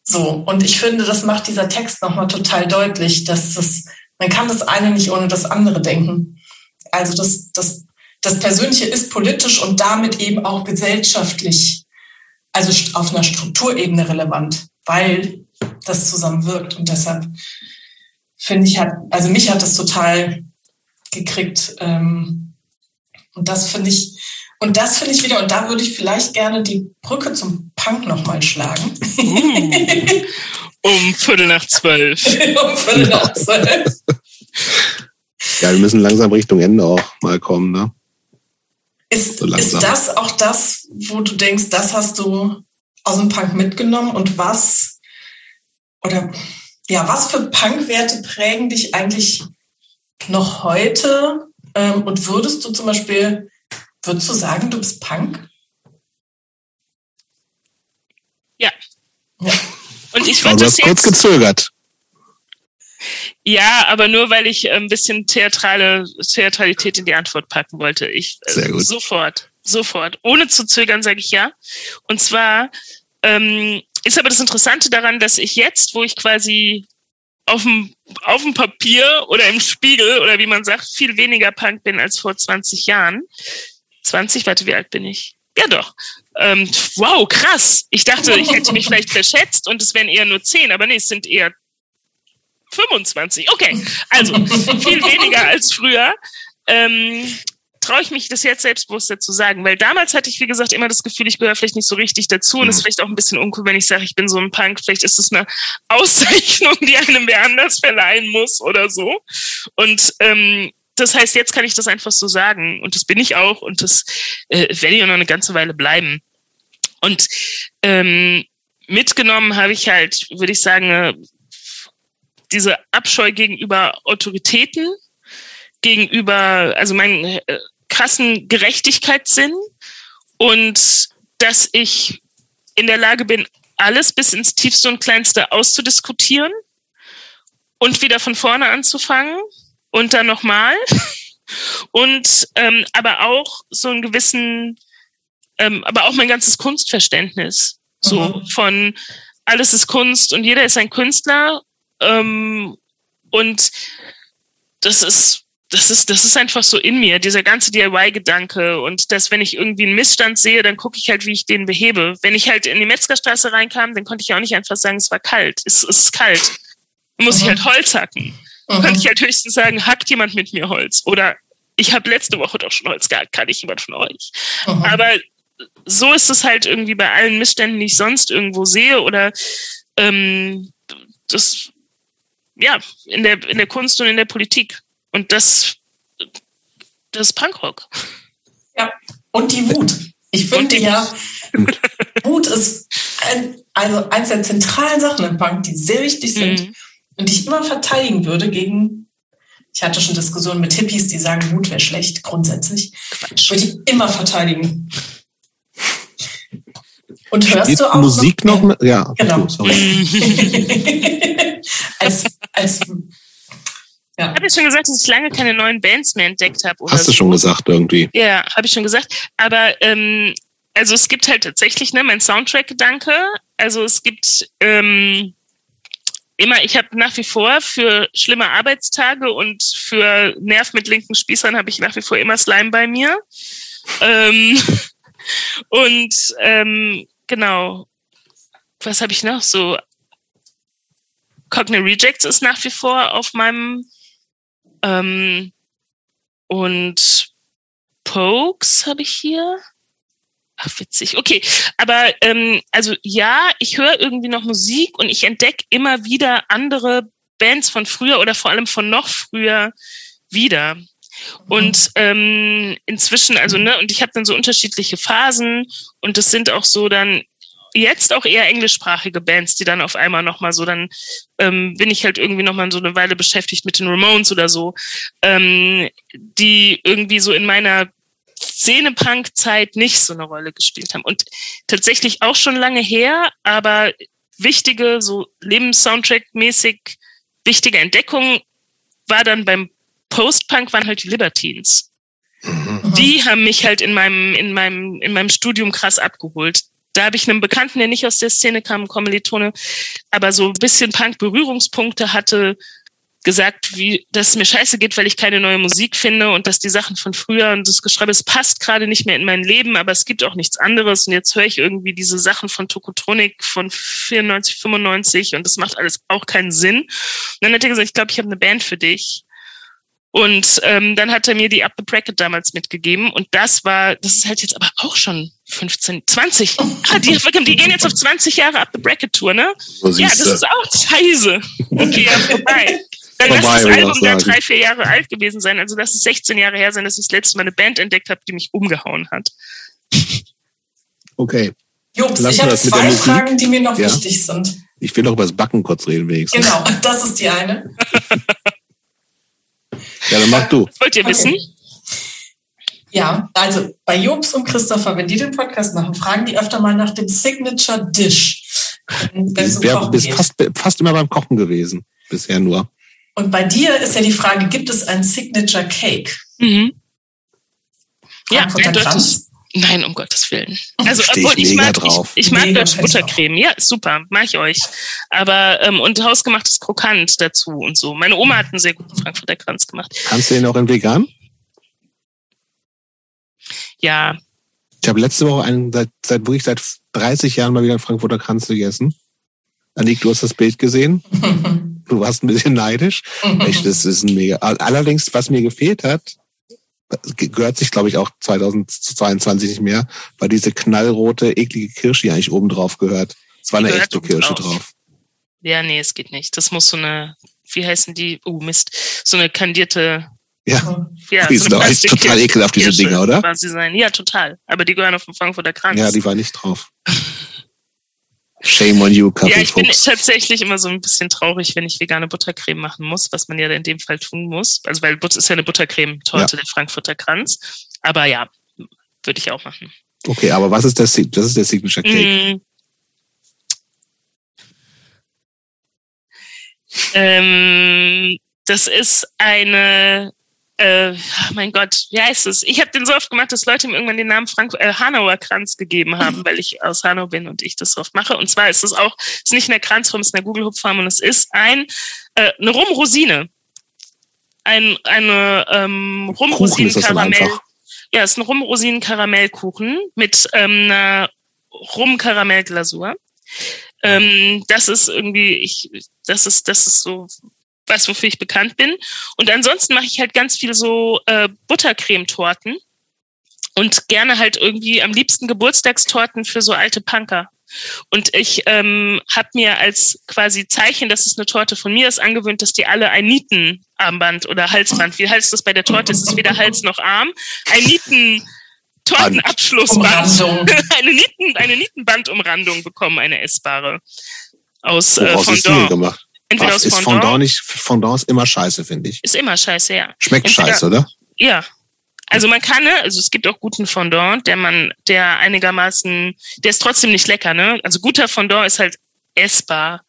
A: So, und ich finde, das macht dieser Text nochmal total deutlich, dass das, man kann das eine nicht ohne das andere denken. Also das, das das Persönliche ist politisch und damit eben auch gesellschaftlich, also auf einer Strukturebene relevant, weil das zusammenwirkt. Und deshalb finde ich, hat, also mich hat das total gekriegt. Ähm, und das finde ich, und das finde ich wieder, und da würde ich vielleicht gerne die Brücke zum Punk nochmal schlagen.
C: Uh, um Viertel nach zwölf. <laughs> um Viertel nach zwölf.
B: Ja, wir müssen langsam Richtung Ende auch mal kommen, ne?
A: Ist, so ist das auch das, wo du denkst, das hast du aus dem Punk mitgenommen und was oder ja, was für Punkwerte prägen dich eigentlich noch heute? Ähm, und würdest du zum Beispiel, würdest du sagen, du bist Punk?
C: Ja. ja. Und ich
B: würde das jetzt, kurz gezögert.
C: Ja, aber nur weil ich ein bisschen theatrale Theatralität in die Antwort packen wollte. Ich äh, Sehr gut. sofort, sofort, ohne zu zögern sage ich ja. Und zwar ähm, ist aber das Interessante daran, dass ich jetzt, wo ich quasi auf dem, auf dem Papier oder im Spiegel oder wie man sagt, viel weniger Punk bin als vor 20 Jahren. 20, warte, wie alt bin ich? Ja doch. Ähm, wow, krass. Ich dachte, ich hätte mich <laughs> vielleicht verschätzt und es wären eher nur 10, aber nee, es sind eher 25. Okay, also viel weniger als früher. Ähm, traue ich mich das jetzt selbstbewusster zu sagen, weil damals hatte ich, wie gesagt, immer das Gefühl, ich gehöre vielleicht nicht so richtig dazu und es mhm. ist vielleicht auch ein bisschen uncool, wenn ich sage, ich bin so ein Punk. Vielleicht ist es eine Auszeichnung, die einem wer anders verleihen muss oder so. Und ähm, das heißt, jetzt kann ich das einfach so sagen und das bin ich auch und das äh, werde ich auch noch eine ganze Weile bleiben. Und ähm, mitgenommen habe ich halt, würde ich sagen, äh, diese Abscheu gegenüber Autoritäten, gegenüber, also meinen äh, krassen Gerechtigkeitssinn und dass ich in der Lage bin, alles bis ins tiefste und kleinste auszudiskutieren und wieder von vorne anzufangen und dann nochmal. <laughs> Und ähm, aber auch so einen gewissen, ähm, aber auch mein ganzes Kunstverständnis. So mhm. von alles ist Kunst und jeder ist ein Künstler. Ähm, und das ist das ist, das ist einfach so in mir, dieser ganze DIY-Gedanke und dass, wenn ich irgendwie einen Missstand sehe, dann gucke ich halt, wie ich den behebe. Wenn ich halt in die Metzgerstraße reinkam, dann konnte ich auch nicht einfach sagen, es war kalt. Es, es ist kalt. Dann muss mhm. ich halt Holz hacken. Dann könnte ich halt höchstens sagen, hackt jemand mit mir Holz. Oder ich habe letzte Woche doch schon Holz gehackt, kann ich jemand von euch. Mhm. Aber so ist es halt irgendwie bei allen Missständen, die ich sonst irgendwo sehe oder ähm, das ja in der in der Kunst und in der Politik. Und das, das ist Punkrock.
A: Ja, und die Wut. Ich finde ja, <laughs> Wut ist ein, also eins der zentralen Sachen im Punk, die sehr wichtig sind mhm. und die ich immer verteidigen würde gegen, ich hatte schon Diskussionen mit Hippies, die sagen, Wut wäre schlecht, grundsätzlich. Quatsch. Würde ich immer verteidigen. Und hörst Spielt du auch
B: Musik noch? noch ja,
A: genau. <laughs> <laughs> als, als
C: ja. Ich habe ja schon gesagt, dass ich lange keine neuen Bands mehr entdeckt habe.
B: Hast so. du schon gesagt irgendwie?
C: Ja, habe ich schon gesagt. Aber ähm, also es gibt halt tatsächlich ne, mein Soundtrack-Gedanke. Also es gibt ähm, immer, ich habe nach wie vor für schlimme Arbeitstage und für Nerv mit linken Spießern habe ich nach wie vor immer Slime bei mir. Ähm, <laughs> und ähm, genau, was habe ich noch so? Cognitive Rejects ist nach wie vor auf meinem ähm, und Pokes habe ich hier. Ach, witzig. Okay, aber ähm, also ja, ich höre irgendwie noch Musik und ich entdecke immer wieder andere Bands von früher oder vor allem von noch früher wieder. Und ähm, inzwischen, also ne, und ich habe dann so unterschiedliche Phasen und das sind auch so dann jetzt auch eher englischsprachige Bands, die dann auf einmal nochmal so, dann ähm, bin ich halt irgendwie nochmal so eine Weile beschäftigt mit den Ramones oder so, ähm, die irgendwie so in meiner Szene-Punk-Zeit nicht so eine Rolle gespielt haben. Und tatsächlich auch schon lange her, aber wichtige, so Lebenssoundtrack-mäßig wichtige Entdeckung war dann beim Post-Punk waren halt die Libertines. Mhm. Die haben mich halt in meinem, in meinem, in meinem Studium krass abgeholt da habe ich einen Bekannten, der nicht aus der Szene kam, Kommilitone, aber so ein bisschen Punk-Berührungspunkte hatte, gesagt, wie, dass es mir scheiße geht, weil ich keine neue Musik finde und dass die Sachen von früher und das Geschreibe, es passt gerade nicht mehr in mein Leben, aber es gibt auch nichts anderes. Und jetzt höre ich irgendwie diese Sachen von Tokotronik von 94, 95 und das macht alles auch keinen Sinn. Und dann hat er gesagt, ich glaube, ich habe eine Band für dich. Und ähm, dann hat er mir die Up the Bracket damals mitgegeben. Und das war, das ist halt jetzt aber auch schon 15, 20. Ah, die, die gehen jetzt auf 20 Jahre Up the Bracket Tour, ne? ja, das ist auch scheiße. Okay, ja, vorbei. Dann lass das Album da drei, vier Jahre alt gewesen sein. Also lass es 16 Jahre her sein, dass ich das letzte Mal eine Band entdeckt habe, die mich umgehauen hat.
B: Okay.
A: Jobs, ich habe zwei Fragen, die mir noch ja. wichtig sind.
B: Ich will noch über das Backen kurz reden, wenigstens.
A: Genau, das ist die eine. <laughs>
B: Ja, dann mach du.
C: wollt ihr wissen?
A: Ja, also bei Jobs und Christopher, wenn die den Podcast machen, fragen die öfter mal nach dem Signature Dish.
B: Um bist fast, fast immer beim Kochen gewesen, bisher nur.
A: Und bei dir ist ja die Frage, gibt es ein Signature Cake?
C: Mhm. Ja, eindeutig. Nein, um Gottes Willen. Also obwohl ich, ich mag, drauf. ich, ich mag Deutsche Buttercreme. Ja, super, mag ich euch. Aber ähm, und hausgemachtes Krokant dazu und so. Meine Oma hat einen sehr guten Frankfurter Kranz gemacht.
B: Kannst du den auch in vegan?
C: Ja.
B: Ich habe letzte Woche einen seit, seit wirklich seit 30 Jahren mal wieder einen Frankfurter Kranz gegessen. Anik, du hast das Bild gesehen. <laughs> du warst ein bisschen neidisch. <laughs> Echt, das ist ein mega. Allerdings, was mir gefehlt hat, gehört sich, glaube ich, auch 2022 nicht mehr, weil diese knallrote, eklige Kirsche eigentlich oben drauf gehört. Es war eine echte Kirsche drauf.
C: Ja, nee, es geht nicht. Das muss so eine, wie heißen die? Oh, Mist. So eine kandierte.
B: Ja, ja die so sind eigentlich total ekelhaft, diese Dinger, oder?
C: Sein. Ja, total. Aber die gehören auf dem Frankfurter Kranz.
B: Ja, die war nicht drauf. Shame on you, Kaffee
C: Ja, ich bin tatsächlich immer so ein bisschen traurig, wenn ich vegane Buttercreme machen muss, was man ja in dem Fall tun muss. Also, weil Butter ist ja eine Buttercreme-Torte, ja. der Frankfurter Kranz. Aber ja, würde ich auch machen.
B: Okay, aber was ist der, das ist der Signature Cake? Mm.
C: Ähm, das ist eine äh, mein Gott, wie heißt es? Ich habe den so oft gemacht, dass Leute mir irgendwann den Namen Frank äh, Hanauer Kranz gegeben haben, <laughs> weil ich aus Hanau bin und ich das so oft mache. Und zwar ist es auch, es ist nicht in der Kranzform, es ist in der Google Hupfarm und es ist ein äh, eine Rumrosine. Ein, eine ähm, Rumrosinen-Karamell. Ja, es ist ein Rumrosinen-Karamellkuchen mit ähm, einer Rum-Karamellglasur. Ähm, das ist irgendwie, ich, das ist, das ist so was wofür ich bekannt bin. Und ansonsten mache ich halt ganz viel so äh, Buttercremetorten und gerne halt irgendwie am liebsten Geburtstagstorten für so alte Punker. Und ich ähm, habe mir als quasi Zeichen, dass es eine Torte von mir ist, angewöhnt, dass die alle ein Nietenarmband oder Halsband, wie heißt das bei der Torte? Es ist weder Hals noch Arm. Ein Nieten Tortenabschlussband, <laughs> eine, Nieten, eine Nietenbandumrandung bekommen, eine essbare aus äh, Fondant.
B: gemacht? Entweder aus ist Fondant. Fondant nicht, Fondant ist immer scheiße, finde ich.
C: Ist immer scheiße, ja.
B: Schmeckt Entweder, scheiße, oder?
C: Ja. Also man kann, ne, also es gibt auch guten Fondant, der man, der einigermaßen, der ist trotzdem nicht lecker, ne? Also guter Fondant ist halt essbar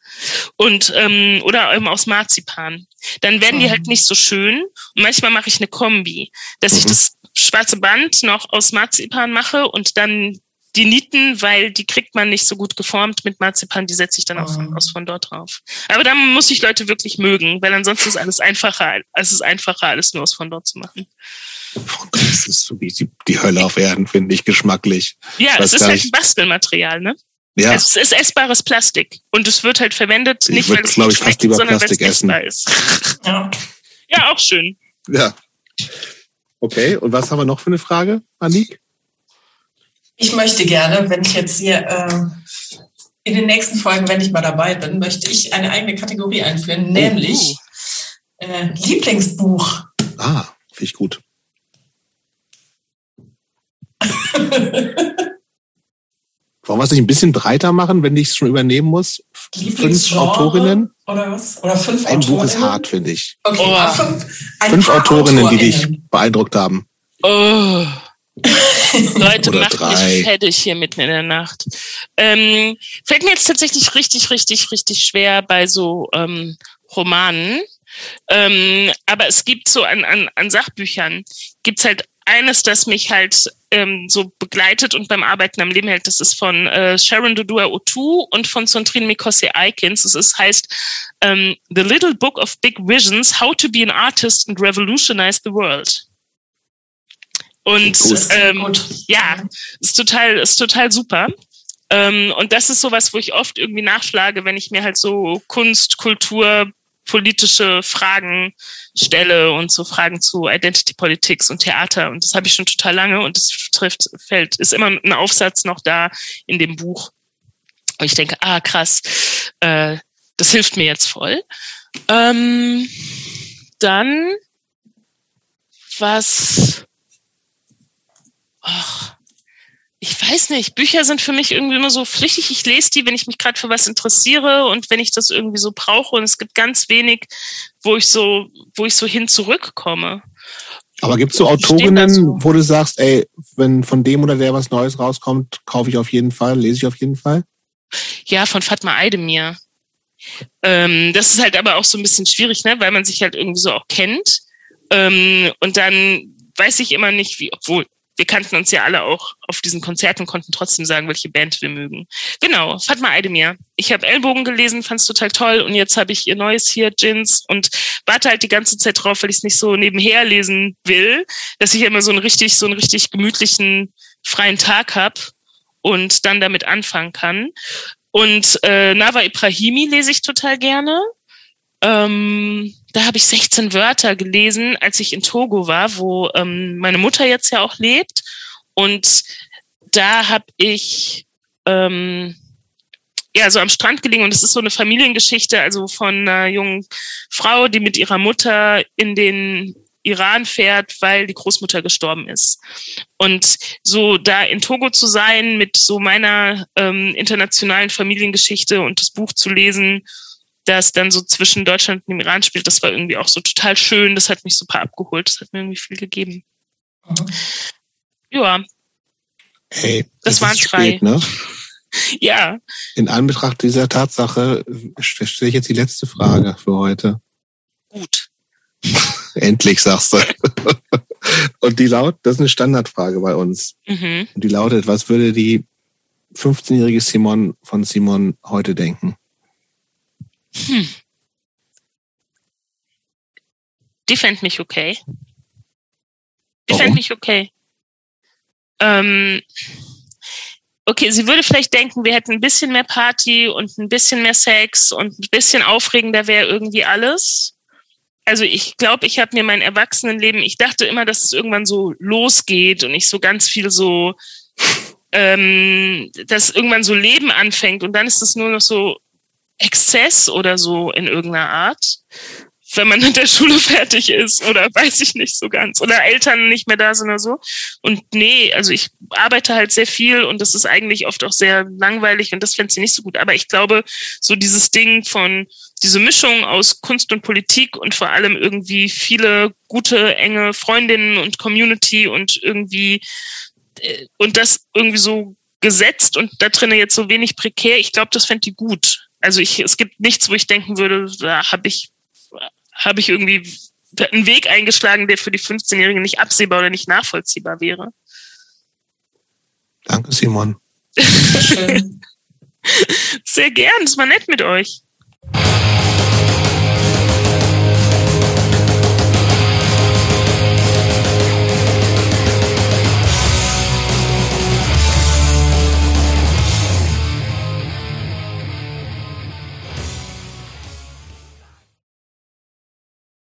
C: und ähm, oder eben aus Marzipan. Dann werden die mhm. halt nicht so schön. Und manchmal mache ich eine Kombi, dass mhm. ich das schwarze Band noch aus Marzipan mache und dann die Nieten, weil die kriegt man nicht so gut geformt mit Marzipan, die setze ich dann auch von, oh. aus von dort drauf. Aber da muss ich Leute wirklich mögen, weil ansonsten ist alles einfacher, es ist einfacher, alles nur aus von dort zu machen.
B: Das ist so wie die, die Hölle auf Erden, finde ich, geschmacklich.
C: Ja, es ist halt ein Bastelmaterial, ne? Ja. Also es ist essbares Plastik und es wird halt verwendet,
B: ich
C: nicht
B: weil es nicht schmeckt, sondern weil es essbar ist.
C: Ja. ja, auch schön.
B: Ja. Okay, und was haben wir noch für eine Frage, Anik?
A: Ich möchte gerne, wenn ich jetzt hier äh, in den nächsten Folgen, wenn ich mal dabei bin, möchte ich eine eigene Kategorie einführen, nämlich oh. äh, Lieblingsbuch.
B: Ah, finde ich gut. <laughs> Wollen wir es nicht ein bisschen breiter machen, wenn ich es schon übernehmen muss? Fünf Autorinnen?
A: Oder was? Oder fünf
B: Ein Buch ist hart, finde ich. Okay, oh. fünf, fünf Autorinnen, Autorinnen, die dich beeindruckt haben.
C: Oh. <laughs> <laughs> Leute, Oder macht drei. mich fertig hier mitten in der Nacht. Ähm, fällt mir jetzt tatsächlich richtig, richtig, richtig schwer bei so ähm, Romanen. Ähm, aber es gibt so an, an, an Sachbüchern, gibt's halt eines, das mich halt ähm, so begleitet und beim Arbeiten am Leben hält. Das ist von äh, Sharon Dodua Otu und von Sontrin Mikosi Aikins. Es ist, heißt ähm, The Little Book of Big Visions, How to be an Artist and Revolutionize the World. Und ähm, ja, ist total, ist total super. Ähm, und das ist sowas, wo ich oft irgendwie nachschlage, wenn ich mir halt so Kunst, Kultur, politische Fragen stelle und so Fragen zu Identity Politics und Theater. Und das habe ich schon total lange und es trifft, fällt, ist immer ein Aufsatz noch da in dem Buch. Und ich denke, ah, krass, äh, das hilft mir jetzt voll. Ähm, dann was ach, ich weiß nicht, Bücher sind für mich irgendwie immer so pflichtig. Ich lese die, wenn ich mich gerade für was interessiere und wenn ich das irgendwie so brauche. Und es gibt ganz wenig, wo ich so, wo ich so hin zurückkomme.
B: Aber gibt es so Autorinnen, wo du sagst, ey, wenn von dem oder der was Neues rauskommt, kaufe ich auf jeden Fall, lese ich auf jeden Fall?
C: Ja, von Fatma Aydemir. Ähm, das ist halt aber auch so ein bisschen schwierig, ne, weil man sich halt irgendwie so auch kennt. Ähm, und dann weiß ich immer nicht, wie, obwohl wir kannten uns ja alle auch auf diesen Konzerten und konnten trotzdem sagen, welche Band wir mögen. Genau, Fatma Aydemir. Ich habe Ellbogen gelesen, fand es total toll und jetzt habe ich ihr neues hier, Gins, und warte halt die ganze Zeit drauf, weil ich es nicht so nebenher lesen will, dass ich immer so einen richtig, so einen richtig gemütlichen, freien Tag hab und dann damit anfangen kann. Und äh, Nava Ibrahimi lese ich total gerne. Ähm, da habe ich 16 Wörter gelesen, als ich in Togo war, wo ähm, meine Mutter jetzt ja auch lebt. Und da habe ich ähm, ja so am Strand gelegen und es ist so eine Familiengeschichte, also von einer jungen Frau, die mit ihrer Mutter in den Iran fährt, weil die Großmutter gestorben ist. Und so da in Togo zu sein, mit so meiner ähm, internationalen Familiengeschichte und das Buch zu lesen, das dann so zwischen Deutschland und dem Iran spielt, das war irgendwie auch so total schön. Das hat mich super abgeholt. Das hat mir irgendwie viel gegeben. Mhm. Ja.
B: Hey, das waren drei. Ne?
C: ja.
B: In Anbetracht dieser Tatsache stelle ich jetzt die letzte Frage für heute.
C: Gut. <laughs>
B: Endlich sagst du. <laughs> Und die laut, das ist eine Standardfrage bei uns. Mhm. Und die lautet, was würde die 15-jährige Simon von Simon heute denken? Hm.
C: Die fände mich okay. Die fände mich okay. Ähm, okay, sie würde vielleicht denken, wir hätten ein bisschen mehr Party und ein bisschen mehr Sex und ein bisschen aufregender wäre irgendwie alles. Also ich glaube, ich habe mir mein Erwachsenenleben, ich dachte immer, dass es irgendwann so losgeht und ich so ganz viel so, ähm, dass irgendwann so Leben anfängt und dann ist es nur noch so Exzess oder so in irgendeiner Art wenn man <laughs> mit der Schule fertig ist oder weiß ich nicht so ganz oder Eltern nicht mehr da sind oder so. Und nee, also ich arbeite halt sehr viel und das ist eigentlich oft auch sehr langweilig und das fände sie nicht so gut. Aber ich glaube, so dieses Ding von diese Mischung aus Kunst und Politik und vor allem irgendwie viele gute, enge Freundinnen und Community und irgendwie äh, und das irgendwie so gesetzt und da drinnen jetzt so wenig prekär, ich glaube, das fände die gut. Also ich, es gibt nichts, wo ich denken würde, da habe ich habe ich irgendwie einen Weg eingeschlagen, der für die 15-Jährigen nicht absehbar oder nicht nachvollziehbar wäre.
B: Danke, Simon.
C: Sehr <laughs> gern, es war nett mit euch.